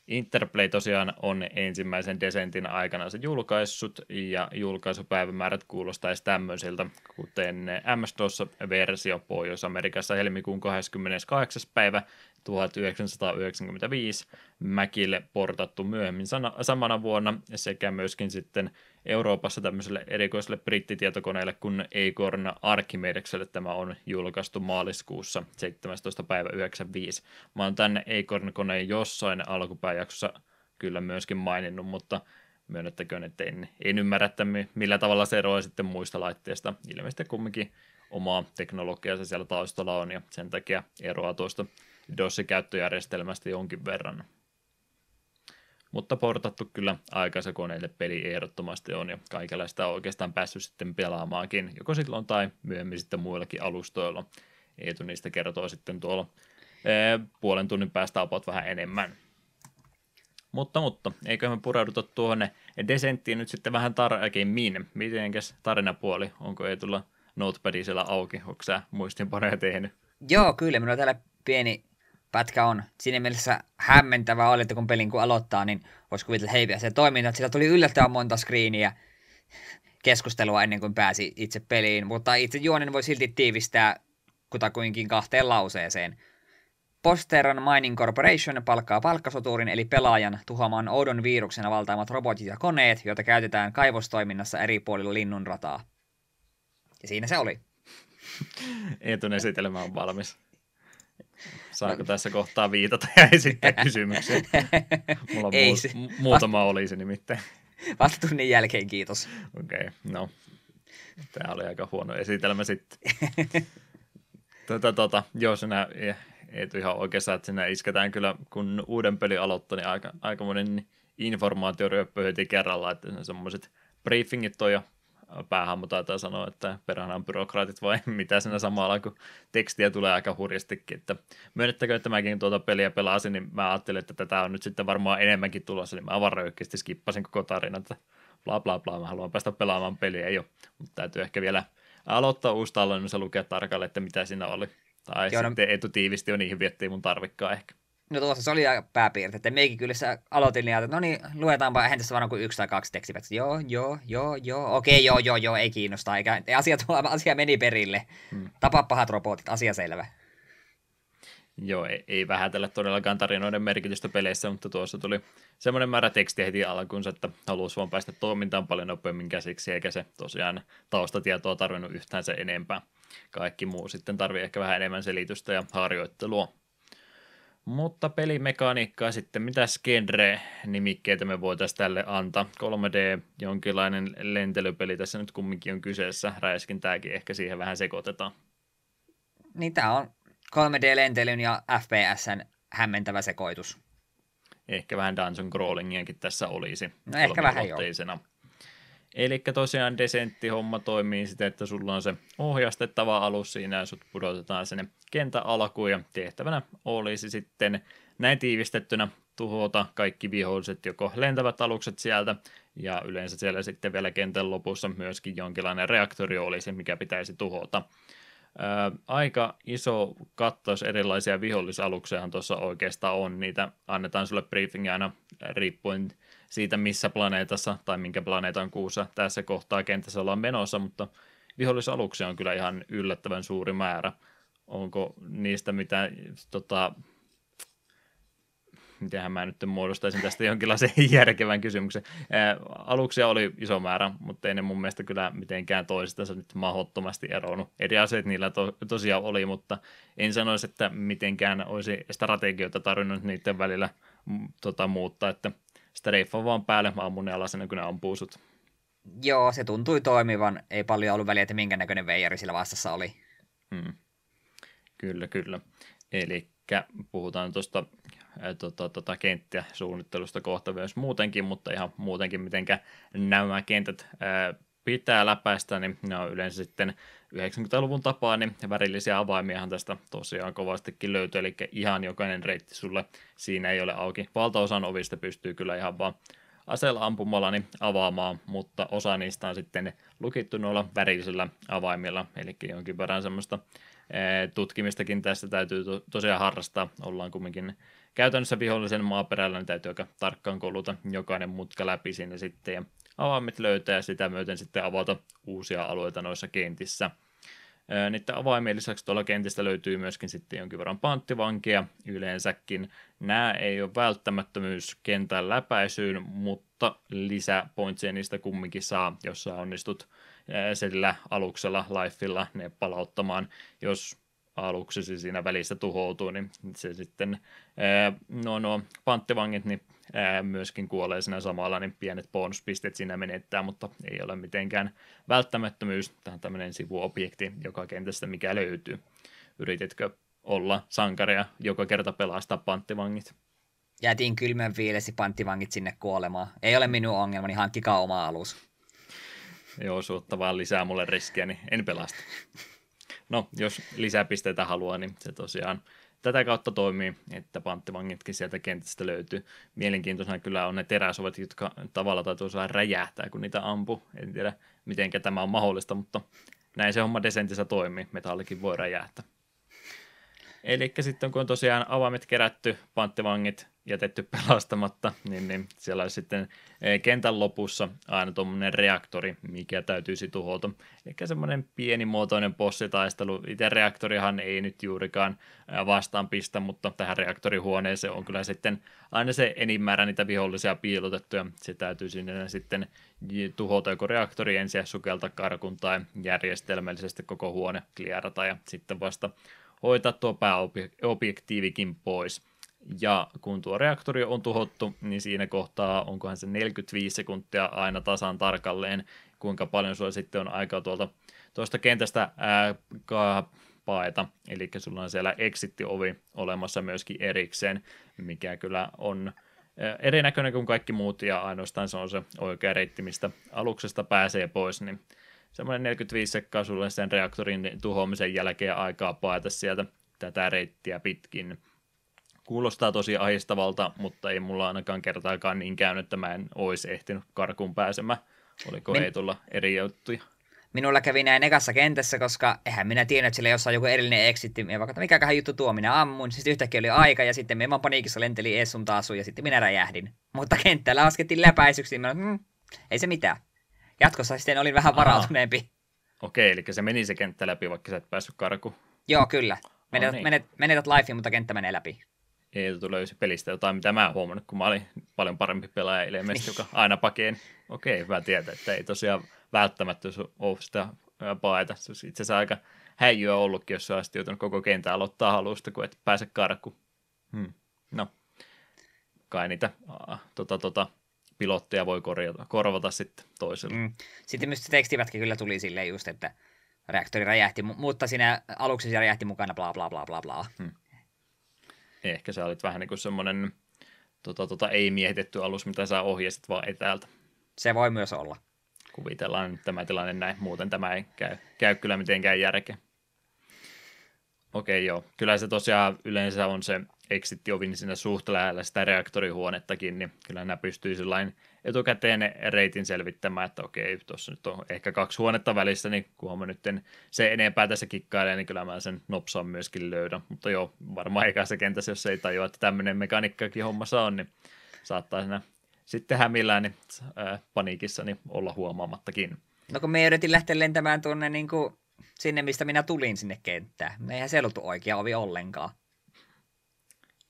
Interplay tosiaan on ensimmäisen desentin aikana se julkaissut, ja julkaisupäivämäärät kuulostaisi tämmöisiltä, kuten MS-DOS-versio Pohjois-Amerikassa helmikuun 28. päivä 1995, Mäkille portattu myöhemmin sana, samana vuonna, sekä myöskin sitten Euroopassa tämmöiselle erikoiselle brittitietokoneelle kuin Acorn Archimedekselle tämä on julkaistu maaliskuussa 17. päivä 95. Mä oon tänne Acorn-koneen jossain alkupääjaksossa kyllä myöskin maininnut, mutta myönnettäköön, että en, en ymmärrä, että millä tavalla se eroaa sitten muista laitteista. Ilmeisesti kumminkin omaa teknologiaa siellä taustalla on ja sen takia eroaa tuosta DOS-käyttöjärjestelmästä jonkin verran. Mutta portattu kyllä aikaisakoneille peli ehdottomasti on ja kaikenlaista on oikeastaan päässyt sitten pelaamaankin, joko silloin tai myöhemmin sitten muillakin alustoilla. Eetu niistä kertoo sitten tuolla ee, puolen tunnin päästä about vähän enemmän. Mutta, mutta, eikö me pureuduta tuohon Desenttiin nyt sitten vähän tarkemmin. Mitenkäs tarinapuoli? Onko Eetulla notepadi siellä auki? Onko sä muistinpanoja tehnyt? Joo, kyllä. Minulla on täällä pieni pätkä on siinä mielessä hämmentävää oli, että kun pelin kun aloittaa, niin voisi kuvitella, että hei, se toimii, että sillä tuli yllättävän monta screeniä keskustelua ennen kuin pääsi itse peliin, mutta itse juonen voi silti tiivistää kutakuinkin kahteen lauseeseen. Posteron Mining Corporation palkkaa palkkasoturin eli pelaajan tuhoamaan oudon viruksena valtaamat robotit ja koneet, joita käytetään kaivostoiminnassa eri puolilla linnunrataa. Ja siinä se oli. Eetun esitelmä on valmis. Saako tässä kohtaa viitata ja esittää kysymyksiä? Mulla on Ei, mu- muutama vasta... olisi nimittäin. Vasta tunnin jälkeen, kiitos. Okei, okay, no. Tämä oli aika huono esitelmä sitten. tota, tota, joo, sinä ei tule ihan oikeassa, että sinä isketään kyllä, kun uuden pelin aloittaa, niin aika, aika monen informaatioryöppö heti kerralla, että semmoiset briefingit on jo päähahmo taitaa sanoa, että perhana byrokraatit vai mitä siinä samalla, kun tekstiä tulee aika hurjastikin. Että myönnettäkö, että mäkin tuota peliä pelasin, niin mä ajattelin, että tätä on nyt sitten varmaan enemmänkin tulossa, niin mä vaan röyhkeästi skippasin koko tarinan, että bla bla bla, mä haluan päästä pelaamaan peliä jo, mutta täytyy ehkä vielä aloittaa uusi tallennus ja lukea tarkalleen, että mitä siinä oli. Tai Joo, no- sitten no... etutiivisti on niihin viettiin mun tarvikkaa ehkä. No tuossa se oli pääpiirte, että meikin kyllä aloitin ja että no niin, luetaanpa eihän tässä vaan kuin yksi tai kaksi tekstiä. Joo, joo, joo, joo, okei, joo, joo, joo, ei kiinnosta, eikä asia, asia meni perille. Hmm. Tapa pahat robotit, asia selvä. Joo, ei, ei vähätellä todellakaan tarinoiden merkitystä peleissä, mutta tuossa tuli semmoinen määrä tekstiä heti alkuunsa, että halusi vaan päästä toimintaan paljon nopeammin käsiksi, eikä se tosiaan taustatietoa tarvinnut yhtään se enempää. Kaikki muu sitten tarvii ehkä vähän enemmän selitystä ja harjoittelua. Mutta pelimekaniikkaa sitten, mitä genre-nimikkeitä me voitaisiin tälle antaa? 3D, jonkinlainen lentelypeli tässä nyt kumminkin on kyseessä, räiskintääkin ehkä siihen vähän sekoitetaan. Niin tämä on 3D-lentelyn ja FPSn hämmentävä sekoitus. Ehkä vähän dungeon crawlingiakin tässä olisi. No ehkä vähän joo. Eli tosiaan desentti homma toimii siten, että sulla on se ohjastettava alus siinä ja sut pudotetaan sinne kentän alkuun ja tehtävänä olisi sitten näin tiivistettynä tuhota kaikki viholliset, joko lentävät alukset sieltä ja yleensä siellä sitten vielä kentän lopussa myöskin jonkinlainen reaktori olisi, mikä pitäisi tuhota. Ää, aika iso kattaus erilaisia vihollisaluksia tuossa oikeastaan on. Niitä annetaan sulle briefingia aina riippuen siitä, missä planeetassa tai minkä planeetan kuussa tässä kohtaa kentässä ollaan menossa, mutta vihollisaluksia on kyllä ihan yllättävän suuri määrä. Onko niistä mitään tota, mitenhän mä nyt muodostaisin tästä jonkinlaisen järkevän kysymyksen. Ää, aluksia oli iso määrä, mutta ei ne mun mielestä kyllä mitenkään toistensa nyt mahdottomasti eronnut. Eri aseet niillä to, tosiaan oli, mutta en sanoisi, että mitenkään olisi strategioita tarvinnut niiden välillä m, tota, muuttaa, että streifa vaan päälle ammun ne alasena, kun ne ampuu sut. Joo, se tuntui toimivan. Ei paljon ollut väliä, että minkä näköinen veijari sillä vastassa oli. Hmm. Kyllä, kyllä. Eli puhutaan tuosta tota, tota, kenttiä suunnittelusta kohta myös muutenkin, mutta ihan muutenkin, miten nämä kentät ää, pitää läpäistä, niin ne on yleensä sitten 90-luvun tapaan, niin värillisiä avaimiahan tästä tosiaan kovastikin löytyy, eli ihan jokainen reitti sulle siinä ei ole auki. Valtaosan ovista pystyy kyllä ihan vaan aseella ampumalla niin avaamaan, mutta osa niistä on sitten lukittu noilla värillisillä avaimilla, eli jonkin verran semmoista tutkimistakin tässä täytyy to- tosiaan harrastaa. Ollaan kumminkin käytännössä vihollisen maaperällä, niin täytyy aika tarkkaan koluta jokainen mutka läpi sinne sitten ja avaimet löytää ja sitä myöten sitten avata uusia alueita noissa kentissä. Niiden avaimien lisäksi tuolla kentistä löytyy myöskin sitten jonkin verran panttivankia yleensäkin. Nämä ei ole välttämättömyys kentän läpäisyyn, mutta lisäpointseja niistä kumminkin saa, jos sä onnistut sillä aluksella, lifella ne palauttamaan. Jos aluksesi siinä välissä tuhoutuu, niin se sitten, no, no panttivangit, niin myöskin kuolee siinä samalla, niin pienet bonuspisteet siinä menettää, mutta ei ole mitenkään välttämättömyys. Tämä on tämmöinen sivuobjekti joka kentästä, mikä löytyy. Yrititkö olla sankaria joka kerta pelastaa panttivangit? Jätin kylmän viilesi panttivangit sinne kuolemaan. Ei ole minun ongelmani, hankkikaa oma alus. Joo, suotta vaan lisää mulle riskiä, niin en pelasta. No, jos lisäpisteitä haluaa, niin se tosiaan tätä kautta toimii, että panttivangitkin sieltä kentästä löytyy. Mielenkiintoisena kyllä on ne teräsovat, jotka tavalla tai toisella räjähtää, kun niitä ampuu. En tiedä, miten tämä on mahdollista, mutta näin se homma Desentissä toimii. Metallikin voi räjähtää. Eli sitten kun on tosiaan avaimet kerätty, panttivangit jätetty pelastamatta, niin, niin siellä olisi sitten eh, kentän lopussa aina tuommoinen reaktori, mikä täytyisi tuhota. Eli semmoinen pienimuotoinen bossitaistelu. Itse reaktorihan ei nyt juurikaan eh, vastaan pistä, mutta tähän reaktorihuoneeseen on kyllä sitten aina se enimmäärä niitä vihollisia piilotettu, ja se täytyy sinne sitten tuhota joko reaktori ensin sukelta karkun tai järjestelmällisesti koko huone klierata ja sitten vasta hoitaa tuo pääobjektiivikin pois. Ja kun tuo reaktori on tuhottu, niin siinä kohtaa onkohan se 45 sekuntia aina tasan tarkalleen, kuinka paljon sulla sitten on aikaa tuolta tuosta kentästä ää, paeta. Eli sulla on siellä exit-ovi olemassa myöskin erikseen, mikä kyllä on erinäköinen kuin kaikki muut, ja ainoastaan se on se oikea reitti, mistä aluksesta pääsee pois, niin semmoinen 45 sekkaa sulle sen reaktorin tuhoamisen jälkeen aikaa paeta sieltä tätä reittiä pitkin. Kuulostaa tosi ahistavalta, mutta ei mulla ainakaan kertaakaan niin käynyt, että mä en olisi ehtinyt karkuun pääsemään. Oliko Men... tulla eri juttuja? minulla kävi näin ekassa kentässä, koska eihän minä tiennyt, että sillä jossain joku erillinen exitti. Ja vaikka mikäköhän juttu tuo, minä ammuin. Sitten yhtäkkiä oli aika ja sitten minä paniikissa lenteli ees sun taas ja sitten minä räjähdin. Mutta kentällä laskettiin läpäisyksi, niin minä, mm, ei se mitään. Jatkossa sitten olin vähän varautuneempi. Aha. Okei, eli se meni se kenttä läpi, vaikka sä et päässyt karkuun. Joo, kyllä. Menetät, oh, niin. menet, menetät life, mutta kenttä menee läpi. Ei löysi pelistä jotain, mitä mä huomannut, kun mä olin paljon parempi pelaaja ilmeisesti, joka aina pakeen. Okei, hyvä tietää, että ei tosiaan välttämättä ole sitä paeta. Se olisi itse asiassa aika häijyä ollutkin, jos olisit joutunut koko kentän aloittaa halusta, kun et pääse karkuun. Hmm. No, kai niitä uh, tota, tota, pilotteja voi korjata, korvata sitten toisella. Mm. Sitten myös tekstivätkin kyllä tuli silleen just, että reaktori räjähti, mutta siinä aluksi se räjähti mukana bla bla bla bla bla. Hmm. Ehkä sä olit vähän niin kuin semmoinen tota, tota, ei-miehitetty alus, mitä sä ohjasit vaan etäältä. Se voi myös olla. Kuvitellaan nyt tämä tilanne näin, muuten tämä ei käy, käy kyllä mitenkään järkeä. Okei, joo. Kyllä se tosiaan yleensä on se exit-ovi siinä suht lähellä sitä reaktorihuonettakin, niin kyllä nämä pystyy sellainen etukäteen reitin selvittämään, että okei, tuossa nyt on ehkä kaksi huonetta välissä, niin kun mä nyt se enempää tässä kikkailee, niin kyllä mä sen nopsaan myöskin löydän. Mutta joo, varmaan se kentässä, jos ei tajua, että tämmöinen mekaniikkakin hommassa on, niin saattaa siinä sitten hämillään niin, äh, paniikissa niin olla huomaamattakin. No kun me yritin lähteä lentämään tuonne niin kuin sinne, mistä minä tulin sinne kenttään. Eihän se ollut oikea ovi ollenkaan.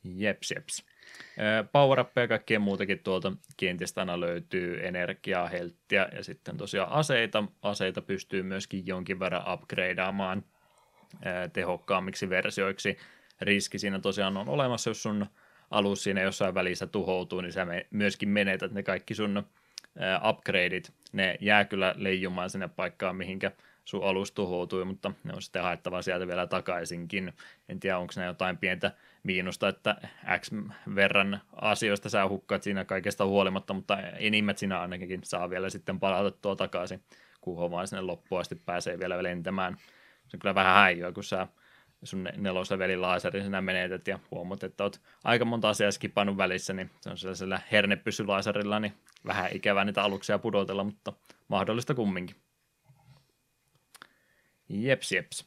Jeps, jeps. power ja kaikkea muutakin tuolta kentistä aina löytyy energiaa, helttiä ja sitten tosiaan aseita. Aseita pystyy myöskin jonkin verran upgradeaamaan tehokkaammiksi versioiksi. Riski siinä tosiaan on olemassa, jos sun alus siinä jossain välissä tuhoutuu, niin sä myöskin menetät ne kaikki sun upgradeit. Ne jää kyllä leijumaan sinne paikkaan, mihinkä sun alus tuhoutui, mutta ne on sitten haettava sieltä vielä takaisinkin. En tiedä, onko ne jotain pientä miinusta, että X verran asioista sä hukkaat siinä kaikesta huolimatta, mutta enimmät sinä ainakin saa vielä sitten palautettua takaisin, kun vaan sinne loppuun asti pääsee vielä lentämään. Se on kyllä vähän häiöä, kun sä sun neloslevelin laaserin sinä menetät ja huomaat, että oot aika monta asiaa skipannut välissä, niin se on sellaisella hernepysylaiserilla niin vähän ikävää niitä aluksia pudotella, mutta mahdollista kumminkin. Jeps, jeps.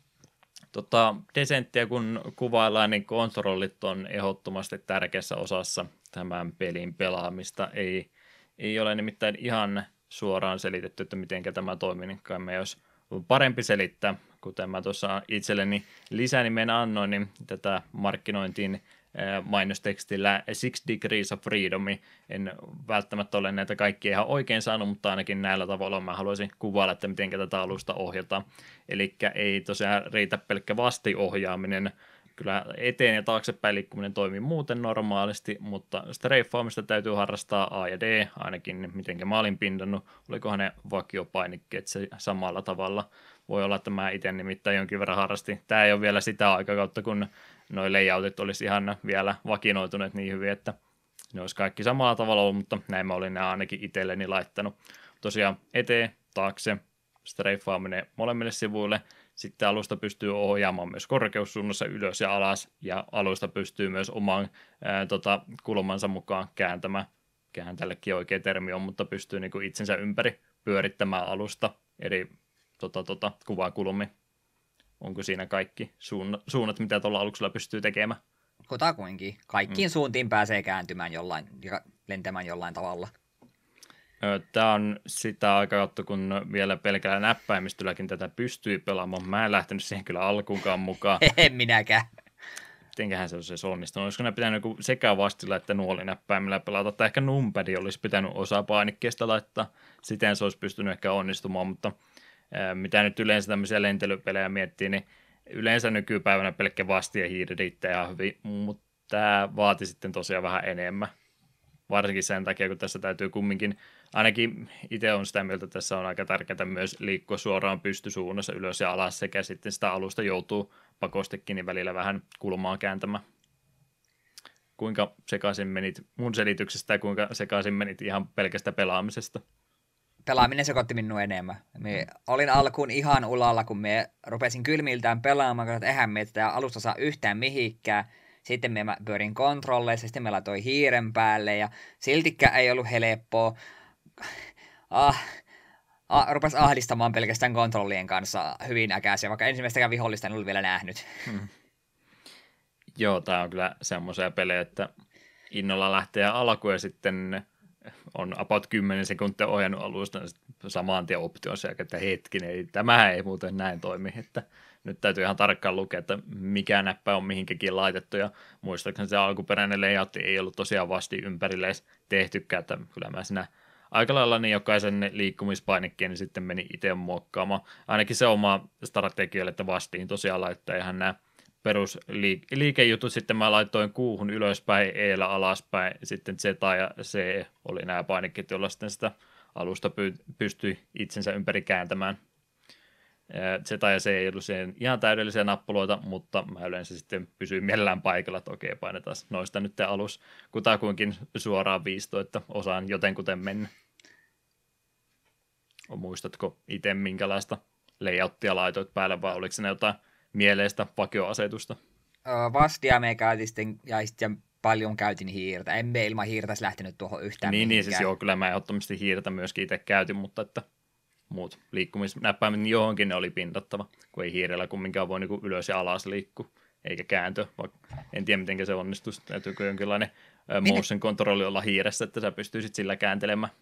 Tota, desenttiä kun kuvaillaan, niin kontrollit on ehdottomasti tärkeässä osassa tämän pelin pelaamista. Ei, ei ole nimittäin ihan suoraan selitetty, että miten tämä toimii, niin kai me jos parempi selittää, kuten mä tuossa itselleni lisänimen annoin, niin tätä markkinointiin mainostekstillä Six Degrees of Freedom. En välttämättä ole näitä kaikkia ihan oikein saanut, mutta ainakin näillä tavoilla mä haluaisin kuvailla, että miten tätä alusta ohjataan. Eli ei tosiaan riitä pelkkä vastiohjaaminen, kyllä eteen ja taaksepäin liikkuminen toimii muuten normaalisti, mutta streifaamista täytyy harrastaa A ja D, ainakin miten mä olin pindannut, olikohan ne vakiopainikkeet se samalla tavalla. Voi olla, että mä itse nimittäin jonkin verran harrastin. Tämä ei ole vielä sitä aikakautta, kun noi layoutit olisi ihan vielä vakinoituneet niin hyvin, että ne olisi kaikki samalla tavalla ollut, mutta näin mä olin nämä ainakin itselleni laittanut. Tosiaan eteen, taakse, streifaaminen molemmille sivuille, sitten alusta pystyy ohjaamaan myös korkeussuunnassa ylös ja alas, ja alusta pystyy myös oman ää, tota, kulmansa mukaan kääntämään. Kään tällekin oikea termi on, mutta pystyy niin kuin itsensä ympäri pyörittämään alusta eri tota, tota, kuvakulmi. Onko siinä kaikki suunnat, mitä tuolla aluksella pystyy tekemään? Kutakuinkin. Kaikkiin mm. suuntiin pääsee kääntymään jollain lentämään jollain tavalla. Tämä on sitä aikakautta, kun vielä pelkällä näppäimistölläkin tätä pystyy pelaamaan. Mä en lähtenyt siihen kyllä alkuunkaan mukaan. en minäkään. Mitenköhän se olisi onnistunut? Olisiko ne pitänyt sekä vastilla että nuolinäppäimillä pelata? Tai ehkä numpadi olisi pitänyt osa painikkeesta laittaa. Siten se olisi pystynyt ehkä onnistumaan, mutta mitä nyt yleensä tämmöisiä lentelypelejä miettii, niin yleensä nykypäivänä pelkkä vasti ja hiiri riittää ihan hyvin, mutta tämä vaati sitten tosiaan vähän enemmän. Varsinkin sen takia, kun tässä täytyy kumminkin, ainakin itse on sitä mieltä, että tässä on aika tärkeää myös liikkua suoraan pystysuunnassa ylös ja alas sekä sitten sitä alusta joutuu pakostikin niin välillä vähän kulmaa kääntämään. Kuinka sekaisin menit mun selityksestä ja kuinka sekaisin menit ihan pelkästä pelaamisesta? Pelaaminen sekoitti minua enemmän. Me olin alkuun ihan ulalla, kun me rupesin kylmiltään pelaamaan, että eihän me tätä alusta saa yhtään mihinkään. Sitten me pyörin kontrolleissa, sitten me laitoin hiiren päälle ja siltikään ei ollut helppoa. Ah, a, rupesi ahdistamaan pelkästään kontrollien kanssa hyvin äkäisiä, vaikka ensimmäistäkään vihollista en ollut vielä nähnyt. Hmm. Joo, tämä on kyllä semmoisia pelejä, että innolla lähtee alku ja sitten on about 10 sekuntia ohjannut alusta, niin samaan tien option se, että hetkinen, ei, tämä ei muuten näin toimi, että nyt täytyy ihan tarkkaan lukea, että mikä näppä on mihinkäkin laitettu, ja muistaakseni se alkuperäinen layout ei ollut tosiaan vasti ympärille edes tehtykään, että kyllä mä siinä aika lailla niin jokaisen liikkumispainikkeen niin sitten meni itse muokkaamaan. Ainakin se oma strategialle, että vastiin tosiaan laittaa ihan nämä perusliikejutut. Sitten mä laitoin kuuhun ylöspäin, e alaspäin, sitten Z ja C oli nämä painikkeet, joilla sitten sitä alusta pystyi itsensä ympäri kääntämään. Z ja C ei ollut ihan täydellisiä nappuloita, mutta mä yleensä sitten pysyin mielellään paikalla, että okei, painetaan noista nyt alus kutakuinkin suoraan viisto, että osaan jotenkuten mennä. Muistatko itse minkälaista layouttia laitoit päälle vai oliko se jotain mieleistä vakioasetusta? Vastia me käytin sitten, ja sitten paljon käytin hiirtä. En me ilman hiirtä lähtenyt tuohon yhtään Niin, niin siis joo, kyllä mä ehdottomasti hiirtä myöskin itse käytin, mutta että muut liikkumisnäppäimet niin johonkin ne oli pindattava, kun ei hiirellä kumminkaan voi niin ylös ja alas liikkua, eikä kääntö. En tiedä, miten se onnistuisi. Täytyykö jonkinlainen Minne? motion kontrolli olla hiiressä, että sä pystyisit sillä kääntelemään.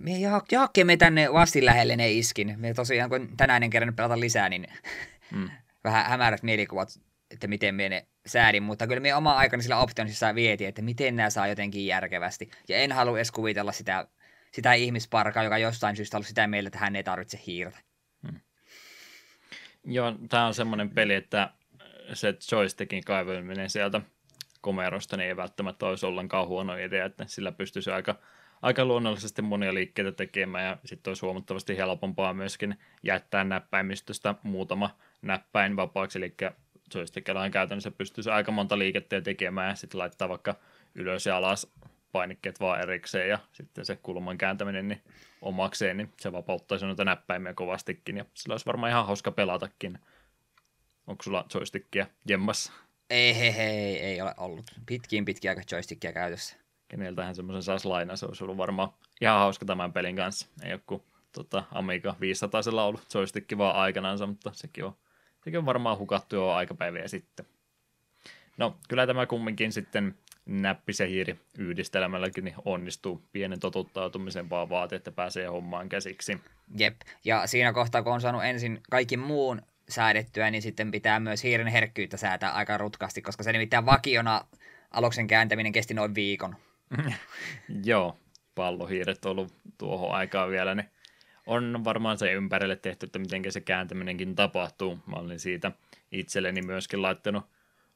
Me jaakke me tänne vastin lähelle ne iskin. Me tosiaan, kun tänään en kerran pelata lisää, niin mm vähän hämärät mielikuvat, että miten me ne säädin, mutta kyllä me oma aikani sillä optionsissa vietiin, että miten nämä saa jotenkin järkevästi. Ja en halua edes kuvitella sitä, sitä ihmisparkaa, joka jostain syystä on sitä mieltä, että hän ei tarvitse hiirtä. Hmm. Joo, tämä on semmoinen peli, että se joystickin kaivaminen sieltä komerosta niin ei välttämättä olisi ollenkaan huono idea, että sillä pystyisi aika, aika luonnollisesti monia liikkeitä tekemään ja sitten olisi huomattavasti helpompaa myöskin jättää näppäimistöstä muutama näppäin vapaaksi, eli joystickilla käytännössä pystyisi aika monta liikettä tekemään ja sitten laittaa vaikka ylös ja alas painikkeet vaan erikseen ja sitten se kulman kääntäminen niin omakseen, niin se vapauttaisi noita näppäimiä kovastikin ja sillä olisi varmaan ihan hauska pelatakin. Onko sulla joystickia jemmassa? Ei, hei, hei, ei ole ollut. Pitkiin pitkiä aika joystickia käytössä. Keneltähän semmoisen saisi lainaa, se olisi ollut varmaan ihan hauska tämän pelin kanssa. Ei ole kuin tota, Amiga 500 ollut joystick vaan aikanaansa, mutta sekin on Sekin on varmaan hukattu jo aikapäiviä sitten. No, kyllä tämä kumminkin sitten näppi se hiiri yhdistelmälläkin niin onnistuu. Pienen totuttautumisen vaan vaatii, että pääsee hommaan käsiksi. Jep, ja siinä kohtaa kun on saanut ensin kaikki muun säädettyä, niin sitten pitää myös hiiren herkkyyttä säätää aika rutkasti, koska se nimittäin vakiona aluksen kääntäminen kesti noin viikon. Joo, pallohiiret on ollut tuohon aikaan vielä, niin on varmaan se ympärille tehty, että miten se kääntäminenkin tapahtuu. Mä olin siitä itselleni myöskin laittanut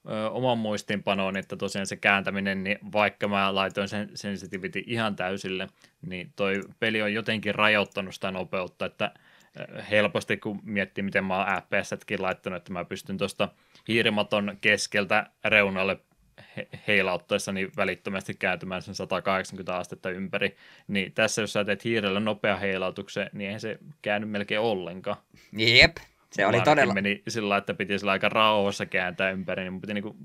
ö, oman muistiinpanoon, että tosiaan se kääntäminen, niin vaikka mä laitoin sen sensitivity ihan täysille, niin toi peli on jotenkin rajoittanut sitä nopeutta, että helposti kun miettii, miten mä oon FPS-kin laittanut, että mä pystyn tuosta hiirimaton keskeltä reunalle heilauttaessa niin välittömästi kääntymään sen 180 astetta ympäri, niin tässä jos sä teet hiirellä nopea heilautuksen, niin eihän se käänny melkein ollenkaan. Jep, se oli todella... meni sillä että piti sillä aika rauhassa kääntää ympäri, niin piti niinku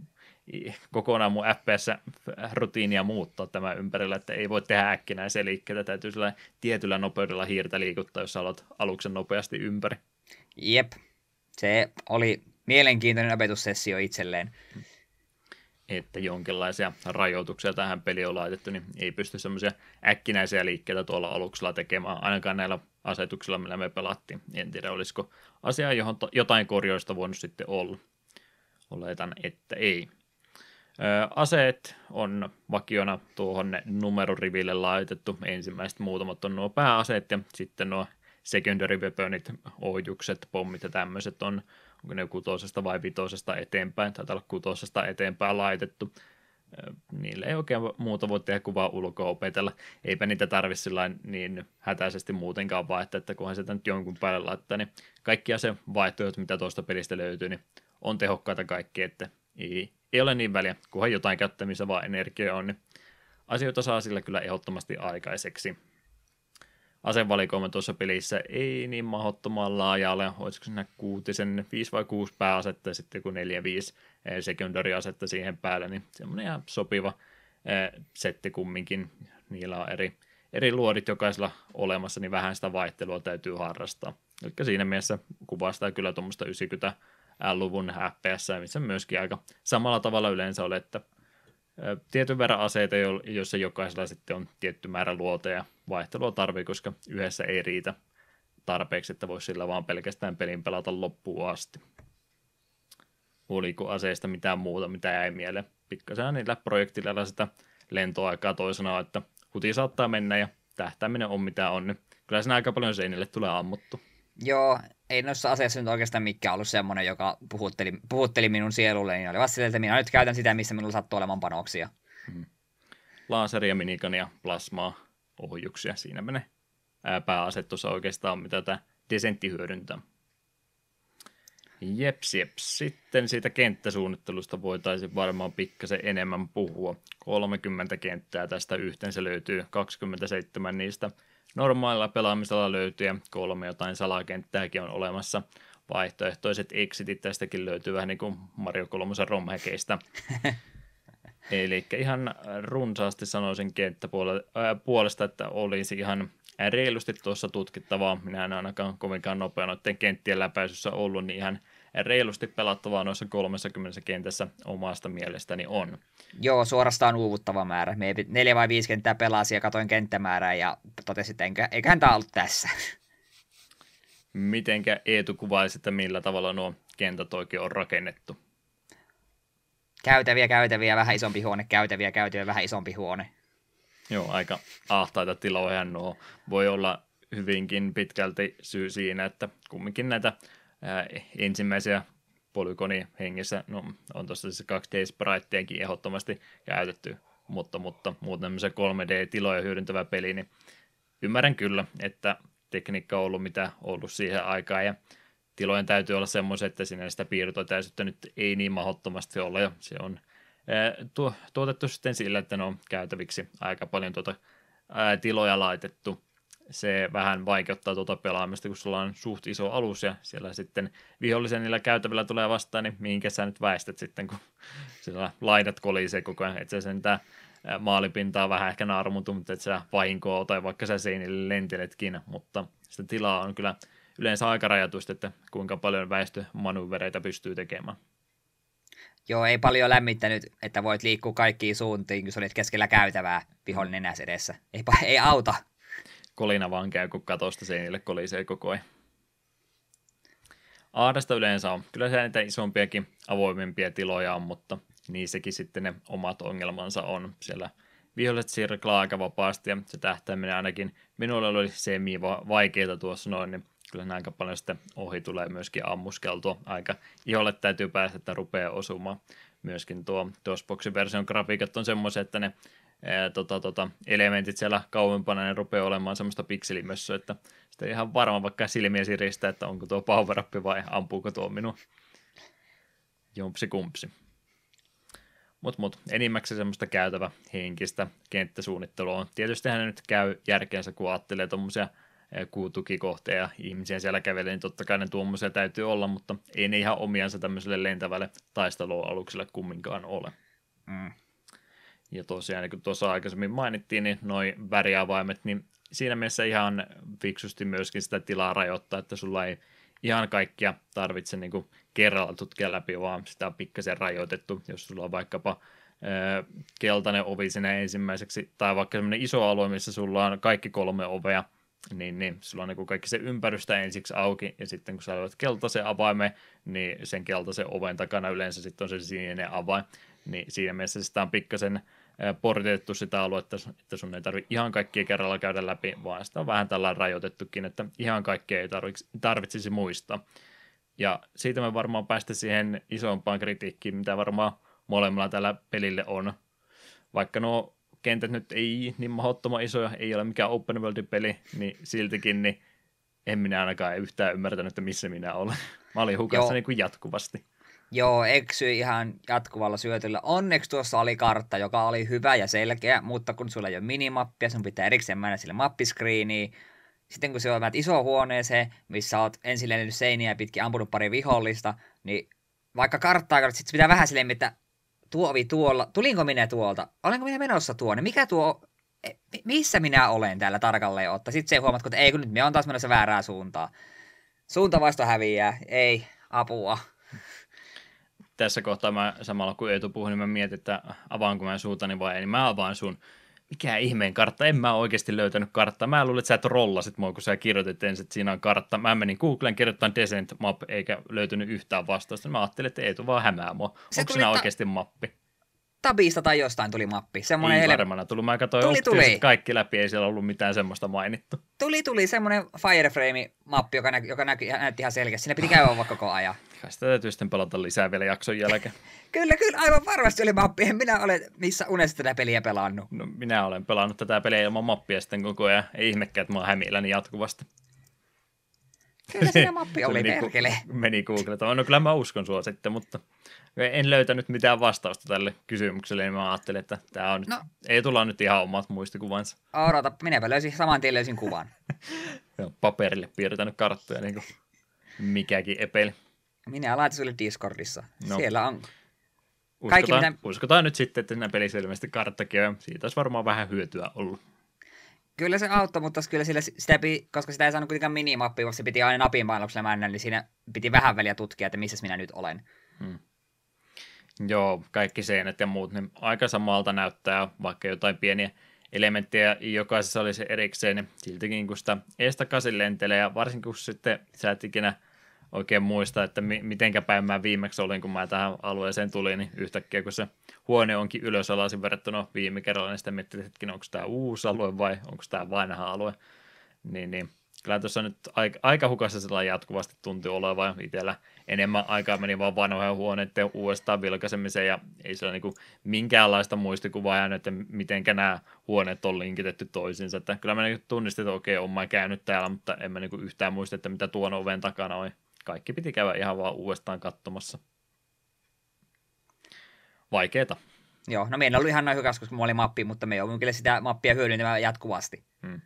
kokonaan mun FPS-rutiinia muuttaa tämä ympärillä, että ei voi tehdä äkkinäisiä liikkeitä, täytyy sillä tietyllä nopeudella hiirtä liikuttaa, jos haluat aluksen nopeasti ympäri. Jep, se oli mielenkiintoinen opetussessio itselleen että jonkinlaisia rajoituksia tähän peliin on laitettu, niin ei pysty semmoisia äkkinäisiä liikkeitä tuolla aluksella tekemään, ainakaan näillä asetuksilla, millä me pelattiin. En tiedä, olisiko asia, johon jotain korjoista voinut sitten olla. Oletan, että ei. aseet on vakiona tuohon numeroriville laitettu. Ensimmäiset muutamat on nuo pääaseet ja sitten nuo secondary weaponit, ohjukset, pommit ja tämmöiset on onko ne kutosesta vai vitosesta eteenpäin, tai olla kutosesta eteenpäin laitettu. Niille ei oikein muuta voi tehdä kuin vaan ulkoa opetella. Eipä niitä tarvitse niin hätäisesti muutenkaan vaihtaa, että kunhan sitä nyt jonkun päälle laittaa, niin kaikkia se vaihtoehdot, mitä tuosta pelistä löytyy, niin on tehokkaita kaikki, että ei, ei ole niin väliä, kunhan jotain käyttämistä vaan energia on, niin asioita saa sillä kyllä ehdottomasti aikaiseksi asevalikoima tuossa pelissä ei niin mahdottoman laaja ole, olisiko siinä kuutisen, viisi vai kuusi pääasetta ja sitten joku neljä, viisi eh, sekundariasetta siihen päälle, niin semmoinen ihan sopiva eh, setti kumminkin. Niillä on eri, eri luodit jokaisella olemassa, niin vähän sitä vaihtelua täytyy harrastaa. Eli siinä mielessä kuvastaa kyllä tuommoista 90-luvun FPS, missä myöskin aika samalla tavalla yleensä oli, että tietyn verran aseita, joissa jokaisella sitten on tietty määrä luoteja ja vaihtelua tarvii, koska yhdessä ei riitä tarpeeksi, että voisi sillä vaan pelkästään pelin pelata loppuun asti. Oliko aseista mitään muuta, mitä jäi mieleen? Pikkasen niillä projektilla sitä lentoaikaa toisena, että huti saattaa mennä ja tähtääminen on mitä on, niin kyllä siinä aika paljon seinille tulee ammuttu. Joo, ei noissa aseissa nyt oikeastaan mikään ollut semmoinen, joka puhutteli, puhutteli minun sielulle, niin oli vasta että minä nyt käytän sitä, missä minulla sattuu olemaan panoksia. Hmm. Laaseria, minikania, plasmaa, ohjuksia, siinä menee pääaset tuossa oikeastaan, mitä tämä desentti hyödyntää. Jeps, jeps. Sitten siitä kenttäsuunnittelusta voitaisiin varmaan pikkasen enemmän puhua. 30 kenttää tästä yhteensä löytyy, 27 niistä normaalilla pelaamisella löytyy ja kolme jotain salakenttääkin on olemassa. Vaihtoehtoiset exitit tästäkin löytyy vähän niin kuin Mario 3 romhekeistä. Eli ihan runsaasti sanoisin kenttäpuolesta, että olisi ihan reilusti tuossa tutkittavaa. Minä en ainakaan kovinkaan nopea noiden kenttien läpäisyssä ollut, niin ihan reilusti pelattavaa noissa 30 kentässä omasta mielestäni on. Joo, suorastaan uuvuttava määrä. Me neljä vai viisi kenttää pelasi ja katoin kenttämäärää ja totesin, että enkä, eiköhän tämä ollut tässä. Mitenkä Eetu kuvaisi, että millä tavalla nuo kentät oikein on rakennettu? Käytäviä, käytäviä, vähän isompi huone, käytäviä, käytäviä, vähän isompi huone. Joo, aika ahtaita tiloja nuo. Voi olla hyvinkin pitkälti syy siinä, että kumminkin näitä ää, ensimmäisiä polygoni hengessä, no on tuossa siis 2D spritejakin ehdottomasti käytetty, mutta, mutta muuten se 3D-tiloja hyödyntävä peli, niin ymmärrän kyllä, että tekniikka on ollut mitä ollut siihen aikaan ja tilojen täytyy olla semmoisia, että sinne sitä piirtotäisyyttä nyt ei niin mahdottomasti ole ja se on tuo, tuotettu sitten sillä, että ne on käytäviksi aika paljon tuota, ää, tiloja laitettu. Se vähän vaikeuttaa tuota pelaamista, kun sulla on suht iso alus ja siellä sitten vihollisen niillä käytävillä tulee vastaan, niin mihinkä sä nyt väistät sitten, kun siellä laidat kolisee koko ajan. Että sen tämä maalipintaa vähän ehkä naarmutu, mutta että sä vahinkoa tai vaikka sä seinille lenteletkin, mutta sitä tilaa on kyllä yleensä aika rajatusti, että kuinka paljon väistömanövereitä pystyy tekemään. Joo, ei paljon lämmittänyt, että voit liikkua kaikkiin suuntiin, kun sä olit keskellä käytävää vihollinen edessä. Ei, ei auta. Kolina vaan käy, kun katosta seinille kolisee koko ajan. Aadasta yleensä on. Kyllä se niitä isompiakin, avoimempia tiloja on, mutta niissäkin sitten ne omat ongelmansa on. Siellä viholliset sirklaa aika vapaasti ja se tähtäiminen ainakin minulle oli semi vaikeita tuossa noin, niin kyllä aika paljon sitten ohi tulee myöskin ammuskeltua. Aika iholle täytyy päästä, että rupeaa osumaan. Myöskin tuo DOSBoxin version grafiikat on semmoisia, että ne ää, tota, tota, elementit siellä kauempana ne rupeaa olemaan semmoista pikselimössöä, että sitten ei ihan varma vaikka silmiä siristä, että onko tuo power vai ampuuko tuo minun jumpsi kumpsi. Mutta mut, enimmäkseen semmoista käytävä henkistä kenttäsuunnittelua on. Tietysti hän nyt käy järkeensä, kun ajattelee tuommoisia kuutukikohteja ihmisiä siellä kävelee, niin totta kai ne tuommoisia täytyy olla, mutta ei ne ihan omiansa tämmöiselle lentävälle taistelualukselle kumminkaan ole. Mm. Ja tosiaan, niin kuin tuossa aikaisemmin mainittiin, niin noin väriavaimet, niin siinä mielessä ihan fiksusti myöskin sitä tilaa rajoittaa, että sulla ei ihan kaikkia tarvitse niin kuin kerralla tutkia läpi, vaan sitä on pikkasen rajoitettu, jos sulla on vaikkapa keltainen ovi sinne ensimmäiseksi, tai vaikka semmoinen iso alue, missä sulla on kaikki kolme ovea, niin, niin sulla on niin kaikki se ympärystä ensiksi auki, ja sitten kun sä löydät keltaisen avaimen, niin sen keltaisen oven takana yleensä sitten on se sininen avain, niin siinä mielessä sitä on pikkasen portettu sitä aluetta, että sun ei tarvitse ihan kaikkia kerralla käydä läpi, vaan sitä on vähän tällä rajoitettukin, että ihan kaikkea ei tarvitsisi muistaa. Ja siitä me varmaan päästä siihen isompaan kritiikkiin, mitä varmaan molemmilla tällä pelille on. Vaikka nuo kentät nyt ei niin mahdottoman isoja, ei ole mikään open world peli, niin siltikin niin en minä ainakaan yhtään ymmärtänyt, että missä minä olen. Mä olin hukassa niin kuin jatkuvasti. Joo, eksy ihan jatkuvalla syötöllä. Onneksi tuossa oli kartta, joka oli hyvä ja selkeä, mutta kun sulla ei ole minimappia, sun pitää erikseen mennä sille mappiskriiniin. Sitten kun se on iso huoneeseen, missä oot ensin lennyt seiniä pitkin ampunut pari vihollista, niin vaikka karttaa katsot, pitää vähän silleen, että tuo ovi tuolla, tulinko minä tuolta, olenko minä menossa tuonne, mikä tuo e, missä minä olen täällä tarkalleen ottaa. Sitten se huomaat, että ei kun nyt me on taas menossa väärää suuntaa. Suunta vasta häviää, ei, apua. Tässä kohtaa mä samalla kun Eetu puhui, niin mä mietin, että avaanko mä suutani vai ei, niin mä avaan sun. Mikä ihmeen kartta? En mä oikeasti löytänyt karttaa. Mä luulin, että sä et rollasit mua, kun sä kirjoitit ensin, että siinä on kartta. Mä menin Googleen kirjoittamaan Descent Map, eikä löytynyt yhtään vastausta. Mä ajattelin, että Eetu vaan hämää mua. Se Onko siinä oikeasti mappi? Tabista tai jostain tuli mappi. Semmoinen ei varmana tullut. Mä katsoin tuli, tuli. kaikki läpi, ei siellä ollut mitään semmoista mainittu. Tuli, tuli semmoinen Fireframe-mappi, joka, näky, joka näky, näytti ihan selkeästi. Siinä piti käydä vaikka koko ajan. Kai sitä täytyy sitten pelata lisää vielä jakson jälkeen. kyllä, kyllä, aivan varmasti oli mappi. En minä ole missä unessa tätä peliä pelannut. No, minä olen pelannut tätä peliä ilman mappia sitten koko ajan. Ei ihmekään, että mä oon hämilläni jatkuvasti. Kyllä siinä mappi oli, meni, perkele. Meni Google. No kyllä mä uskon sua sitten, mutta en löytänyt mitään vastausta tälle kysymykselle, niin mä ajattelin, että tämä on nyt, no. ei tulla nyt ihan omat muistikuvansa. Odota, minäpä löysin saman tien löysin kuvan. paperille piirtänyt karttoja, niin kuin mikäkin epeli. Minä laitan sulle Discordissa. No. Siellä on uskotaan, kaikki, mitä... uskotaan nyt sitten, että siinä pelissä ilmeisesti karttakin on. Siitä olisi varmaan vähän hyötyä ollut. Kyllä se auttoi, mutta kyllä sillä, sitä koska sitä ei saanut kuitenkaan minimappia, vaan se piti aina napin painoksella mennä, niin siinä piti vähän väliä tutkia, että missä minä nyt olen. Hmm. Joo, kaikki seinät ja muut, niin aika samalta näyttää, vaikka jotain pieniä elementtejä jokaisessa olisi erikseen, niin siltikin kun sitä eestä lentelee, ja varsinkin kun sitten sä et ikinä oikein muista, että mi- mitenkä päin mä viimeksi olin, kun mä tähän alueeseen tulin, niin yhtäkkiä kun se huone onkin ylösalaisin verrattuna viime kerralla, niin sitten miettii, että onko tämä uusi alue vai onko tämä vanha alue, niin, niin. Kyllä tuossa nyt aika, aika hukassa sillä jatkuvasti tuntuu olevan itsellä enemmän aikaa meni vaan vanhojen huoneiden uudestaan vilkaisemiseen ja ei sillä niin minkäänlaista muistikuvaa jäänyt, että miten nämä huoneet on linkitetty toisiinsa. Että kyllä mä niin tunnistin, että okei, olen mä käynyt täällä, mutta en mä niin yhtään muista, että mitä tuon oven takana on. Kaikki piti käydä ihan vaan uudestaan katsomassa. Vaikeeta. Joo, no meillä oli ihan noin hyvässä, koska mulla oli mappi, mutta me joudumme kyllä sitä mappia hyödyntämään jatkuvasti. Hmm.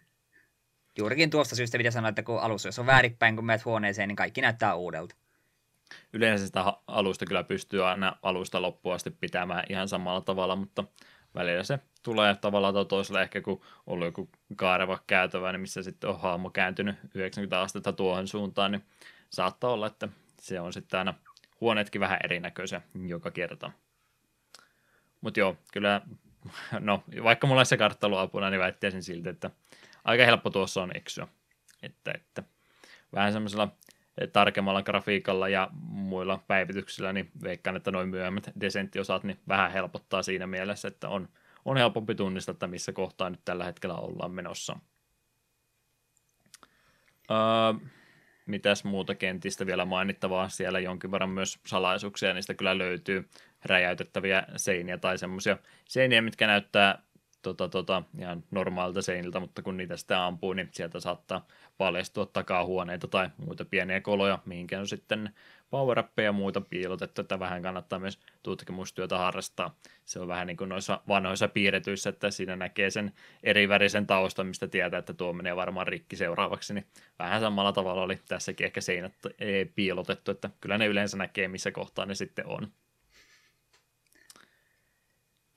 Juurikin tuosta syystä pitää sanoa, että kun alussa jos on väärinpäin, kun menet huoneeseen, niin kaikki näyttää uudelta. Yleensä sitä alusta kyllä pystyy aina alusta loppuun asti pitämään ihan samalla tavalla, mutta välillä se tulee tavallaan tai toisella ehkä kun on ollut joku kaareva käytävä, niin missä sitten on hahmo kääntynyt 90 astetta tuohon suuntaan, niin saattaa olla, että se on sitten aina huoneetkin vähän erinäköisiä joka kerta. Mutta joo, kyllä, no vaikka mulla se kartta apuna, niin väittäisin silti, että aika helppo tuossa on eksyä. Että, että vähän semmoisella tarkemmalla grafiikalla ja muilla päivityksillä, niin veikkaan, että noin myöhemmät desenttiosat niin vähän helpottaa siinä mielessä, että on, on helpompi tunnistaa, että missä kohtaa nyt tällä hetkellä ollaan menossa. Öö, mitäs muuta kentistä vielä mainittavaa? Siellä jonkin verran myös salaisuuksia, niistä kyllä löytyy räjäytettäviä seiniä tai semmoisia seiniä, mitkä näyttää tota, tota, ihan normaalilta seiniltä, mutta kun niitä sitten ampuu, niin sieltä saattaa paljastua takahuoneita tai muita pieniä koloja, mihinkä on sitten power ja muita piilotettu, että vähän kannattaa myös tutkimustyötä harrastaa. Se on vähän niin kuin noissa vanhoissa piirretyissä, että siinä näkee sen eri värisen taustan, mistä tietää, että tuo menee varmaan rikki seuraavaksi, niin vähän samalla tavalla oli tässäkin ehkä seinät piilotettu, että kyllä ne yleensä näkee, missä kohtaa ne sitten on.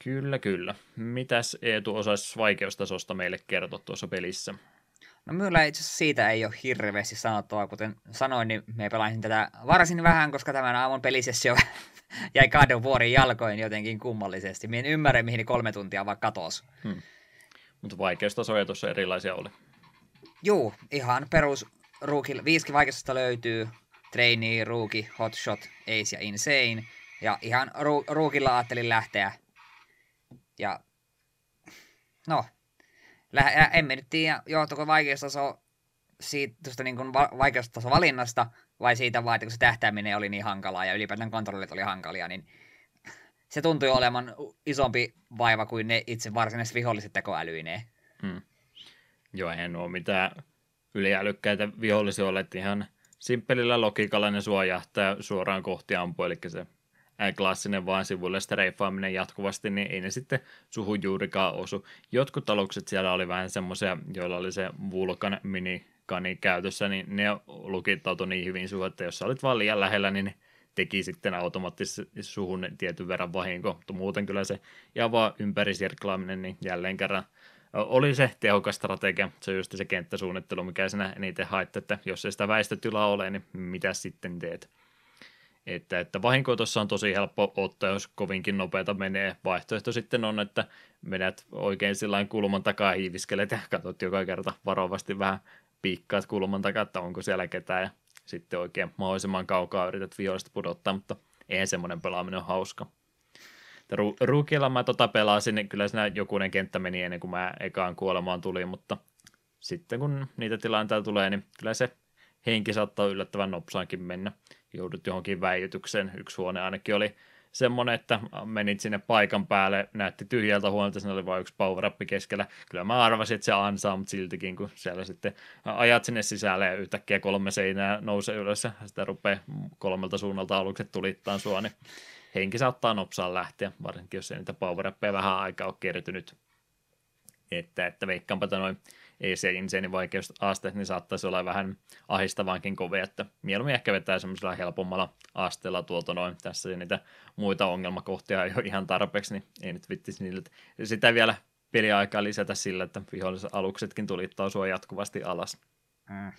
Kyllä, kyllä. Mitäs Eetu osaisi vaikeustasosta meille kertoa tuossa pelissä? No minulla itse asiassa siitä ei ole hirveästi sanottavaa, kuten sanoin, niin me pelaisin tätä varsin vähän, koska tämän aamun pelisessio jäi kahden vuorin jalkoin jotenkin kummallisesti. Minä en ymmärrä, mihin kolme tuntia vaan katos. Hmm. Mutta vaikeustasoja tuossa erilaisia oli. Juu, ihan perus ruukilla. Viisikin vaikeusta löytyy. Trainee, Rookie, Hotshot, Ace ja Insane. Ja ihan ru- ruukilla ajattelin lähteä ja no, lä- en nyt tiedä, johtuuko vaikeustaso siitä niin kuin va- vaikeustaso valinnasta vai siitä vaan, että kun se tähtääminen oli niin hankalaa ja ylipäätään kontrollit oli hankalia, niin se tuntui olevan isompi vaiva kuin ne itse varsinaiset viholliset tekoälyineen. Hmm. Joo, eihän ole mitään yliälykkäitä vihollisia ole, että ihan simppelillä logiikalla ne suojahtaa suoraan kohti ampuu, eli se klassinen vaan sivulle streifaaminen jatkuvasti, niin ei ne sitten suhun juurikaan osu. Jotkut alukset siellä oli vähän semmoisia, joilla oli se Vulkan minikani käytössä, niin ne lukittautui niin hyvin suhun, että jos sä olit vaan liian lähellä, niin teki sitten automaattisesti suhun tietyn verran vahinko, mutta muuten kyllä se ja vaan ympärisirklaaminen, niin jälleen kerran oli se tehokas strategia, se on just se kenttäsuunnittelu, mikä sinä eniten haittaa, että jos ei sitä väistötilaa ole, niin mitä sitten teet? Että, että vahinko tuossa on tosi helppo ottaa, jos kovinkin nopeata menee. Vaihtoehto sitten on, että menet oikein sillä kulman takaa hiiviskelet ja katsot joka kerta varovasti vähän piikkaat kulman takaa, että onko siellä ketään ja sitten oikein mahdollisimman kaukaa yrität vihollista pudottaa, mutta eihän semmoinen pelaaminen ole hauska. Ru- Ruukilla mä tota pelasin, niin kyllä siinä jokunen kenttä meni ennen kuin mä ekaan kuolemaan tuli, mutta sitten kun niitä tilanteita tulee, niin kyllä se henki saattaa yllättävän nopsaankin mennä. Joudut johonkin väijytykseen. Yksi huone ainakin oli semmoinen, että menit sinne paikan päälle, näytti tyhjältä huoneelta, siinä oli vain yksi power keskellä. Kyllä mä arvasin, että se ansaa, mutta siltikin, kun siellä sitten ajat sinne sisälle ja yhtäkkiä kolme seinää nousee ylös ja sitä rupeaa kolmelta suunnalta alukset tulittaan sua, niin henki saattaa nopsaan lähteä, varsinkin jos ei niitä power vähän aikaa ole kertynyt. Että, että veikkaanpa noin ei se insane vaikeusaste, niin saattaisi olla vähän ahistavaankin kovia, että mieluummin ehkä vetää semmoisella helpommalla asteella tuolta noin. Tässä ja niitä muita ongelmakohtia ei ole ihan tarpeeksi, niin ei nyt vittisi niille. Sitä vielä peliaikaa lisätä sillä, että viholliset aluksetkin tulittaa sua jatkuvasti alas. Mm.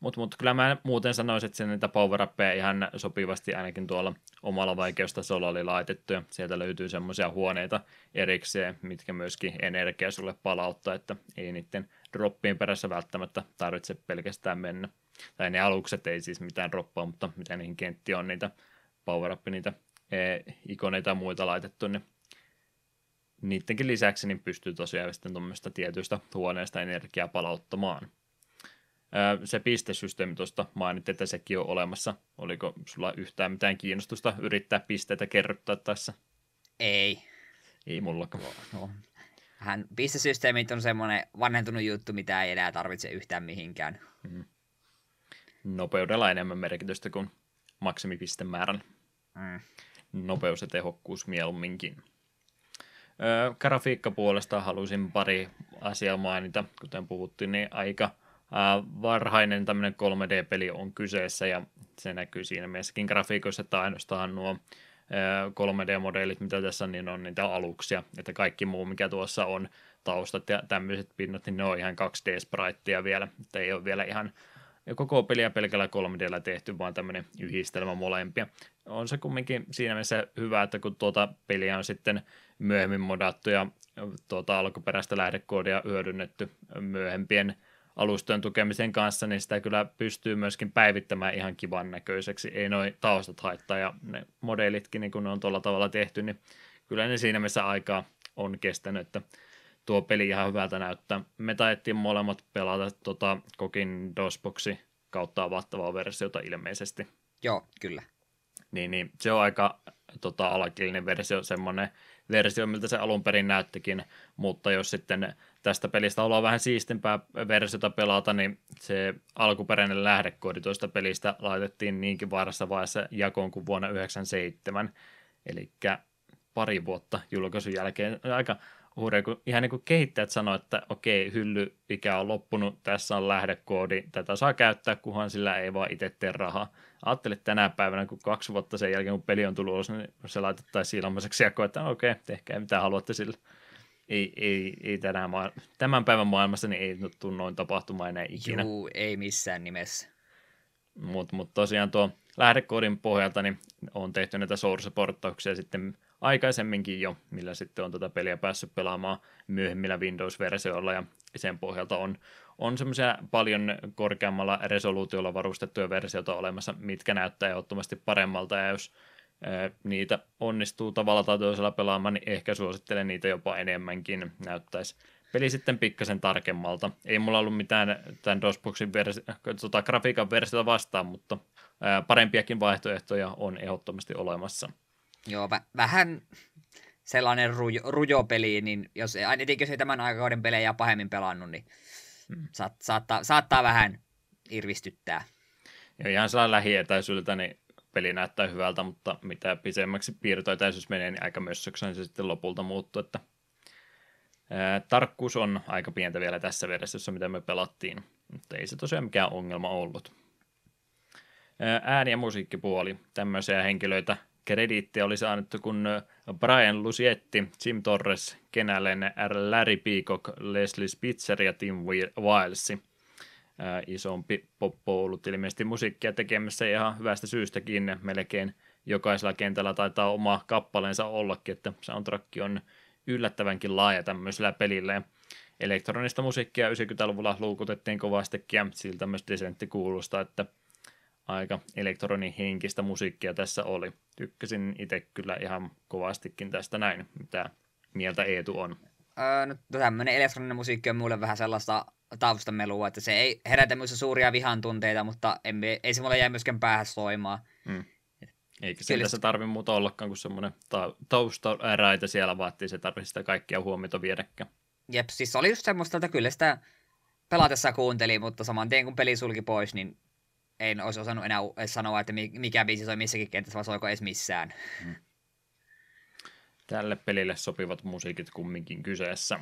Mutta mut, kyllä mä muuten sanoisin, että sen niitä power ihan sopivasti ainakin tuolla omalla vaikeustasolla oli laitettu ja sieltä löytyy semmoisia huoneita erikseen, mitkä myöskin energiaa sulle palauttaa, että ei niiden droppien perässä välttämättä tarvitse pelkästään mennä. Tai ne alukset ei siis mitään droppaa, mutta mitä niihin kentti on niitä power niitä e, ikoneita ja muita laitettu, niin niidenkin lisäksi niin pystyy tosiaan sitten tuommoista tietyistä huoneista energiaa palauttamaan se pistesysteemi tuosta mainittiin, että sekin on olemassa. Oliko sulla yhtään mitään kiinnostusta yrittää pisteitä kerryttää tässä? Ei. Ei mullakaan. No. Hän, pistesysteemit on semmoinen vanhentunut juttu, mitä ei enää tarvitse yhtään mihinkään. Hmm. Nopeudella enemmän merkitystä kuin maksimipistemäärän. Hmm. Nopeus ja tehokkuus mieluumminkin. Öö, grafiikka puolesta halusin pari asiaa mainita, kuten puhuttiin, niin aika – varhainen tämmöinen 3D-peli on kyseessä ja se näkyy siinä mielessäkin grafiikoissa, että ainoastaan nuo 3D-modeelit, mitä tässä on, niin on niitä aluksia, että kaikki muu, mikä tuossa on, taustat ja tämmöiset pinnat, niin ne on ihan 2D-spraittia vielä, että ei ole vielä ihan koko peliä pelkällä 3Dllä tehty, vaan tämmöinen yhdistelmä molempia. On se kumminkin siinä mielessä hyvä, että kun tuota peliä on sitten myöhemmin modattu ja tuota alkuperäistä lähdekoodia hyödynnetty myöhempien alustojen tukemisen kanssa, niin sitä kyllä pystyy myöskin päivittämään ihan kivan näköiseksi. Ei noin taustat haittaa ja ne modelitkin, niin kun ne on tuolla tavalla tehty, niin kyllä ne siinä mielessä aikaa on kestänyt, että tuo peli ihan hyvältä näyttää. Me taidettiin molemmat pelata tota, kokin DOSBoxi kautta avattavaa versiota ilmeisesti. Joo, kyllä. Niin, niin se on aika tota, alakielinen versio, semmoinen versio, miltä se alun perin näyttikin, mutta jos sitten tästä pelistä ollaan vähän siistimpää versiota pelata, niin se alkuperäinen lähdekoodi tuosta pelistä laitettiin niinkin vaarassa vaiheessa jakoon kuin vuonna 1997, eli pari vuotta julkaisun jälkeen. Aika hurja, kun ihan niin kuin kehittäjät sanoivat, että okei, hylly ikä on loppunut, tässä on lähdekoodi, tätä saa käyttää, kunhan sillä ei vaan itse tee rahaa. Ajattelin tänä päivänä, kun kaksi vuotta sen jälkeen, kun peli on tullut ulos, niin se laitettaisiin ilmaiseksi jakoon, että okei, tehkää mitä haluatte sillä. Ei, ei, ei tänään maa- tämän päivän maailmassa niin ei tule noin tapahtumaan enää ikinä. Juu, ei missään nimessä. Mutta mut tosiaan tuo lähdekoodin pohjalta niin on tehty näitä source-porttauksia sitten aikaisemminkin jo, millä sitten on tätä peliä päässyt pelaamaan myöhemmillä Windows-versioilla ja sen pohjalta on, on semmoisia paljon korkeammalla resoluutiolla varustettuja versioita olemassa, mitkä näyttää ehdottomasti paremmalta ja jos niitä onnistuu tavalla tai toisella pelaamaan, niin ehkä suosittelen niitä jopa enemmänkin, näyttäisi peli sitten pikkasen tarkemmalta. Ei mulla ollut mitään tämän DOSBoxin versi- tota, grafiikan versiota vastaan, mutta ää, parempiakin vaihtoehtoja on ehdottomasti olemassa. Joo, vä- vähän sellainen rujo, rujo peli, niin jos, ainakin jos ei tämän aikakauden pelejä pahemmin pelannut, niin hmm. saat, saattaa, saattaa vähän irvistyttää. Ja ihan sellainen lähietäisyydeltä, niin peli näyttää hyvältä, mutta mitä pisemmäksi piirtoetäisyys menee, niin aika mössöksi se sitten lopulta muuttuu, että tarkkuus on aika pientä vielä tässä versiossa, mitä me pelattiin, mutta ei se tosiaan mikään ongelma ollut. Ää, ääni- ja musiikkipuoli, tämmöisiä henkilöitä krediittiä olisi annettu, kun Brian Lucietti, Jim Torres, Kenälen, R. Larry Peacock, Leslie Spitzer ja Tim Wiles. Isompi poppo ollut ilmeisesti musiikkia tekemässä ihan hyvästä syystäkin. Melkein jokaisella kentällä taitaa oma kappaleensa ollakin, että soundtrack on yllättävänkin laaja tämmöisellä pelillä. Elektronista musiikkia 90-luvulla luukutettiin kovastikin ja siltä myös desentti kuulostaa, että aika elektronihenkistä musiikkia tässä oli. Tykkäsin itse kyllä ihan kovastikin tästä näin, mitä mieltä Eetu on. Öö, no, tämmöinen elektroninen musiikki on mulle vähän sellaista taustamelua, että se ei herätä myös suuria vihan tunteita, mutta en, ei se mulle jää myöskään päähän soimaan. Hmm. Eikä se tässä tarvi muuta ollakaan kuin semmoinen ta- taustaräitä siellä, vaan se tarvitse sitä kaikkia huomiota viedäkään. Jep, siis oli just semmoista, että kyllä sitä pelatessa kuunteli, mutta saman tien kun peli sulki pois, niin en olisi osannut enää sanoa, että mikä biisi soi missäkin kentässä, vai soiko edes missään. Hmm. Tälle pelille sopivat musiikit kumminkin kyseessä.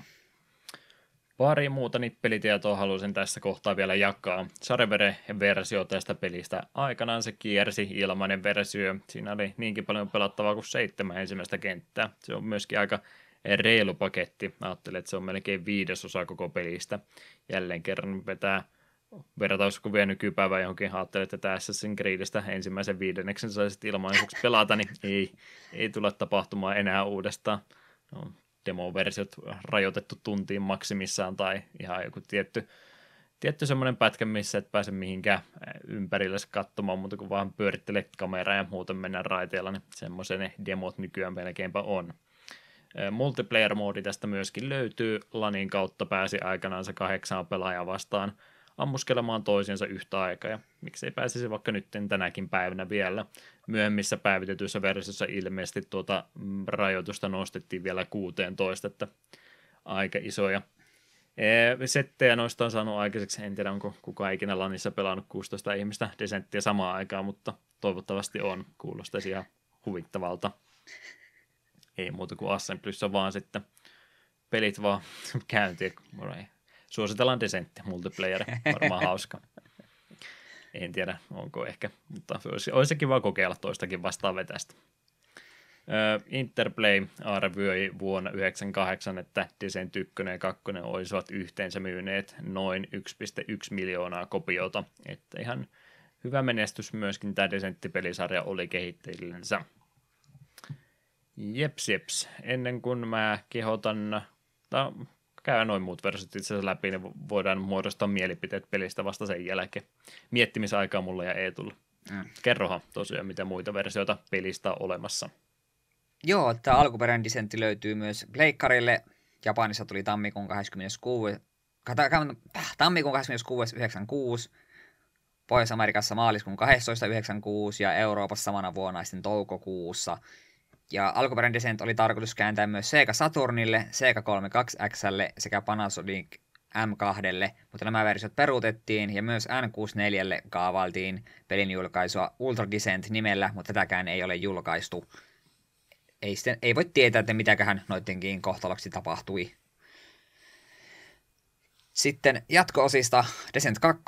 Pari muuta nippelitietoa haluaisin tässä kohtaa vielä jakaa. Sarevere-versio tästä pelistä aikanaan se kiersi, ilmainen versio. Siinä oli niinkin paljon pelattavaa kuin seitsemän ensimmäistä kenttää. Se on myöskin aika reilu paketti. Ajattelin, että se on melkein viidesosa koko pelistä. Jälleen kerran vetää vertauskuvia nykypäivään johonkin. Ajattelin, että tässä Assassin's Creedistä ensimmäisen viidenneksen saisit ilmaiseksi pelata, niin ei, ei tule tapahtumaan enää uudestaan. No, demoversiot rajoitettu tuntiin maksimissaan tai ihan joku tietty, tietty semmoinen pätkä, missä et pääse mihinkään ympärille katsomaan, mutta kun vaan pyörittelee kameraa ja muuten mennä raiteella, niin semmoisen ne demot nykyään melkeinpä on. Multiplayer-moodi tästä myöskin löytyy. Lanin kautta pääsi aikanaan se kahdeksan pelaajaa vastaan ammuskelemaan toisiinsa yhtä aikaa, ja miksei pääsisi vaikka nyt tänäkin päivänä vielä. Myöhemmissä päivitetyissä versiossa ilmeisesti tuota mm, rajoitusta nostettiin vielä 16, että aika isoja settejä noista on saanut aikaiseksi. En tiedä, onko kukaan ikinä Lanissa pelannut 16 ihmistä desenttiä samaan aikaan, mutta toivottavasti on. Kuulostaisi ihan huvittavalta. Ei muuta kuin Assemblyssä, vaan sitten pelit vaan käyntiin suositellaan Desentti multiplayer, varmaan hauska. En tiedä, onko ehkä, mutta olisi, olisi kiva kokeilla toistakin vastaan vetästä. Interplay arvioi vuonna 1998, että Descent 1 ja 2 olisivat yhteensä myyneet noin 1,1 miljoonaa kopiota, että ihan hyvä menestys myöskin tämä Descent-pelisarja oli kehittäjillensä. Jeps, jeps. Ennen kuin mä kehotan, käy noin muut versiot itse asiassa läpi, niin voidaan muodostaa mielipiteet pelistä vasta sen jälkeen. Miettimisaikaa mulla ja Eetulla. Mm. Kerrohan tosiaan, mitä muita versioita pelistä on olemassa. Joo, tämä alkuperäinen disentti löytyy myös Pleikkarille. Japanissa tuli tammikuun 26. Tammikuun 26. 96. Pohjois-Amerikassa maaliskuun 12. 96 ja Euroopassa samana vuonna sitten toukokuussa ja alkuperäinen Descent oli tarkoitus kääntää myös Sega Saturnille, Sega 32Xlle sekä Panasonic M2, mutta nämä versiot peruutettiin ja myös N64 kaavailtiin pelin julkaisua Ultra Descent nimellä, mutta tätäkään ei ole julkaistu. Ei, sitten, ei voi tietää, että mitäköhän noidenkin kohtaloksi tapahtui. Sitten jatko-osista Descent 2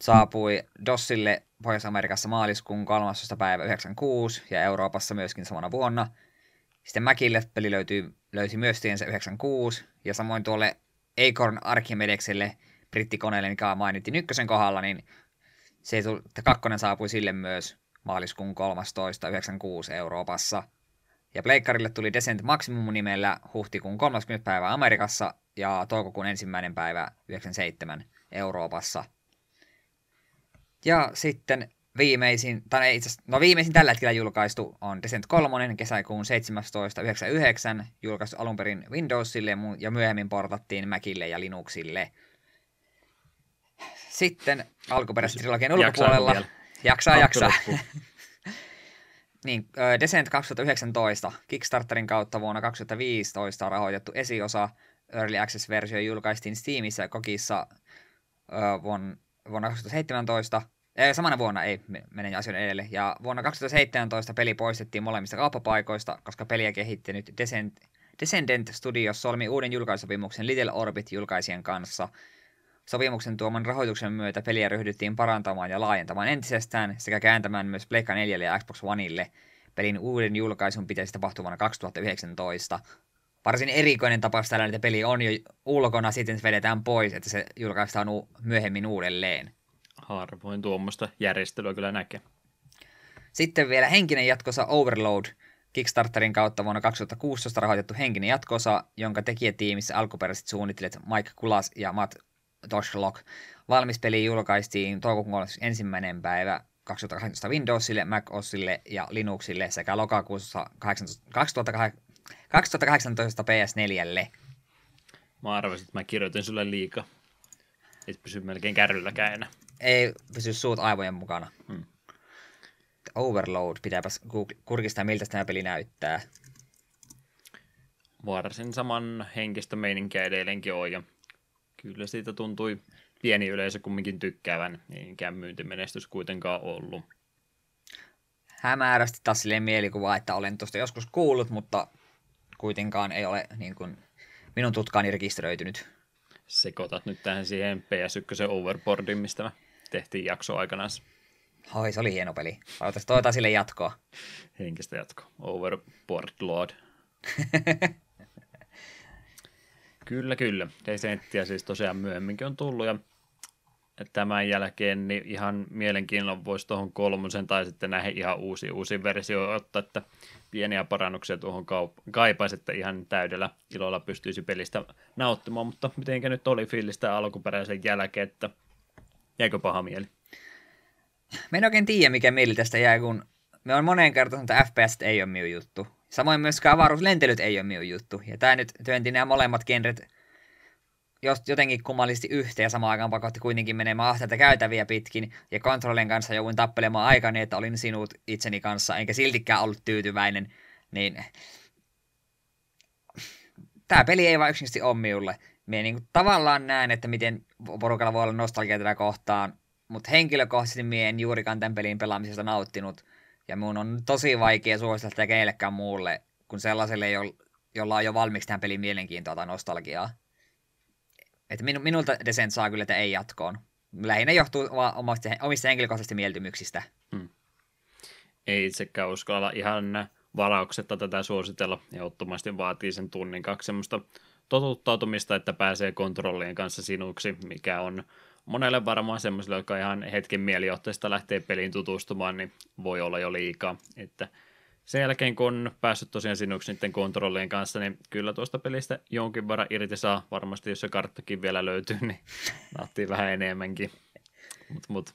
saapui DOSille Pohjois-Amerikassa maaliskuun 13. päivä 96 ja Euroopassa myöskin samana vuonna. Sitten Macille peli löytyy, löysi myös tiensä 96 ja samoin tuolle Acorn Archimedekselle brittikoneelle, mikä mainittiin ykkösen kohdalla, niin se tuli, että kakkonen saapui sille myös maaliskuun 13. 96 Euroopassa. Ja Pleikkarille tuli Descent Maximum nimellä huhtikuun 30. päivä Amerikassa ja toukokuun ensimmäinen päivä 97 Euroopassa – ja sitten viimeisin, tai itse asiassa, no viimeisin tällä hetkellä julkaistu on Descent 3, kesäkuun 17.99, julkaistu alun perin Windowsille ja myöhemmin portattiin Macille ja Linuxille. Sitten alkuperäisen trilogian ulkopuolella. Jaksaa, jaksaa. niin, Descent 2019, Kickstarterin kautta vuonna 2015 rahoitettu esiosa, Early Access-versio julkaistiin Steamissa ja Kokissa vuonna vuonna 2017, ei, samana vuonna ei mene asioiden edelle, ja vuonna 2017 peli poistettiin molemmista kauppapaikoista, koska peliä kehittänyt Descent, Descendent Studios solmi uuden julkaisopimuksen Little Orbit julkaisijan kanssa. Sopimuksen tuoman rahoituksen myötä peliä ryhdyttiin parantamaan ja laajentamaan entisestään sekä kääntämään myös Pleikka 4 ja Xbox Oneille. pelin uuden julkaisun pitäisi tapahtua vuonna 2019. Varsin erikoinen tapaus tällainen, että peli on jo ulkona, sitten se vedetään pois, että se julkaistaan u- myöhemmin uudelleen. Harvoin tuommoista järjestelyä kyllä näkee. Sitten vielä henkinen jatkosa Overload, Kickstarterin kautta vuonna 2016 rahoitettu henkinen jatkosa, jonka tekijätiimissä alkuperäiset suunnittelijat Mike Kulas ja Matt Toshlock. Valmis peli julkaistiin toukokuun ensimmäinen päivä 2018 Windowsille, Mac OSille ja Linuxille sekä lokakuussa 2018, 2018 PS4. Mä arvasin, että mä kirjoitin sulle liikaa. Et pysy melkein kärrylläkään enää. Ei pysy suut aivojen mukana. Hmm. Overload, pitääpäs kurkistaa miltä tämä peli näyttää. Varsin saman henkistä meininkiä edelleenkin on ja kyllä siitä tuntui pieni yleisö kumminkin tykkäävän, ei mikään myyntimenestys kuitenkaan ollut. Hämärästi taas silleen mielikuva, että olen tuosta joskus kuullut, mutta kuitenkaan ei ole niin kuin, minun tutkaani rekisteröitynyt. Sekoitat nyt tähän siihen PS1 Overboardin, mistä me tehtiin jakso aikanaan. Oi, se oli hieno peli. Toivotaan sille jatkoa. Henkistä jatkoa. Overboard Lord. kyllä, kyllä. Desenttiä siis tosiaan myöhemminkin on tullut ja tämän jälkeen niin ihan mielenkiinnolla voisi tuohon kolmosen tai sitten näihin ihan uusi, uusi versio ottaa, että pieniä parannuksia tuohon kaup- kaipaisi, että ihan täydellä ilolla pystyisi pelistä nauttimaan, mutta mitenkä nyt oli fiilistä alkuperäisen jälkeen, että jäikö paha mieli? Mä en oikein tiedä, mikä mieli tästä jää, kun me on moneen kertaan että FPS ei ole minun juttu. Samoin myöskään avaruuslentelyt ei ole minun juttu. Ja tämä nyt työnti nämä molemmat genret jotenkin kummallisesti yhteen ja samaan aikaan pakotti kuitenkin menemään ahtaita käytäviä pitkin, ja kontrollien kanssa jouduin tappelemaan aikani, että olin sinut itseni kanssa, enkä siltikään ollut tyytyväinen, niin tämä peli ei vaan yksinkertaisesti ole minulle. Minä niin tavallaan näen, että miten porukalla voi olla nostalgia tätä kohtaan, mutta henkilökohtaisesti minä en juurikaan tämän pelin pelaamisesta nauttinut, ja minun on tosi vaikea suositella tätä kenellekään muulle, kuin sellaiselle, jolla on jo valmiiksi tähän pelin mielenkiintoa tai nostalgiaa. Että minu, minulta Descent saa kyllä, että ei jatkoon. Lähinnä johtuu omista, omista henkilökohtaisista mieltymyksistä. Hmm. Ei itsekään uskalla ihan varauksetta tätä suositella. Ehdottomasti vaatii sen tunnin kaksi semmoista totuttautumista, että pääsee kontrollien kanssa sinuksi, mikä on monelle varmaan semmoiselle, joka ihan hetken mielijohteesta lähtee peliin tutustumaan, niin voi olla jo liikaa. Että sen jälkeen, kun on päässyt tosiaan sinuksi niiden kontrollien kanssa, niin kyllä tuosta pelistä jonkin verran irti saa. Varmasti, jos se karttakin vielä löytyy, niin nauttii vähän enemmänkin. Mut, mut.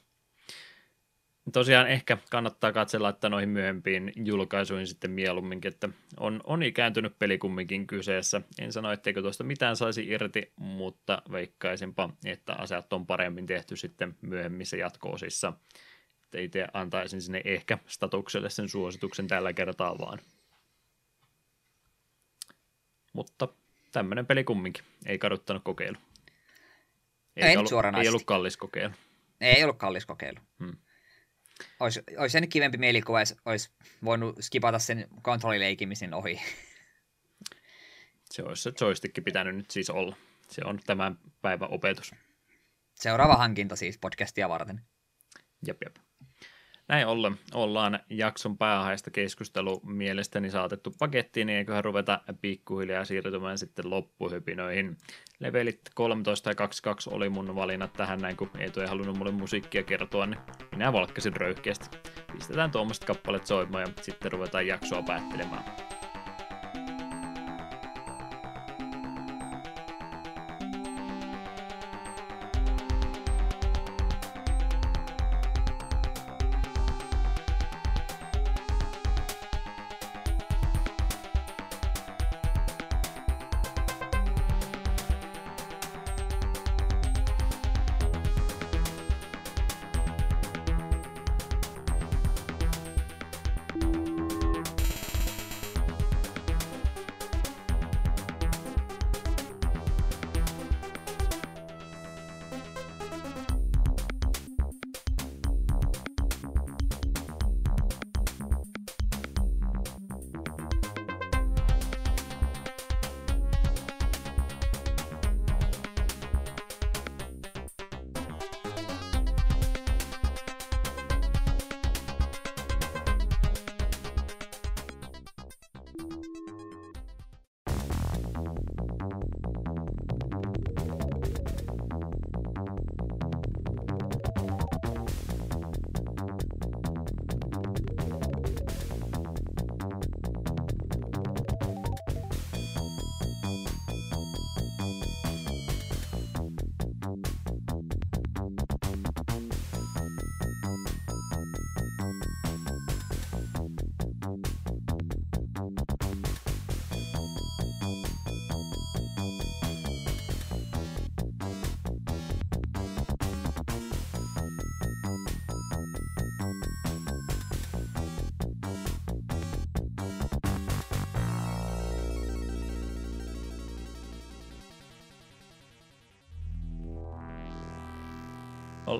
Tosiaan ehkä kannattaa katsella, että noihin myöhempiin julkaisuihin sitten mieluumminkin, että on, on ikääntynyt peli kumminkin kyseessä. En sano, etteikö tuosta mitään saisi irti, mutta veikkaisinpa, että asiat on paremmin tehty sitten myöhemmissä jatko-osissa itse antaisin sinne ehkä statukselle sen suosituksen tällä kertaa vaan. Mutta tämmöinen peli kumminkin. Ei kaduttanut kokeilu. Ei, ei, ollut, ei ollut kallis kokeilu. Ei ollut kallis kokeilu. Hmm. Olisi, olisi sen kivempi mielikuva, jos olisi voinut skipata sen kontrollileikimisen ohi. Se olisi se joystick pitänyt nyt siis olla. Se on tämän päivän opetus. Seuraava hankinta siis podcastia varten. Jep, jep. Näin ollen ollaan jakson pääaiheesta keskustelu mielestäni saatettu pakettiin, niin eiköhän ruveta pikkuhiljaa siirtymään sitten loppuhypinöihin. Levelit 13 ja 22 oli mun valinnat tähän näin, kun Eetu ei halunnut mulle musiikkia kertoa, niin minä valkkasin röyhkeästi. Pistetään tuommoiset kappalet soimaan ja sitten ruvetaan jaksoa päättelemään.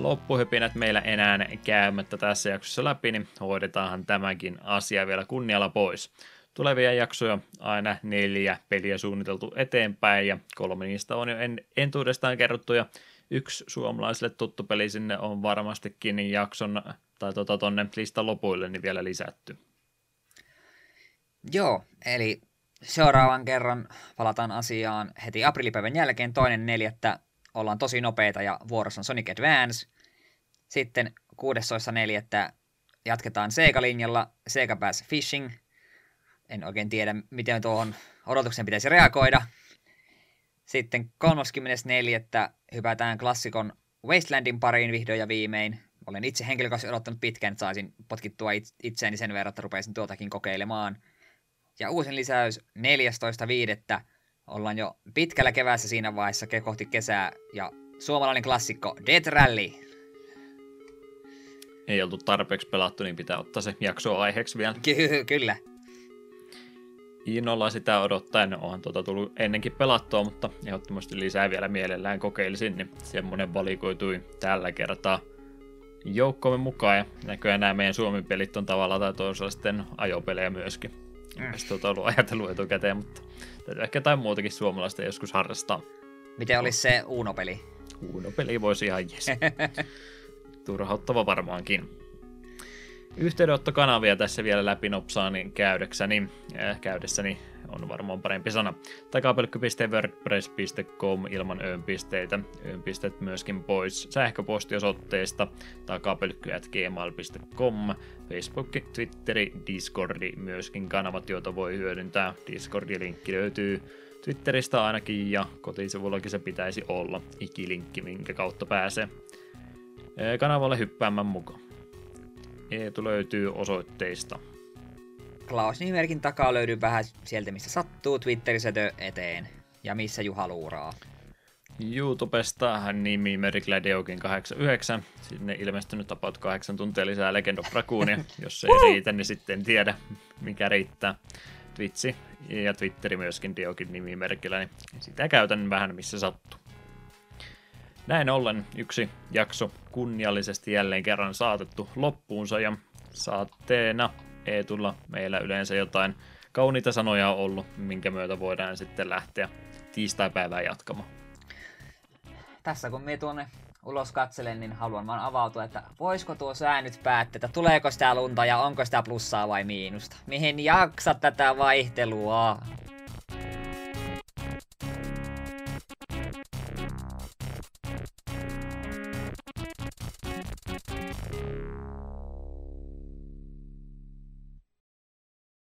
Loppuhypinät meillä enää käymättä tässä jaksossa läpi, niin hoidetaanhan tämäkin asia vielä kunnialla pois. Tulevia jaksoja aina neljä peliä suunniteltu eteenpäin ja kolme niistä on jo en, entuudestaan kerrottu ja yksi suomalaisille tuttu peli sinne on varmastikin jakson tai tuota, tonne listan lopuille niin vielä lisätty. Joo, eli seuraavan kerran palataan asiaan heti aprillipäivän jälkeen toinen neljättä. Ollaan tosi nopeita ja vuorossa on Sonic Advance. Sitten 16.4. jatketaan Sega-linjalla Sega Bass Fishing. En oikein tiedä, miten tuohon odotuksen pitäisi reagoida. Sitten 34. hypätään klassikon Wastelandin pariin vihdoin ja viimein. Olen itse henkilökohtaisesti odottanut pitkään, että saisin potkittua itseäni sen verran, että rupeisin tuotakin kokeilemaan – ja uusin lisäys 14.5. Ollaan jo pitkällä keväässä siinä vaiheessa kohti kesää ja suomalainen klassikko Death Rally. Ei oltu tarpeeksi pelattu, niin pitää ottaa se jakso aiheeksi vielä. Ky- kyllä. Innolla sitä odottaen onhan tuota tullut ennenkin pelattua, mutta ehdottomasti lisää vielä mielellään kokeilisin, niin semmonen valikoitui tällä kertaa joukkomme mukaan ja näköjään nämä meidän Suomen pelit on tavallaan tai toisella sitten ajopelejä myöskin. Mm. Tuota ollut ajatellut etukäteen, mutta täytyy ehkä jotain muutakin suomalaista joskus harrastaa. Miten olisi se Uno-peli? Uno-peli voisi ihan jes. Turhauttava varmaankin. Yhteydenottokanavia tässä vielä läpi nopsaani käydäkseni, äh, käydessäni on varmaan parempi sana. Takapelkky.wordpress.com ilman öönpisteitä. Öönpisteet myöskin pois sähköpostiosoitteesta takapelkky.gmail.com. Facebook, Twitteri, Discordi myöskin kanavat, joita voi hyödyntää. Discordin linkki löytyy Twitteristä ainakin ja kotisivullakin se pitäisi olla ikilinkki, minkä kautta pääsee kanavalle hyppäämään mukaan. Eetu löytyy osoitteista Klaus-nimimerkin takaa löytyy vähän sieltä, missä sattuu, Twitterissä eteen ja missä Juha luuraa. YouTubesta nimi Meriklädeokin 89. Sinne ilmestynyt about 8 tuntia lisää Legend of Racoonia. Jos se ei riitä, niin sitten en tiedä, mikä riittää. Twitchi ja Twitteri myöskin Diokin nimimerkillä, niin sitä käytän vähän missä sattuu. Näin ollen yksi jakso kunniallisesti jälleen kerran saatettu loppuunsa ja saatteena Eetulla meillä yleensä jotain kauniita sanoja on ollut, minkä myötä voidaan sitten lähteä tiistaipäivää jatkamaan. Tässä kun me tuonne ulos katselen, niin haluan vaan avautua, että voisiko tuo sää nyt päättää, että tuleeko sitä lunta ja onko sitä plussaa vai miinusta. Mihin jaksa tätä vaihtelua?